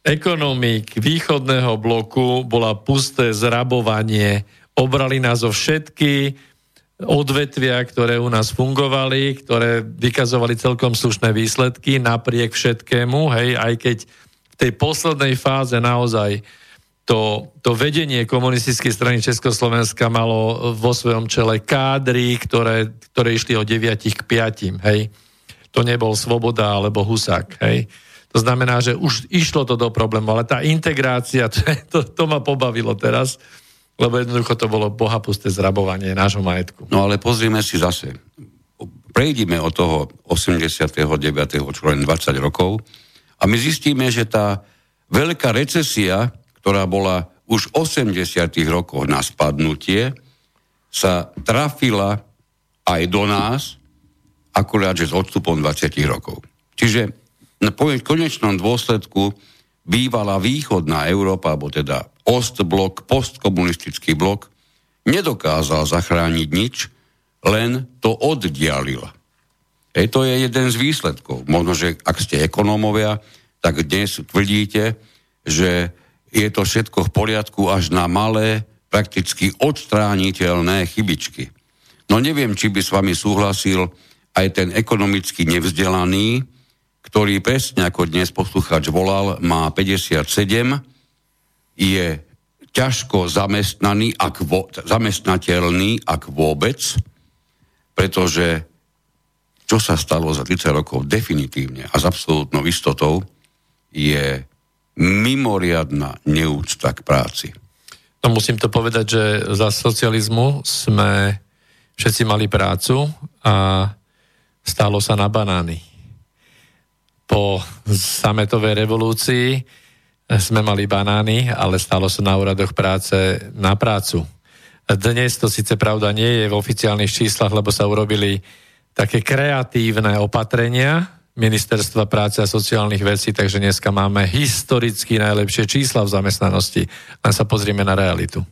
ekonomík východného bloku bola pusté zrabovanie obrali nás o všetky odvetvia, ktoré u nás fungovali, ktoré vykazovali celkom slušné výsledky napriek všetkému, hej, aj keď tej poslednej fáze naozaj to, to vedenie komunistickej strany Československa malo vo svojom čele kádry, ktoré, ktoré išli od 9 k 5, hej. To nebol Svoboda alebo Husák, hej. To znamená, že už išlo to do problému, ale tá integrácia, *laughs* to, to, to ma pobavilo teraz, lebo jednoducho to bolo bohapusté zrabovanie nášho majetku. No ale pozrime si zase. Prejdime od toho 89. čo len 20 rokov a my zistíme, že tá veľká recesia, ktorá bola už v 80. rokoch na spadnutie, sa trafila aj do nás, akurát, že s odstupom 20 rokov. Čiže v konečnom dôsledku bývalá východná Európa, alebo teda ostblok, postkomunistický blok, nedokázal zachrániť nič, len to oddialil. Ej, to je jeden z výsledkov. Možno, že ak ste ekonómovia, tak dnes tvrdíte, že je to všetko v poriadku až na malé, prakticky odstrániteľné chybičky. No neviem, či by s vami súhlasil aj ten ekonomicky nevzdelaný, ktorý presne ako dnes posluchač volal, má 57 je ťažko zamestnaný, ak vo, zamestnateľný, ak vôbec, pretože čo sa stalo za 30 rokov definitívne a s absolútnou istotou je mimoriadná neúcta k práci. No musím to povedať, že za socializmu sme všetci mali prácu a stálo sa na banány. Po sametovej revolúcii sme mali banány, ale stalo sa na úradoch práce na prácu. Dnes to síce pravda nie je v oficiálnych číslach, lebo sa urobili také kreatívne opatrenia Ministerstva práce a sociálnych vecí, takže dneska máme historicky najlepšie čísla v zamestnanosti. Len sa pozrieme na realitu.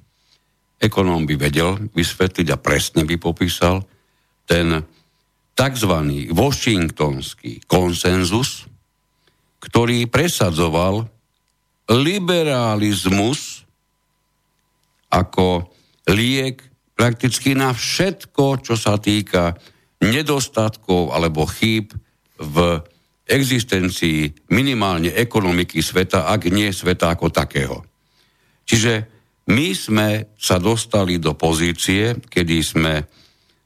Ekonóm by vedel vysvetliť a presne by popísal ten tzv. washingtonský konsenzus, ktorý presadzoval liberalizmus ako liek prakticky na všetko, čo sa týka nedostatkov alebo chýb v existencii minimálne ekonomiky sveta, ak nie sveta ako takého. Čiže my sme sa dostali do pozície, kedy sme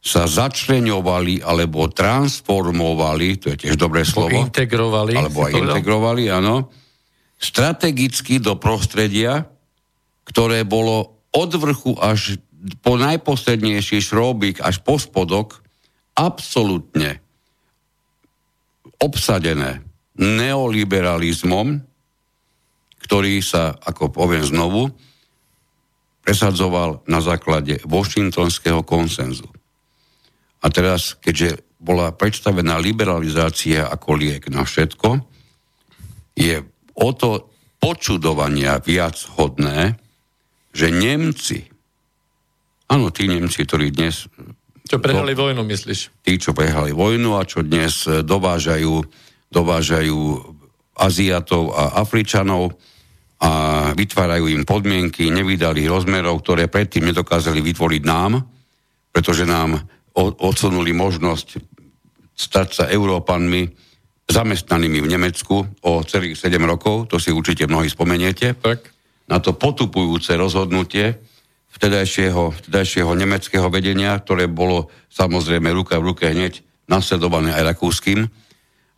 sa začleňovali alebo transformovali, to je tiež dobré slovo. Integrovali. Alebo aj integrovali, áno strategicky do prostredia, ktoré bolo od vrchu až po najposlednejší šrobík až po spodok absolútne obsadené neoliberalizmom, ktorý sa, ako poviem znovu, presadzoval na základe Washingtonského konsenzu. A teraz, keďže bola predstavená liberalizácia ako liek na všetko, je o to počudovania viac hodné, že Nemci, áno, tí Nemci, ktorí dnes... Čo prehrali do, vojnu, myslíš? Tí, čo prehrali vojnu a čo dnes e, dovážajú, dovážajú Aziatov a Afričanov a vytvárajú im podmienky nevydalých rozmerov, ktoré predtým nedokázali vytvoriť nám, pretože nám odsunuli možnosť stať sa Európanmi, zamestnanými v Nemecku o celých 7 rokov, to si určite mnohí spomeniete, tak. na to potupujúce rozhodnutie vtedajšieho, vtedajšieho nemeckého vedenia, ktoré bolo samozrejme ruka v ruke hneď nasledované aj rakúskym,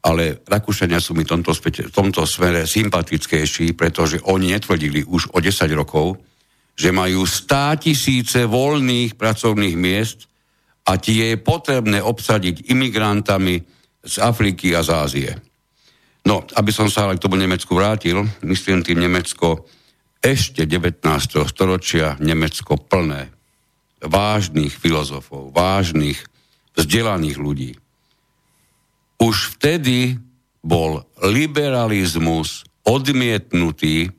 ale Rakúšania sú mi tomto, v tomto smere sympatickejší, pretože oni netvrdili už o 10 rokov, že majú 100 tisíce voľných pracovných miest a tie je potrebné obsadiť imigrantami, z Afriky a z Ázie. No, aby som sa ale k tomu Nemecku vrátil, myslím tým Nemecko ešte 19. storočia Nemecko plné vážnych filozofov, vážnych vzdelaných ľudí. Už vtedy bol liberalizmus odmietnutý,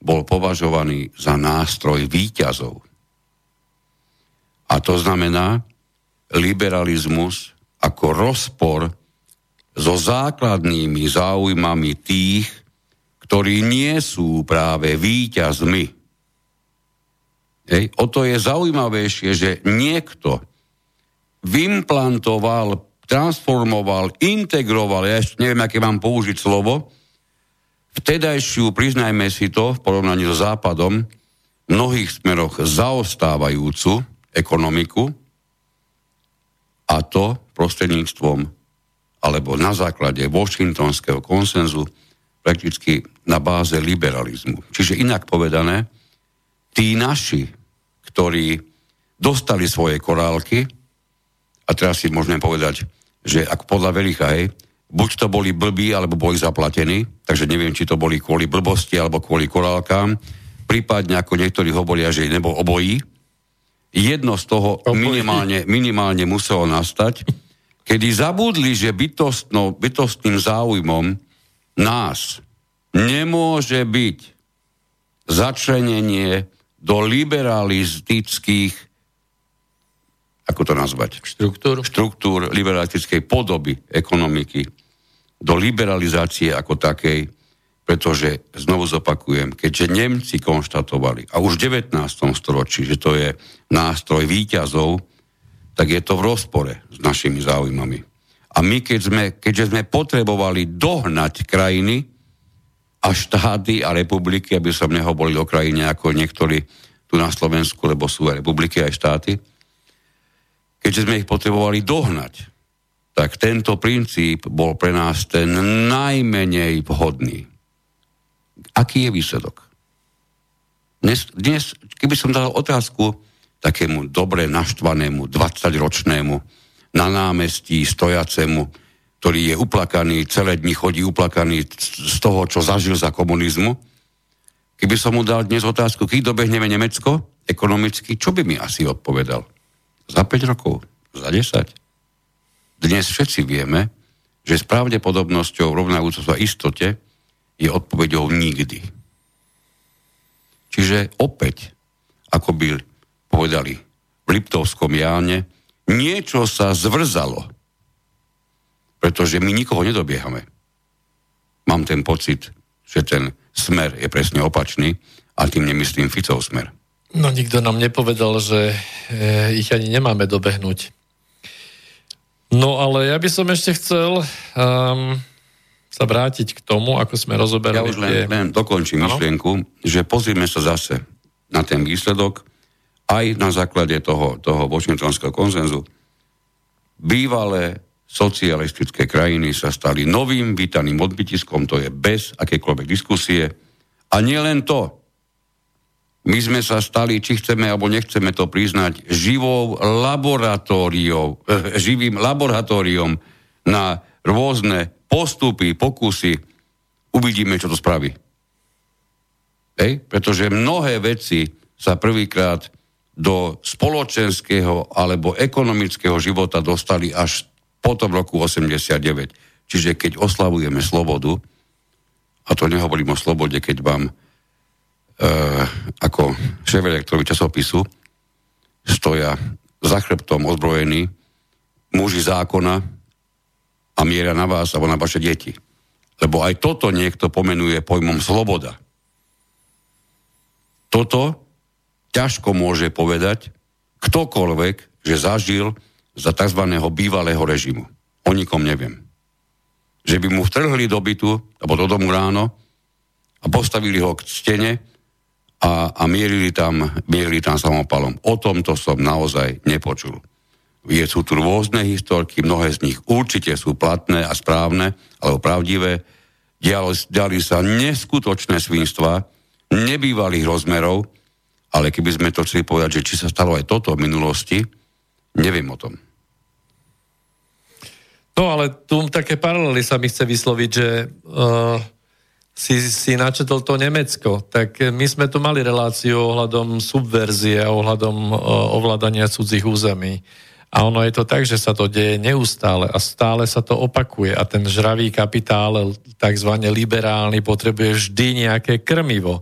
bol považovaný za nástroj výťazov. A to znamená, liberalizmus ako rozpor so základnými záujmami tých, ktorí nie sú práve výťazmi. Hej. O to je zaujímavejšie, že niekto vymplantoval, transformoval, integroval, ja ešte neviem, aké mám použiť slovo, vtedajšiu, priznajme si to, v porovnaní so Západom, v mnohých smeroch zaostávajúcu ekonomiku a to prostredníctvom alebo na základe washingtonského konsenzu prakticky na báze liberalizmu. Čiže inak povedané, tí naši, ktorí dostali svoje korálky, a teraz si môžeme povedať, že ak podľa Velicha, hej, buď to boli blbí, alebo boli zaplatení, takže neviem, či to boli kvôli blbosti, alebo kvôli korálkám, prípadne ako niektorí hovoria, že nebol obojí. Jedno z toho minimálne, minimálne muselo nastať, kedy zabudli, že bytostno, bytostným záujmom nás nemôže byť začlenenie do liberalistických ako to nazvať? Štruktúr. Štruktúr liberalistickej podoby ekonomiky do liberalizácie ako takej, pretože, znovu zopakujem, keďže Nemci konštatovali, a už v 19. storočí, že to je nástroj výťazov, tak je to v rozpore s našimi záujmami. A my, keď sme, keďže sme potrebovali dohnať krajiny, a štáty a republiky, aby som nehovoril o krajine ako niektorí tu na Slovensku, lebo sú aj republiky, aj štáty. Keďže sme ich potrebovali dohnať, tak tento princíp bol pre nás ten najmenej vhodný. Aký je výsledok? Dnes, dnes keby som dal otázku takému dobre naštvanému 20-ročnému na námestí stojacemu, ktorý je uplakaný, celé dni chodí uplakaný z toho, čo zažil za komunizmu. Keby som mu dal dnes otázku, keď dobehneme Nemecko ekonomicky, čo by mi asi odpovedal? Za 5 rokov? Za 10? Dnes všetci vieme, že s pravdepodobnosťou rovnajúco sa istote je odpovedou nikdy. Čiže opäť, ako by povedali v Liptovskom Jáne, niečo sa zvrzalo pretože my nikoho nedobiehame. Mám ten pocit, že ten smer je presne opačný a tým nemyslím Ficov smer. No nikto nám nepovedal, že e, ich ani nemáme dobehnúť. No ale ja by som ešte chcel um, sa vrátiť k tomu, ako sme rozoberali. Ja už len, len dokončím ano? myšlienku, že pozrieme sa zase na ten výsledok aj na základe toho, toho Washingtonského konsenzu. Bývalé socialistické krajiny sa stali novým vítaným odbytiskom, to je bez akékoľvek diskusie. A nielen to, my sme sa stali, či chceme alebo nechceme to priznať, živou laboratóriou, eh, živým laboratóriom na rôzne postupy, pokusy. Uvidíme, čo to spraví. Hej? Pretože mnohé veci sa prvýkrát do spoločenského alebo ekonomického života dostali až potom roku 89. Čiže keď oslavujeme slobodu, a to nehovorím o slobode, keď vám e, ako šéf-redaktovi časopisu stoja za chrbtom ozbrojení muži zákona a miera na vás alebo na vaše deti. Lebo aj toto niekto pomenuje pojmom sloboda. Toto ťažko môže povedať ktokoľvek, že zažil za tzv. bývalého režimu. O nikom neviem. Že by mu vtrhli do bytu, alebo do domu ráno a postavili ho k stene a, a mierili, tam, mierili tam samopalom. O tomto som naozaj nepočul. Je, sú tu rôzne historky, mnohé z nich určite sú platné a správne, alebo pravdivé. Diali, diali sa neskutočné svinstva, nebývalých rozmerov, ale keby sme to chceli povedať, že či sa stalo aj toto v minulosti, neviem o tom. No ale tu také paralely sa mi chce vysloviť, že uh, si, si načetol to Nemecko, tak my sme tu mali reláciu ohľadom subverzie a ohľadom uh, ovládania cudzích území. A ono je to tak, že sa to deje neustále a stále sa to opakuje a ten žravý kapitál, takzvané liberálny, potrebuje vždy nejaké krmivo.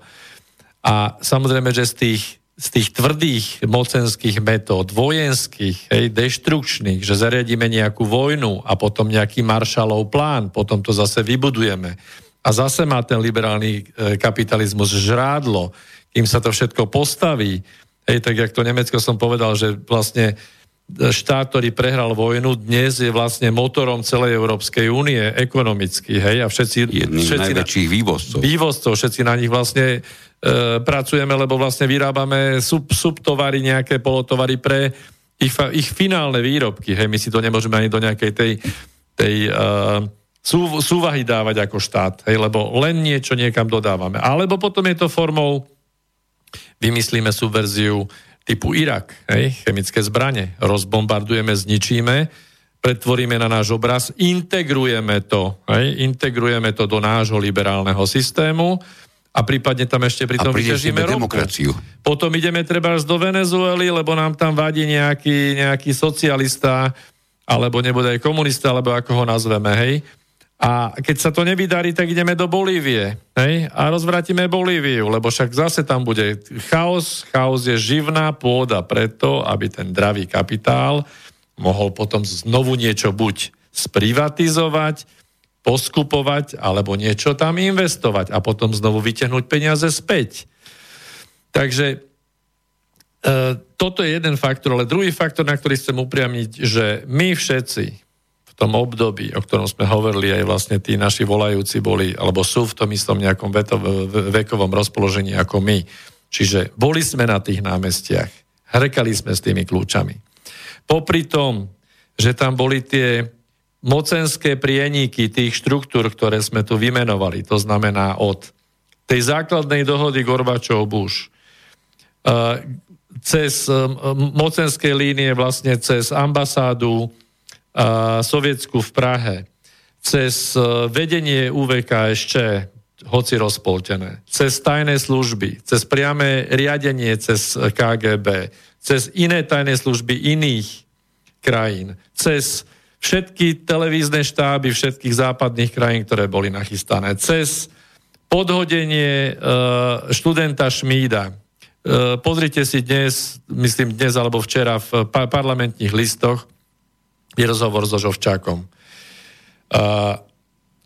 A samozrejme, že z tých z tých tvrdých mocenských metód, vojenských, hej, deštrukčných, že zariadíme nejakú vojnu a potom nejaký maršalov plán, potom to zase vybudujeme. A zase má ten liberálny e, kapitalizmus žrádlo, kým sa to všetko postaví Hej, tak jak to Nemecko som povedal, že vlastne štát, ktorý prehral vojnu, dnes je vlastne motorom celej Európskej únie ekonomicky, hej, a všetci... Jedným všetci najväčších vývozcov. Vývozcov, všetci na nich vlastne e, pracujeme, lebo vlastne vyrábame sub, subtovary, nejaké polotovary pre ich, ich finálne výrobky, hej, my si to nemôžeme ani do nejakej tej, tej uh, sú, súvahy dávať ako štát, hej, lebo len niečo niekam dodávame. Alebo potom je to formou, vymyslíme subverziu typu Irak, hej, chemické zbranie, rozbombardujeme, zničíme, pretvoríme na náš obraz, integrujeme to, hej, integrujeme to do nášho liberálneho systému a prípadne tam ešte pri tom vyťažíme demokraciu. Potom ideme treba do Venezuely, lebo nám tam vadí nejaký, nejaký socialista, alebo nebude aj komunista, alebo ako ho nazveme, hej a keď sa to nevydarí, tak ideme do Bolívie hej? a rozvratíme Bolíviu, lebo však zase tam bude chaos. Chaos je živná pôda preto, aby ten dravý kapitál mohol potom znovu niečo buď sprivatizovať, poskupovať, alebo niečo tam investovať a potom znovu vyťahnuť peniaze späť. Takže e, toto je jeden faktor, ale druhý faktor, na ktorý chcem upriamiť, že my všetci, tom období, o ktorom sme hovorili, aj vlastne tí naši volajúci boli, alebo sú v tom istom nejakom veto, vekovom rozpoložení ako my. Čiže boli sme na tých námestiach, hrkali sme s tými kľúčami. Popri tom, že tam boli tie mocenské prieníky tých štruktúr, ktoré sme tu vymenovali, to znamená od tej základnej dohody Gorbačov-Bush, eh, cez eh, mocenské línie vlastne cez ambasádu Sovietsku v Prahe, cez e, vedenie UVK ešte, hoci rozpoltené, cez tajné služby, cez priame riadenie cez KGB, cez iné tajné služby iných krajín, cez všetky televízne štáby všetkých západných krajín, ktoré boli nachystané, cez podhodenie e, študenta Šmída. E, pozrite si dnes, myslím dnes alebo včera v parlamentných listoch, je rozhovor so Žovčákom. Uh,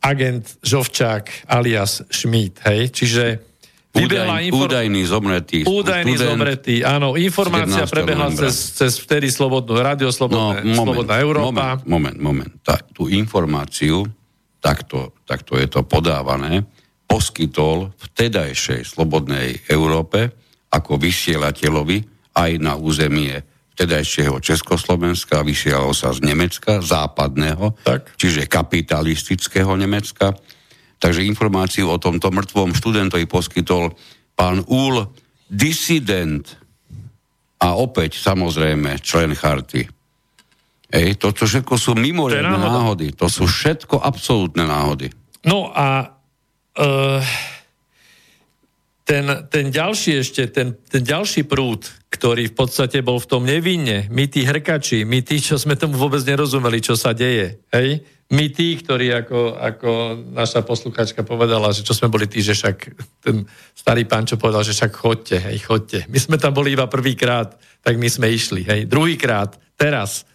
agent Žovčák alias Schmidt, hej? Čiže Údaj, infor... údajný zomretý. Údajný zomretý, áno. Informácia prebehla cez, cez vtedy Slobodnú, Radio Slobodné, no, moment, Slobodná Európa. Moment, moment, moment. Tá, tú informáciu, takto, takto je to podávané, poskytol vtedajšej Slobodnej Európe ako vysielateľovi aj na územie vtedajšieho Československa, vysielalo sa z Nemecka, západného, tak. čiže kapitalistického Nemecka. Takže informáciu o tomto mŕtvom študentovi poskytol pán Úl, disident a opäť samozrejme člen charty. Ej, toto všetko sú mimoriadne náhody. To sú všetko absolútne náhody. No a uh, ten, ten ďalší ešte, ten, ten ďalší prúd, ktorý v podstate bol v tom nevinne, my tí hrkači, my tí, čo sme tomu vôbec nerozumeli, čo sa deje, hej? My tí, ktorí, ako, ako naša posluchačka povedala, že čo sme boli tí, že však ten starý pán, čo povedal, že však chodte, hej, chodte. My sme tam boli iba prvýkrát, tak my sme išli, hej. Druhýkrát, teraz,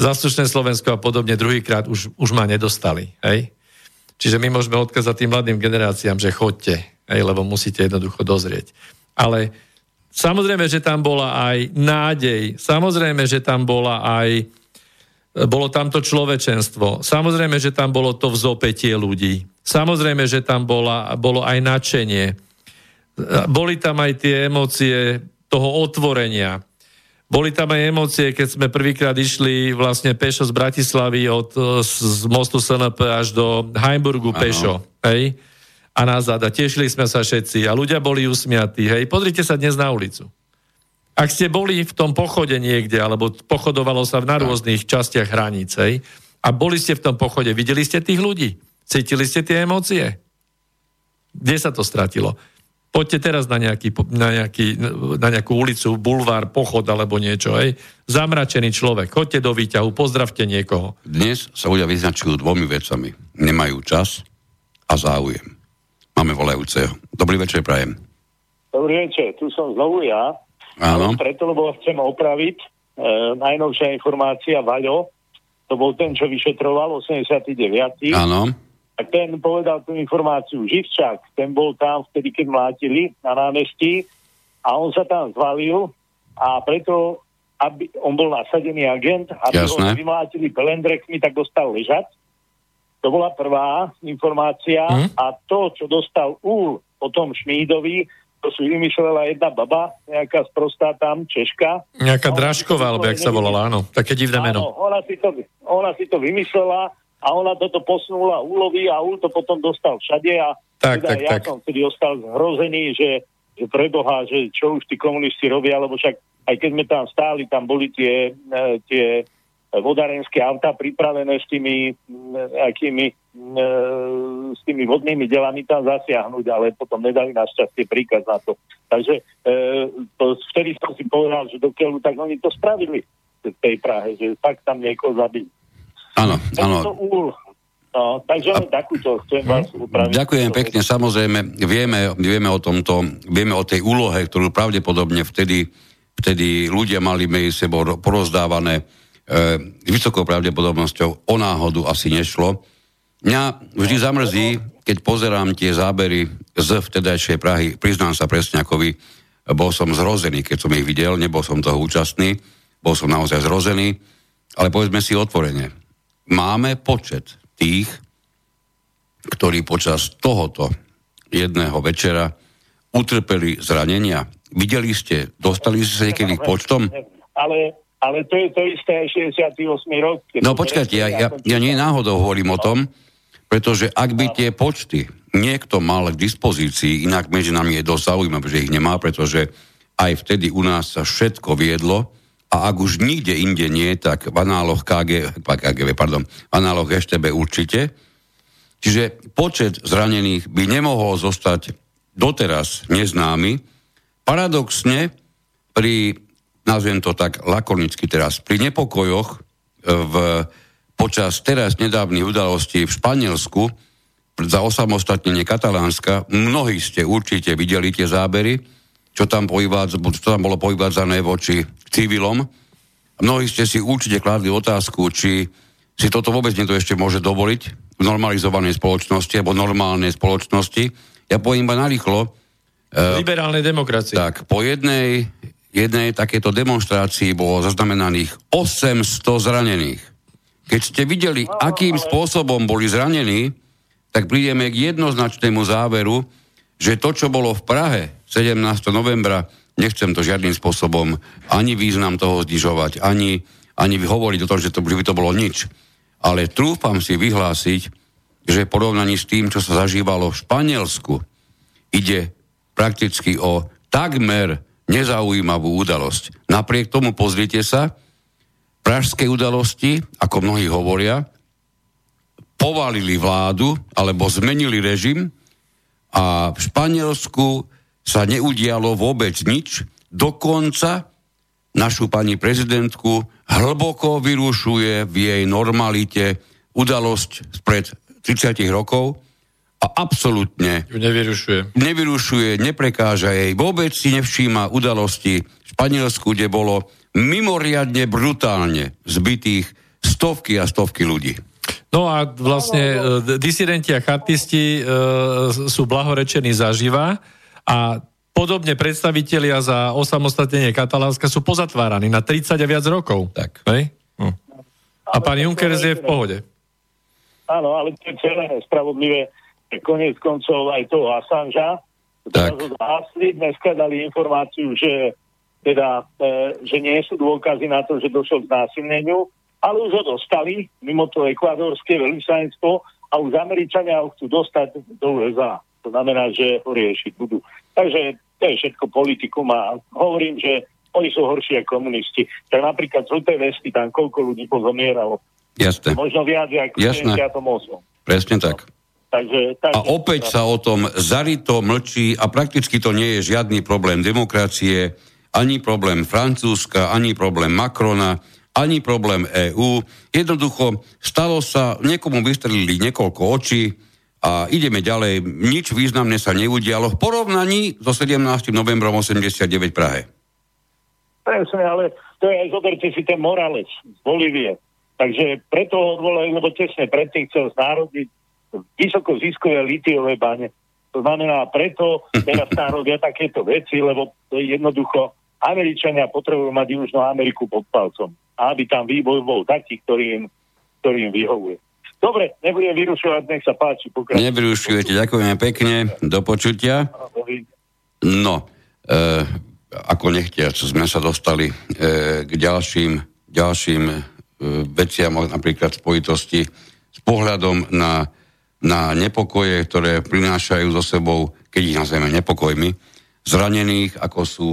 zastupné Slovensko a podobne, druhýkrát už, už ma nedostali, hej. Čiže my môžeme odkázať tým mladým generáciám, že chodte, hej, lebo musíte jednoducho dozrieť. Ale samozrejme, že tam bola aj nádej, samozrejme, že tam bola aj bolo tam to človečenstvo. Samozrejme, že tam bolo to vzopetie ľudí. Samozrejme, že tam bola, bolo aj nadšenie. Boli tam aj tie emócie toho otvorenia. Boli tam aj emócie, keď sme prvýkrát išli vlastne pešo z Bratislavy od z mostu SNP až do Heimburgu pešo. Hej? A nazad a tešili sme sa všetci a ľudia boli usmiatí. Hej, pozrite sa dnes na ulicu. Ak ste boli v tom pochode niekde, alebo pochodovalo sa na rôznych častiach hraníc, hej, a boli ste v tom pochode, videli ste tých ľudí? Cítili ste tie emócie? Kde sa to stratilo? Poďte teraz na, nejaký, na, nejaký, na nejakú ulicu, bulvár, pochod alebo niečo. Hej. Zamračený človek. Choďte do výťahu, pozdravte niekoho. Dnes sa ľudia vyznačujú dvomi vecami. Nemajú čas a záujem. Máme volajúceho. Dobrý večer, prajem. Dobrý večer, tu som znovu ja. Áno. Preto, lebo chcem opraviť e, najnovšia informácia Vaľo, to bol ten, čo vyšetroval 89. Áno. A ten povedal tú informáciu Živčák, ten bol tam vtedy, keď mlátili na námestí a on sa tam zvalil a preto, aby on bol nasadený agent, aby Jasné. ho vymlátili pelendrekmi, tak dostal ležať. To bola prvá informácia Hm? a to, čo dostal úl o tom Šmídovi, to si vymyslela jedna baba, nejaká sprostá tam, Češka. Nejaká Dražková, alebo jak sa volala, áno. Také divné meno. Áno, ona si, to, ona si to vymyslela a ona toto posunula úlovi a úl to potom dostal všade a Tak, teda tak, ja tak. som vtedy ostal zhrozený, že, že preboha, že čo už tí komunisti robia, lebo však aj keď sme tam stáli, tam boli tie, e, tie vodárenské autá pripravené s tými akými e, s tými vodnými delami tam zasiahnuť, ale potom nedali našťastie príkaz na to. Takže e, to, vtedy som si povedal, že do keľu, tak oni to spravili v tej Prahe, že fakt tam niekoho zabili. Áno, áno. No, takže len takúto chcem vás upraviť. Ďakujem pekne, samozrejme, vieme, vieme o tomto, vieme o tej úlohe, ktorú pravdepodobne vtedy, vtedy ľudia mali medzi sebou ro- porozdávané vysokou pravdepodobnosťou o náhodu asi nešlo. Mňa vždy zamrzí, keď pozerám tie zábery z vtedajšej Prahy, priznám sa presne ako vy, bol som zhrozený, keď som ich videl, nebol som toho účastný, bol som naozaj zhrozený, ale povedzme si otvorene, máme počet tých, ktorí počas tohoto jedného večera utrpeli zranenia. Videli ste, dostali ste sa niekedy k počtom? Ale, ale to je to isté aj 68 rok. No počkajte, ja, ja, ja nie náhodou hovorím o tom, pretože ak by tie počty niekto mal k dispozícii, inak medzi nami je dosť zaujímavé, že ich nemá, pretože aj vtedy u nás sa všetko viedlo a ak už nikde inde nie, tak v análoch KG, KGV, pardon, v análoch EŠTB určite. Čiže počet zranených by nemohol zostať doteraz neznámy. Paradoxne pri, nazviem to tak lakonicky teraz, pri nepokojoch e, v, počas teraz nedávnych udalostí v Španielsku za osamostatnenie Katalánska, mnohí ste určite videli tie zábery, čo tam, poivádza, čo tam bolo poivádzané voči civilom. Mnohí ste si určite kladli otázku, či si toto vôbec niekto ešte môže dovoliť v normalizovanej spoločnosti alebo normálnej spoločnosti. Ja poviem iba narýchlo, Liberálnej demokracie. tak po jednej, jednej takéto demonstrácii bolo zaznamenaných 800 zranených. Keď ste videli, akým spôsobom boli zranení, tak prídeme k jednoznačnému záveru, že to, čo bolo v Prahe 17. novembra, nechcem to žiadnym spôsobom ani význam toho zdižovať, ani, ani hovoriť o tom, že to, že by to bolo nič. Ale trúfam si vyhlásiť, že v porovnaní s tým, čo sa zažívalo v Španielsku, ide prakticky o takmer nezaujímavú udalosť. Napriek tomu pozrite sa, pražské udalosti, ako mnohí hovoria, povalili vládu alebo zmenili režim a v Španielsku sa neudialo vôbec nič, dokonca našu pani prezidentku hlboko vyrušuje v jej normalite udalosť spred 30 rokov a absolútne Ju nevyrušuje. nevyrušuje, neprekáža jej, vôbec si nevšíma udalosti v Španielsku, kde bolo mimoriadne brutálne zbytých stovky a stovky ľudí. No a vlastne e, disidenti a chartisti e, sú blahorečení zaživa a podobne predstavitelia za osamostatnenie Katalánska sú pozatváraní na 30 a viac rokov. Tak. Hej? Hm. A pán Juncker je v pohode. Áno, ale to je celé nespravodlivé. Konec koncov aj toho Assangea. Tak. Zásli dneska dali informáciu, že teda, e, že nie sú dôkazy na to, že došlo k násilneniu, ale už ho dostali mimo to ekvadorské veľvyslanectvo a už Američania ho chcú dostať do USA. To znamená, že ho riešiť budú. Takže to je všetko politikum a hovorím, že oni sú horší ako komunisti. Tak napríklad žlté vesty, tam koľko ľudí pozomieralo. Jasné. Možno viac ako v 78. Presne tak. Takže, takže, A opäť sa o tom zarito mlčí a prakticky to nie je žiadny problém demokracie, ani problém Francúzska, ani problém Macrona, ani problém EÚ. Jednoducho stalo sa, niekomu vystrelili niekoľko očí a ideme ďalej. Nič významné sa neudialo v porovnaní so 17. novembrom 89 v Prahe. Presne, ale to je aj, zoberte si ten Morales z Bolívie. Takže preto ho odvolajú, lebo tesne predtým chcel znárodniť vysoko ziskové litiové bane. To znamená, preto teraz tam robia takéto veci, lebo to je jednoducho Američania potrebujú mať Južnú Ameriku pod palcom. A aby tam vývoj bol taký, ktorý im, ktorý im vyhovuje. Dobre, nebudem vyrušovať, nech sa páči. Pokračujem. Nevyrušujete, ďakujeme pekne, do počutia. No, e, ako nechtiac sme sa dostali e, k ďalším, ďalším e, veciam, napríklad spojitosti s pohľadom na, na nepokoje, ktoré prinášajú so sebou, keď ich nazveme nepokojmi, zranených, ako sú,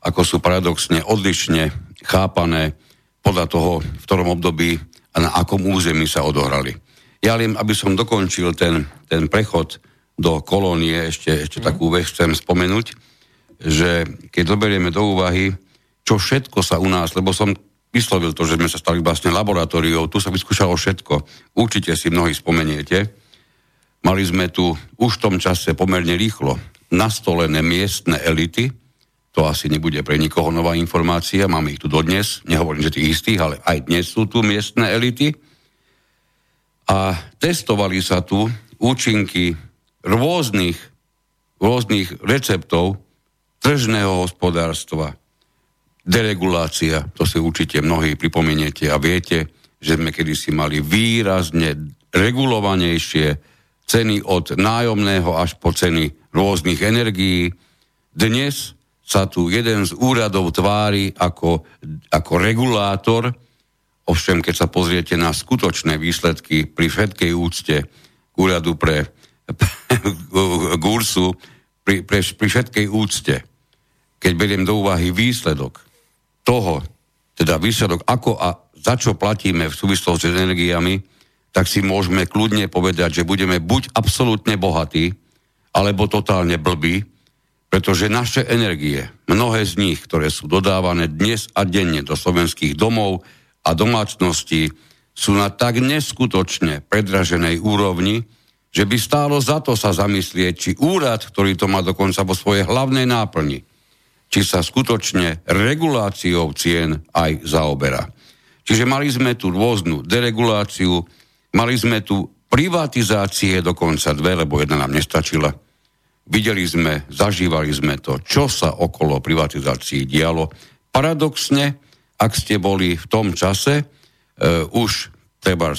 ako sú paradoxne odlišne chápané podľa toho, v ktorom období a na akom území sa odohrali. Ja len, aby som dokončil ten, ten prechod do kolónie, ešte, ešte mm. takú vec chcem spomenúť, že keď zoberieme do úvahy, čo všetko sa u nás, lebo som vyslovil to, že sme sa stali vlastne laboratóriou, tu sa vyskúšalo všetko. Určite si mnohí spomeniete. Mali sme tu už v tom čase pomerne rýchlo nastolené miestne elity, to asi nebude pre nikoho nová informácia, máme ich tu dodnes, nehovorím, že tých istých, ale aj dnes sú tu miestne elity. A testovali sa tu účinky rôznych, rôznych receptov tržného hospodárstva, deregulácia, to si určite mnohí pripomeniete a viete, že sme kedysi mali výrazne regulovanejšie ceny od nájomného až po ceny rôznych energií. Dnes sa tu jeden z úradov tvári ako, ako regulátor, ovšem keď sa pozriete na skutočné výsledky pri všetkej úcte k úradu pre, *laughs* Gursu, pri, pri, pri všetkej úcte keď beriem do úvahy výsledok toho, teda výsledok, ako a za čo platíme v súvislosti s energiami, tak si môžeme kľudne povedať, že budeme buď absolútne bohatí, alebo totálne blbí, pretože naše energie, mnohé z nich, ktoré sú dodávané dnes a denne do slovenských domov a domácností, sú na tak neskutočne predraženej úrovni, že by stálo za to sa zamyslieť, či úrad, ktorý to má dokonca vo svojej hlavnej náplni, či sa skutočne reguláciou cien aj zaoberá. Čiže mali sme tu rôznu dereguláciu, mali sme tu privatizácie, dokonca dve, lebo jedna nám nestačila. Videli sme, zažívali sme to, čo sa okolo privatizácií dialo. Paradoxne, ak ste boli v tom čase uh, už treba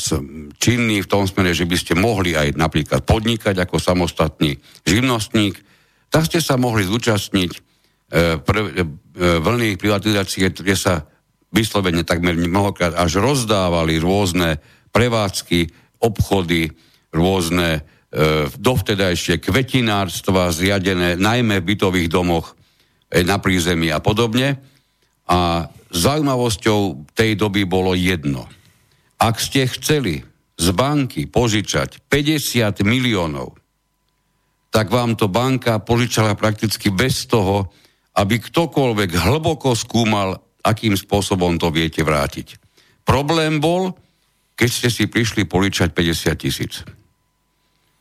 činný v tom smere, že by ste mohli aj napríklad podnikať ako samostatný živnostník, tak ste sa mohli zúčastniť prv, e, vlny privatizácie, kde sa vyslovene takmer mnohokrát až rozdávali rôzne prevádzky, obchody, rôzne e, dovtedajšie kvetinárstva zriadené najmä v bytových domoch e, na prízemí a podobne. A zaujímavosťou tej doby bolo jedno. Ak ste chceli z banky požičať 50 miliónov, tak vám to banka požičala prakticky bez toho, aby ktokoľvek hlboko skúmal, akým spôsobom to viete vrátiť. Problém bol, keď ste si prišli poličať 50 tisíc.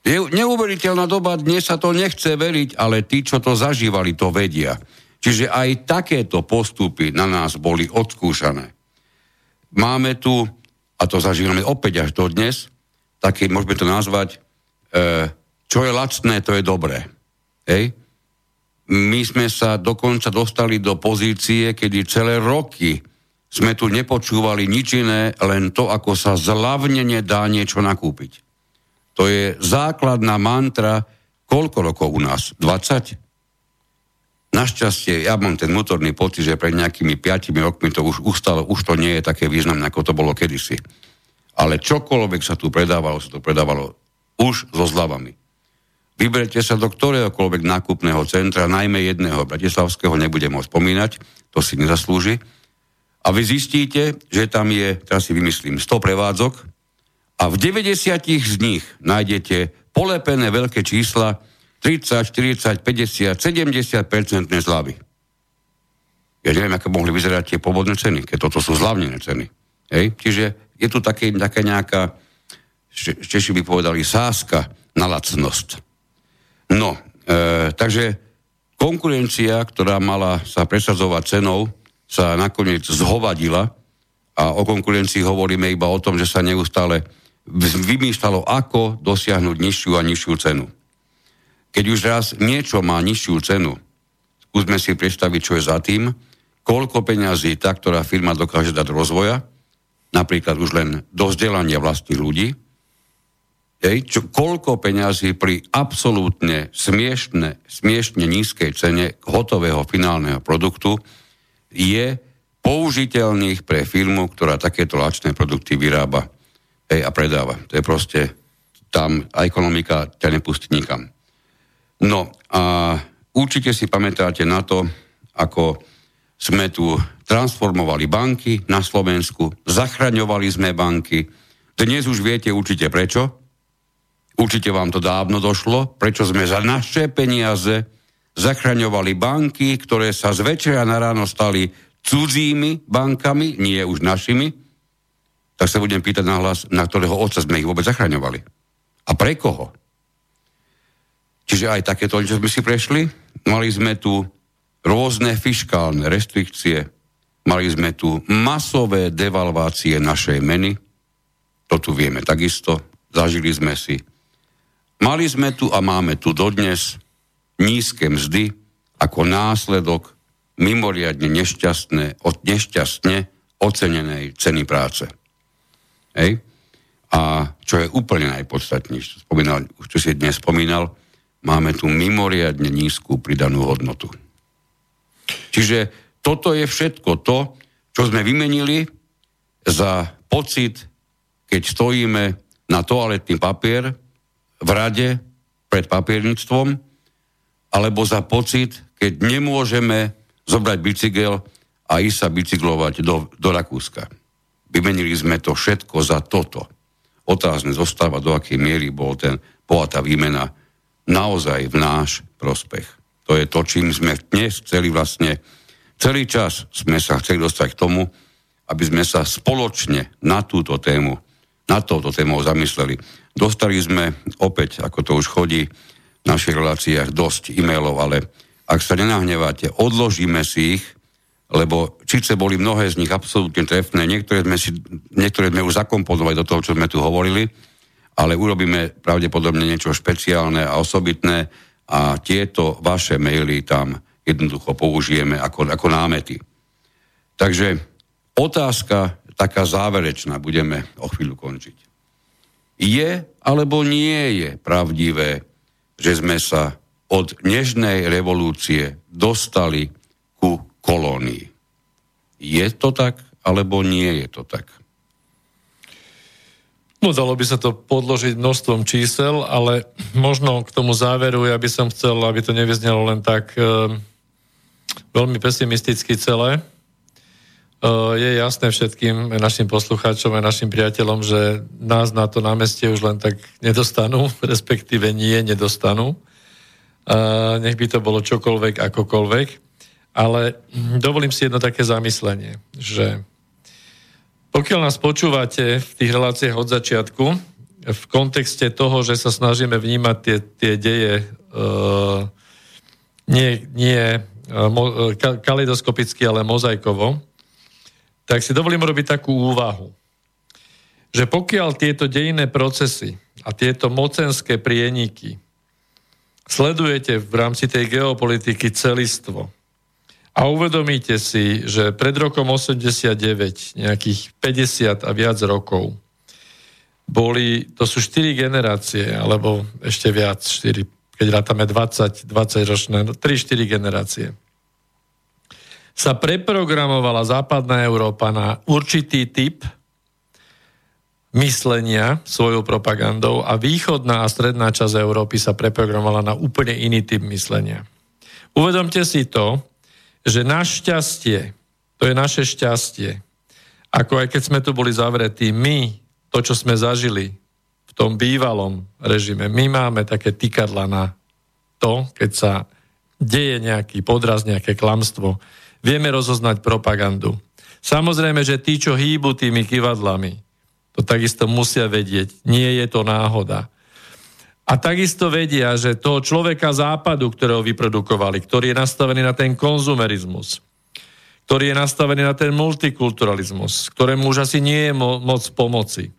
Je neuveriteľná doba, dnes sa to nechce veriť, ale tí, čo to zažívali, to vedia. Čiže aj takéto postupy na nás boli odskúšané. Máme tu, a to zažívame opäť až do dnes, taký, môžeme to nazvať, e, čo je lacné, to je dobré. Hej? my sme sa dokonca dostali do pozície, kedy celé roky sme tu nepočúvali nič iné, len to, ako sa zľavnene dá niečo nakúpiť. To je základná mantra, koľko rokov u nás? 20? Našťastie, ja mám ten vnútorný pocit, že pred nejakými 5 rokmi to už ustalo, už to nie je také významné, ako to bolo kedysi. Ale čokoľvek sa tu predávalo, sa to predávalo už so zľavami. Vyberte sa do ktoréhokoľvek nákupného centra, najmä jedného bratislavského, nebudem ho spomínať, to si nezaslúži. A vy zistíte, že tam je, teraz si vymyslím, 100 prevádzok a v 90 z nich nájdete polepené veľké čísla 30, 40, 50, 70 percentné zľavy. Ja neviem, aké mohli vyzerať tie pôvodné ceny, keď toto sú zľavnené ceny. Hej? Čiže je tu také, také nejaká, Češi by povedali, sáska na lacnosť. No, e, takže konkurencia, ktorá mala sa presadzovať cenou, sa nakoniec zhovadila a o konkurencii hovoríme iba o tom, že sa neustále vymýšľalo, ako dosiahnuť nižšiu a nižšiu cenu. Keď už raz niečo má nižšiu cenu, skúsme si predstaviť, čo je za tým, koľko peňazí tá, ktorá firma dokáže dať rozvoja, napríklad už len do vzdelania vlastných ľudí, Hej, čo, koľko peňazí pri absolútne smiešne, smiešne nízkej cene hotového finálneho produktu je použiteľných pre firmu, ktorá takéto lačné produkty vyrába a predáva. To je proste, tam a ekonomika ťa nepustí nikam. No a určite si pamätáte na to, ako sme tu transformovali banky na Slovensku, zachraňovali sme banky. Dnes už viete určite prečo, Určite vám to dávno došlo, prečo sme za naše peniaze zachraňovali banky, ktoré sa z večera na ráno stali cudzími bankami, nie už našimi, tak sa budem pýtať na hlas, na ktorého otca sme ich vôbec zachraňovali. A pre koho? Čiže aj takéto, čo sme si prešli, mali sme tu rôzne fiskálne restrikcie, mali sme tu masové devalvácie našej meny, to tu vieme takisto, zažili sme si. Mali sme tu a máme tu dodnes nízke mzdy ako následok mimoriadne nešťastné, od nešťastne ocenenej ceny práce. Hej? A čo je úplne najpodstatnejšie, spomínal, čo si dnes spomínal, máme tu mimoriadne nízku pridanú hodnotu. Čiže toto je všetko to, čo sme vymenili za pocit, keď stojíme na toaletný papier v rade pred papierníctvom, alebo za pocit, keď nemôžeme zobrať bicykel a ísť sa bicyklovať do, do Rakúska. Vymenili sme to všetko za toto. Otázne zostáva, do akej miery bol ten, bola tá výmena naozaj v náš prospech. To je to, čím sme dnes chceli vlastne, celý čas sme sa chceli dostať k tomu, aby sme sa spoločne na túto tému, na touto tému zamysleli. Dostali sme opäť, ako to už chodí našich reláciách, dosť e-mailov, ale ak sa nenahneváte, odložíme si ich, lebo síce boli mnohé z nich absolútne trefné, niektoré sme, si, niektoré sme už zakomponovali do toho, čo sme tu hovorili, ale urobíme pravdepodobne niečo špeciálne a osobitné a tieto vaše maily tam jednoducho použijeme ako, ako námety. Takže otázka taká záverečná, budeme o chvíľu končiť. Je alebo nie je pravdivé, že sme sa od nežnej revolúcie dostali ku kolónii. Je to tak, alebo nie je to tak? No, dalo by sa to podložiť množstvom čísel, ale možno k tomu záveru ja by som chcel, aby to nevyznelo len tak e, veľmi pesimisticky celé, je jasné všetkým našim poslucháčom a našim priateľom, že nás na to námestie už len tak nedostanú, *laughs* respektíve nie nedostanú. Nech by to bolo čokoľvek, akokoľvek. Ale dovolím si jedno také zamyslenie, že pokiaľ nás počúvate v tých reláciách od začiatku, v kontexte toho, že sa snažíme vnímať tie, tie deje nie, nie kaleidoskopicky, ale mozaikovo, tak si dovolím robiť takú úvahu, že pokiaľ tieto dejinné procesy a tieto mocenské prieniky sledujete v rámci tej geopolitiky celistvo a uvedomíte si, že pred rokom 89, nejakých 50 a viac rokov, boli, to sú 4 generácie, alebo ešte viac, 4, keď rátame 20, 20 ročné, 3-4 no, generácie sa preprogramovala západná Európa na určitý typ myslenia svojou propagandou a východná a stredná časť Európy sa preprogramovala na úplne iný typ myslenia. Uvedomte si to, že našťastie, to je naše šťastie, ako aj keď sme tu boli zavretí, my, to, čo sme zažili v tom bývalom režime, my máme také tykadla na to, keď sa deje nejaký podraz, nejaké klamstvo, vieme rozoznať propagandu. Samozrejme, že tí, čo hýbu tými kivadlami, to takisto musia vedieť. Nie je to náhoda. A takisto vedia, že toho človeka západu, ktorého vyprodukovali, ktorý je nastavený na ten konzumerizmus, ktorý je nastavený na ten multikulturalizmus, ktorému už asi nie je mo- moc pomoci.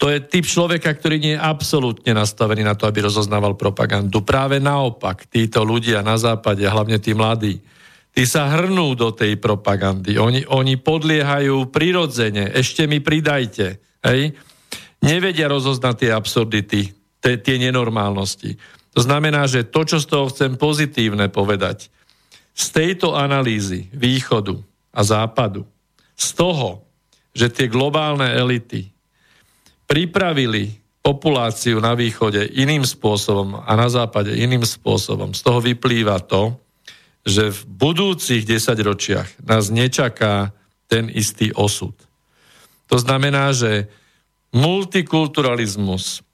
To je typ človeka, ktorý nie je absolútne nastavený na to, aby rozoznával propagandu. Práve naopak, títo ľudia na západe, hlavne tí mladí, Tí sa hrnú do tej propagandy. Oni, oni podliehajú prirodzene. Ešte mi pridajte. Hej? Nevedia rozoznať tie absurdity, tie, tie nenormálnosti. To znamená, že to, čo z toho chcem pozitívne povedať, z tejto analýzy východu a západu, z toho, že tie globálne elity pripravili populáciu na východe iným spôsobom a na západe iným spôsobom, z toho vyplýva to, že v budúcich desaťročiach nás nečaká ten istý osud. To znamená, že multikulturalizmus,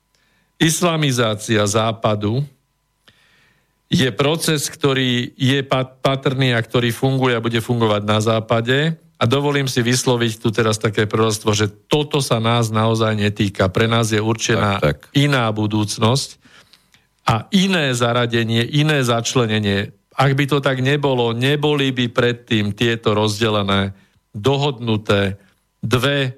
islamizácia západu je proces, ktorý je patrný a ktorý funguje a bude fungovať na západe. A dovolím si vysloviť tu teraz také prorostvo, že toto sa nás naozaj netýka. Pre nás je určená tak, tak. iná budúcnosť a iné zaradenie, iné začlenenie ak by to tak nebolo, neboli by predtým tieto rozdelené, dohodnuté dve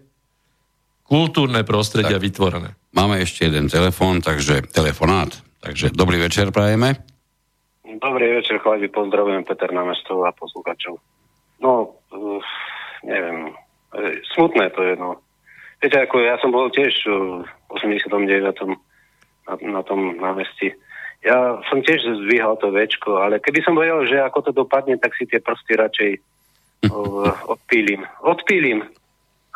kultúrne prostredia tak. vytvorené. Máme ešte jeden telefón, takže telefonát. Takže dobrý večer prajeme. Dobrý večer, chladi, pozdravujem Peter Namestov a poslúkačov. No, uh, neviem, e, smutné to je, no. Viete, ako ja som bol tiež v 89. na, na tom námestí ja som tiež zdvíhal to večko, ale keby som vedel, že ako to dopadne, tak si tie prsty radšej *laughs* odpílim. Odpílim.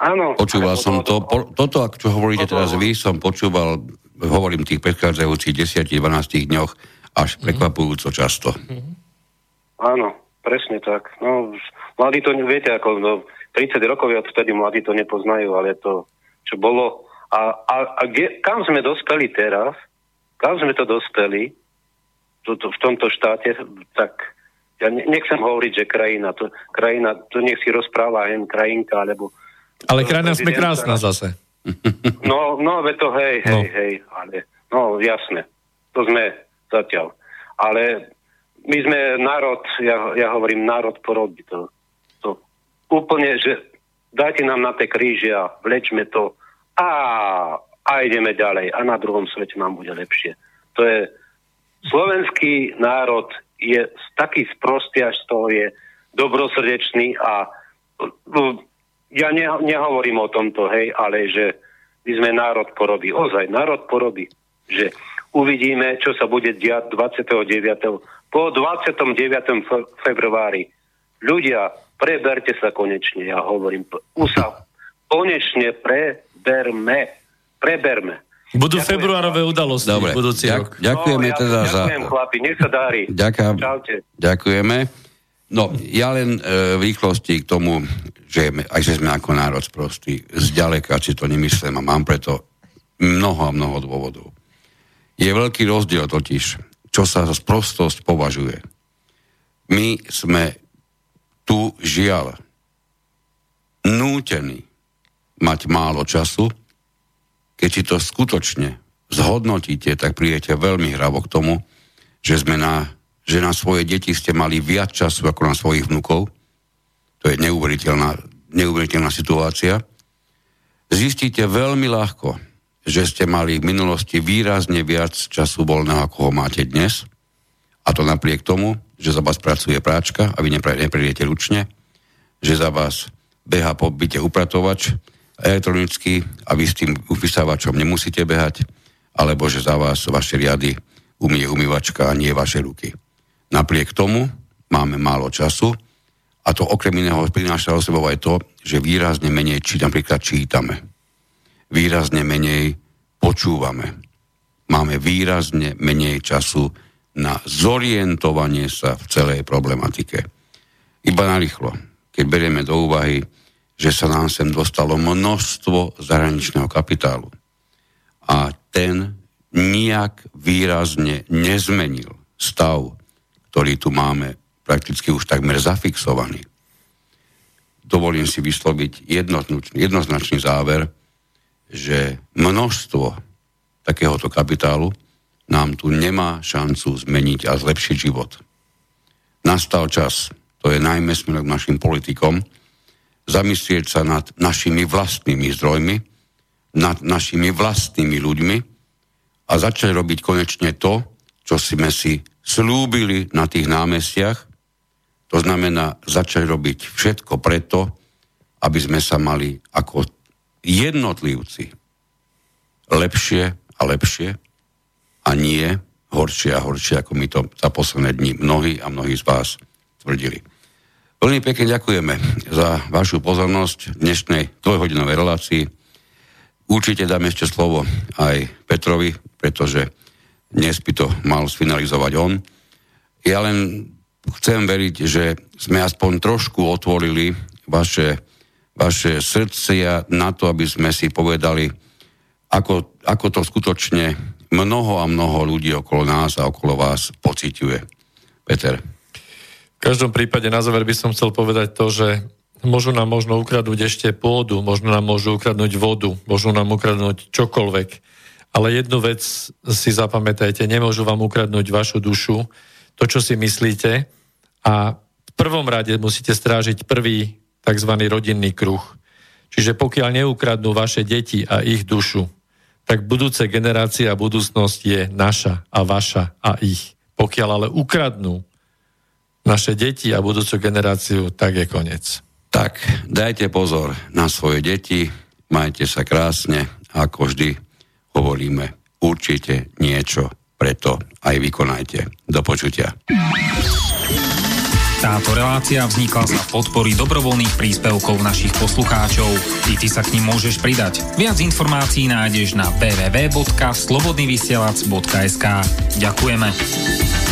Áno. Počúval som to, po, toto, čo hovoríte teraz vy, som počúval, hovorím tých predchádzajúcich 10-12 dňoch, až mhm. prekvapujúco často. Áno, presne tak. No, mladí to, viete, ako no, 30 rokov odtedy mladí to nepoznajú, ale to, čo bolo. A, a, a kde, kam sme dospeli teraz, kam sme to dospeli v tomto štáte, tak ja nechcem hovoriť, že krajina, to, krajina, to nech si rozpráva len krajinka, alebo... Ale krajina sme krásna zase. *laughs* No, no, ve to hej, hej, no. hej, ale, no, jasné, to sme zatiaľ. Ale my sme národ, ja, ja hovorím národ porody, to, to úplne, že dajte nám na tie kríže a vlečme to a a ideme ďalej a na druhom svete nám bude lepšie. To je slovenský národ je taký sprostý, až z toho je dobrosrdečný a ja ne, nehovorím o tomto, hej, ale že my sme národ porody. Ozaj, národ porody. Že uvidíme, čo sa bude diať 29. Po 29. februári. Ľudia, preberte sa konečne, ja hovorím. Už sa konečne preberme preberme. Budú ďakujem. februárové udalosti Dobre, budúci ďak, rok. Ďakujeme no, teda ďakujem, za... Ďakujem, chlapi, nech sa dári. Ďakujem. Čaute. Ďakujeme. No, ja len e, v rýchlosti k tomu, že, aj že sme ako národ sprostí, zďaleka si to nemyslím a mám preto mnoho a mnoho dôvodov. Je veľký rozdiel totiž, čo sa za sprostosť považuje. My sme tu žiaľ nútení mať málo času, keď si to skutočne zhodnotíte, tak prídete veľmi hravo k tomu, že, sme na, že na svoje deti ste mali viac času ako na svojich vnukov. To je neuveriteľná, neuveriteľná situácia. Zistíte veľmi ľahko, že ste mali v minulosti výrazne viac času voľného, ako ho máte dnes. A to napriek tomu, že za vás pracuje práčka a vy neprídete ručne, že za vás beha po byte upratovač, elektronicky a vy s tým vysávačom nemusíte behať, alebo že za vás vaše riady umie umývačka a nie vaše ruky. Napriek tomu máme málo času a to okrem iného prináša o sebou aj to, že výrazne menej či napríklad čítame. Výrazne menej počúvame. Máme výrazne menej času na zorientovanie sa v celej problematike. Iba narýchlo, keď berieme do úvahy že sa nám sem dostalo množstvo zahraničného kapitálu. A ten nijak výrazne nezmenil stav, ktorý tu máme prakticky už takmer zafixovaný. Dovolím si vysloviť jednoznačný záver, že množstvo takéhoto kapitálu nám tu nemá šancu zmeniť a zlepšiť život. Nastal čas, to je najmä smerom našim politikom, zamyslieť sa nad našimi vlastnými zdrojmi, nad našimi vlastnými ľuďmi a začať robiť konečne to, čo sme si slúbili na tých námestiach. To znamená začať robiť všetko preto, aby sme sa mali ako jednotlivci lepšie a lepšie a nie horšie a horšie, ako my to za posledné dni mnohí a mnohí z vás tvrdili. Veľmi pekne ďakujeme za vašu pozornosť v dnešnej dvojhodinovej relácii. Určite dáme ešte slovo aj Petrovi, pretože dnes by to mal sfinalizovať on. Ja len chcem veriť, že sme aspoň trošku otvorili vaše, vaše srdcia na to, aby sme si povedali, ako, ako to skutočne mnoho a mnoho ľudí okolo nás a okolo vás pociťuje. Peter. V každom prípade na záver by som chcel povedať to, že môžu nám možno ukradnúť ešte pôdu, možno nám môžu ukradnúť vodu, môžu nám ukradnúť čokoľvek. Ale jednu vec si zapamätajte, nemôžu vám ukradnúť vašu dušu, to, čo si myslíte a v prvom rade musíte strážiť prvý tzv. rodinný kruh. Čiže pokiaľ neukradnú vaše deti a ich dušu, tak budúce generácie a budúcnosť je naša a vaša a ich. Pokiaľ ale ukradnú naše deti a budúcu generáciu, tak je koniec. Tak, dajte pozor na svoje deti, majte sa krásne, ako vždy hovoríme, určite niečo preto aj vykonajte. Do počutia. Táto relácia vznikla za podpory dobrovoľných príspevkov našich poslucháčov. I ty sa k ním môžeš pridať. Viac informácií nájdeš na www.slobodnyvysielac.sk Ďakujeme.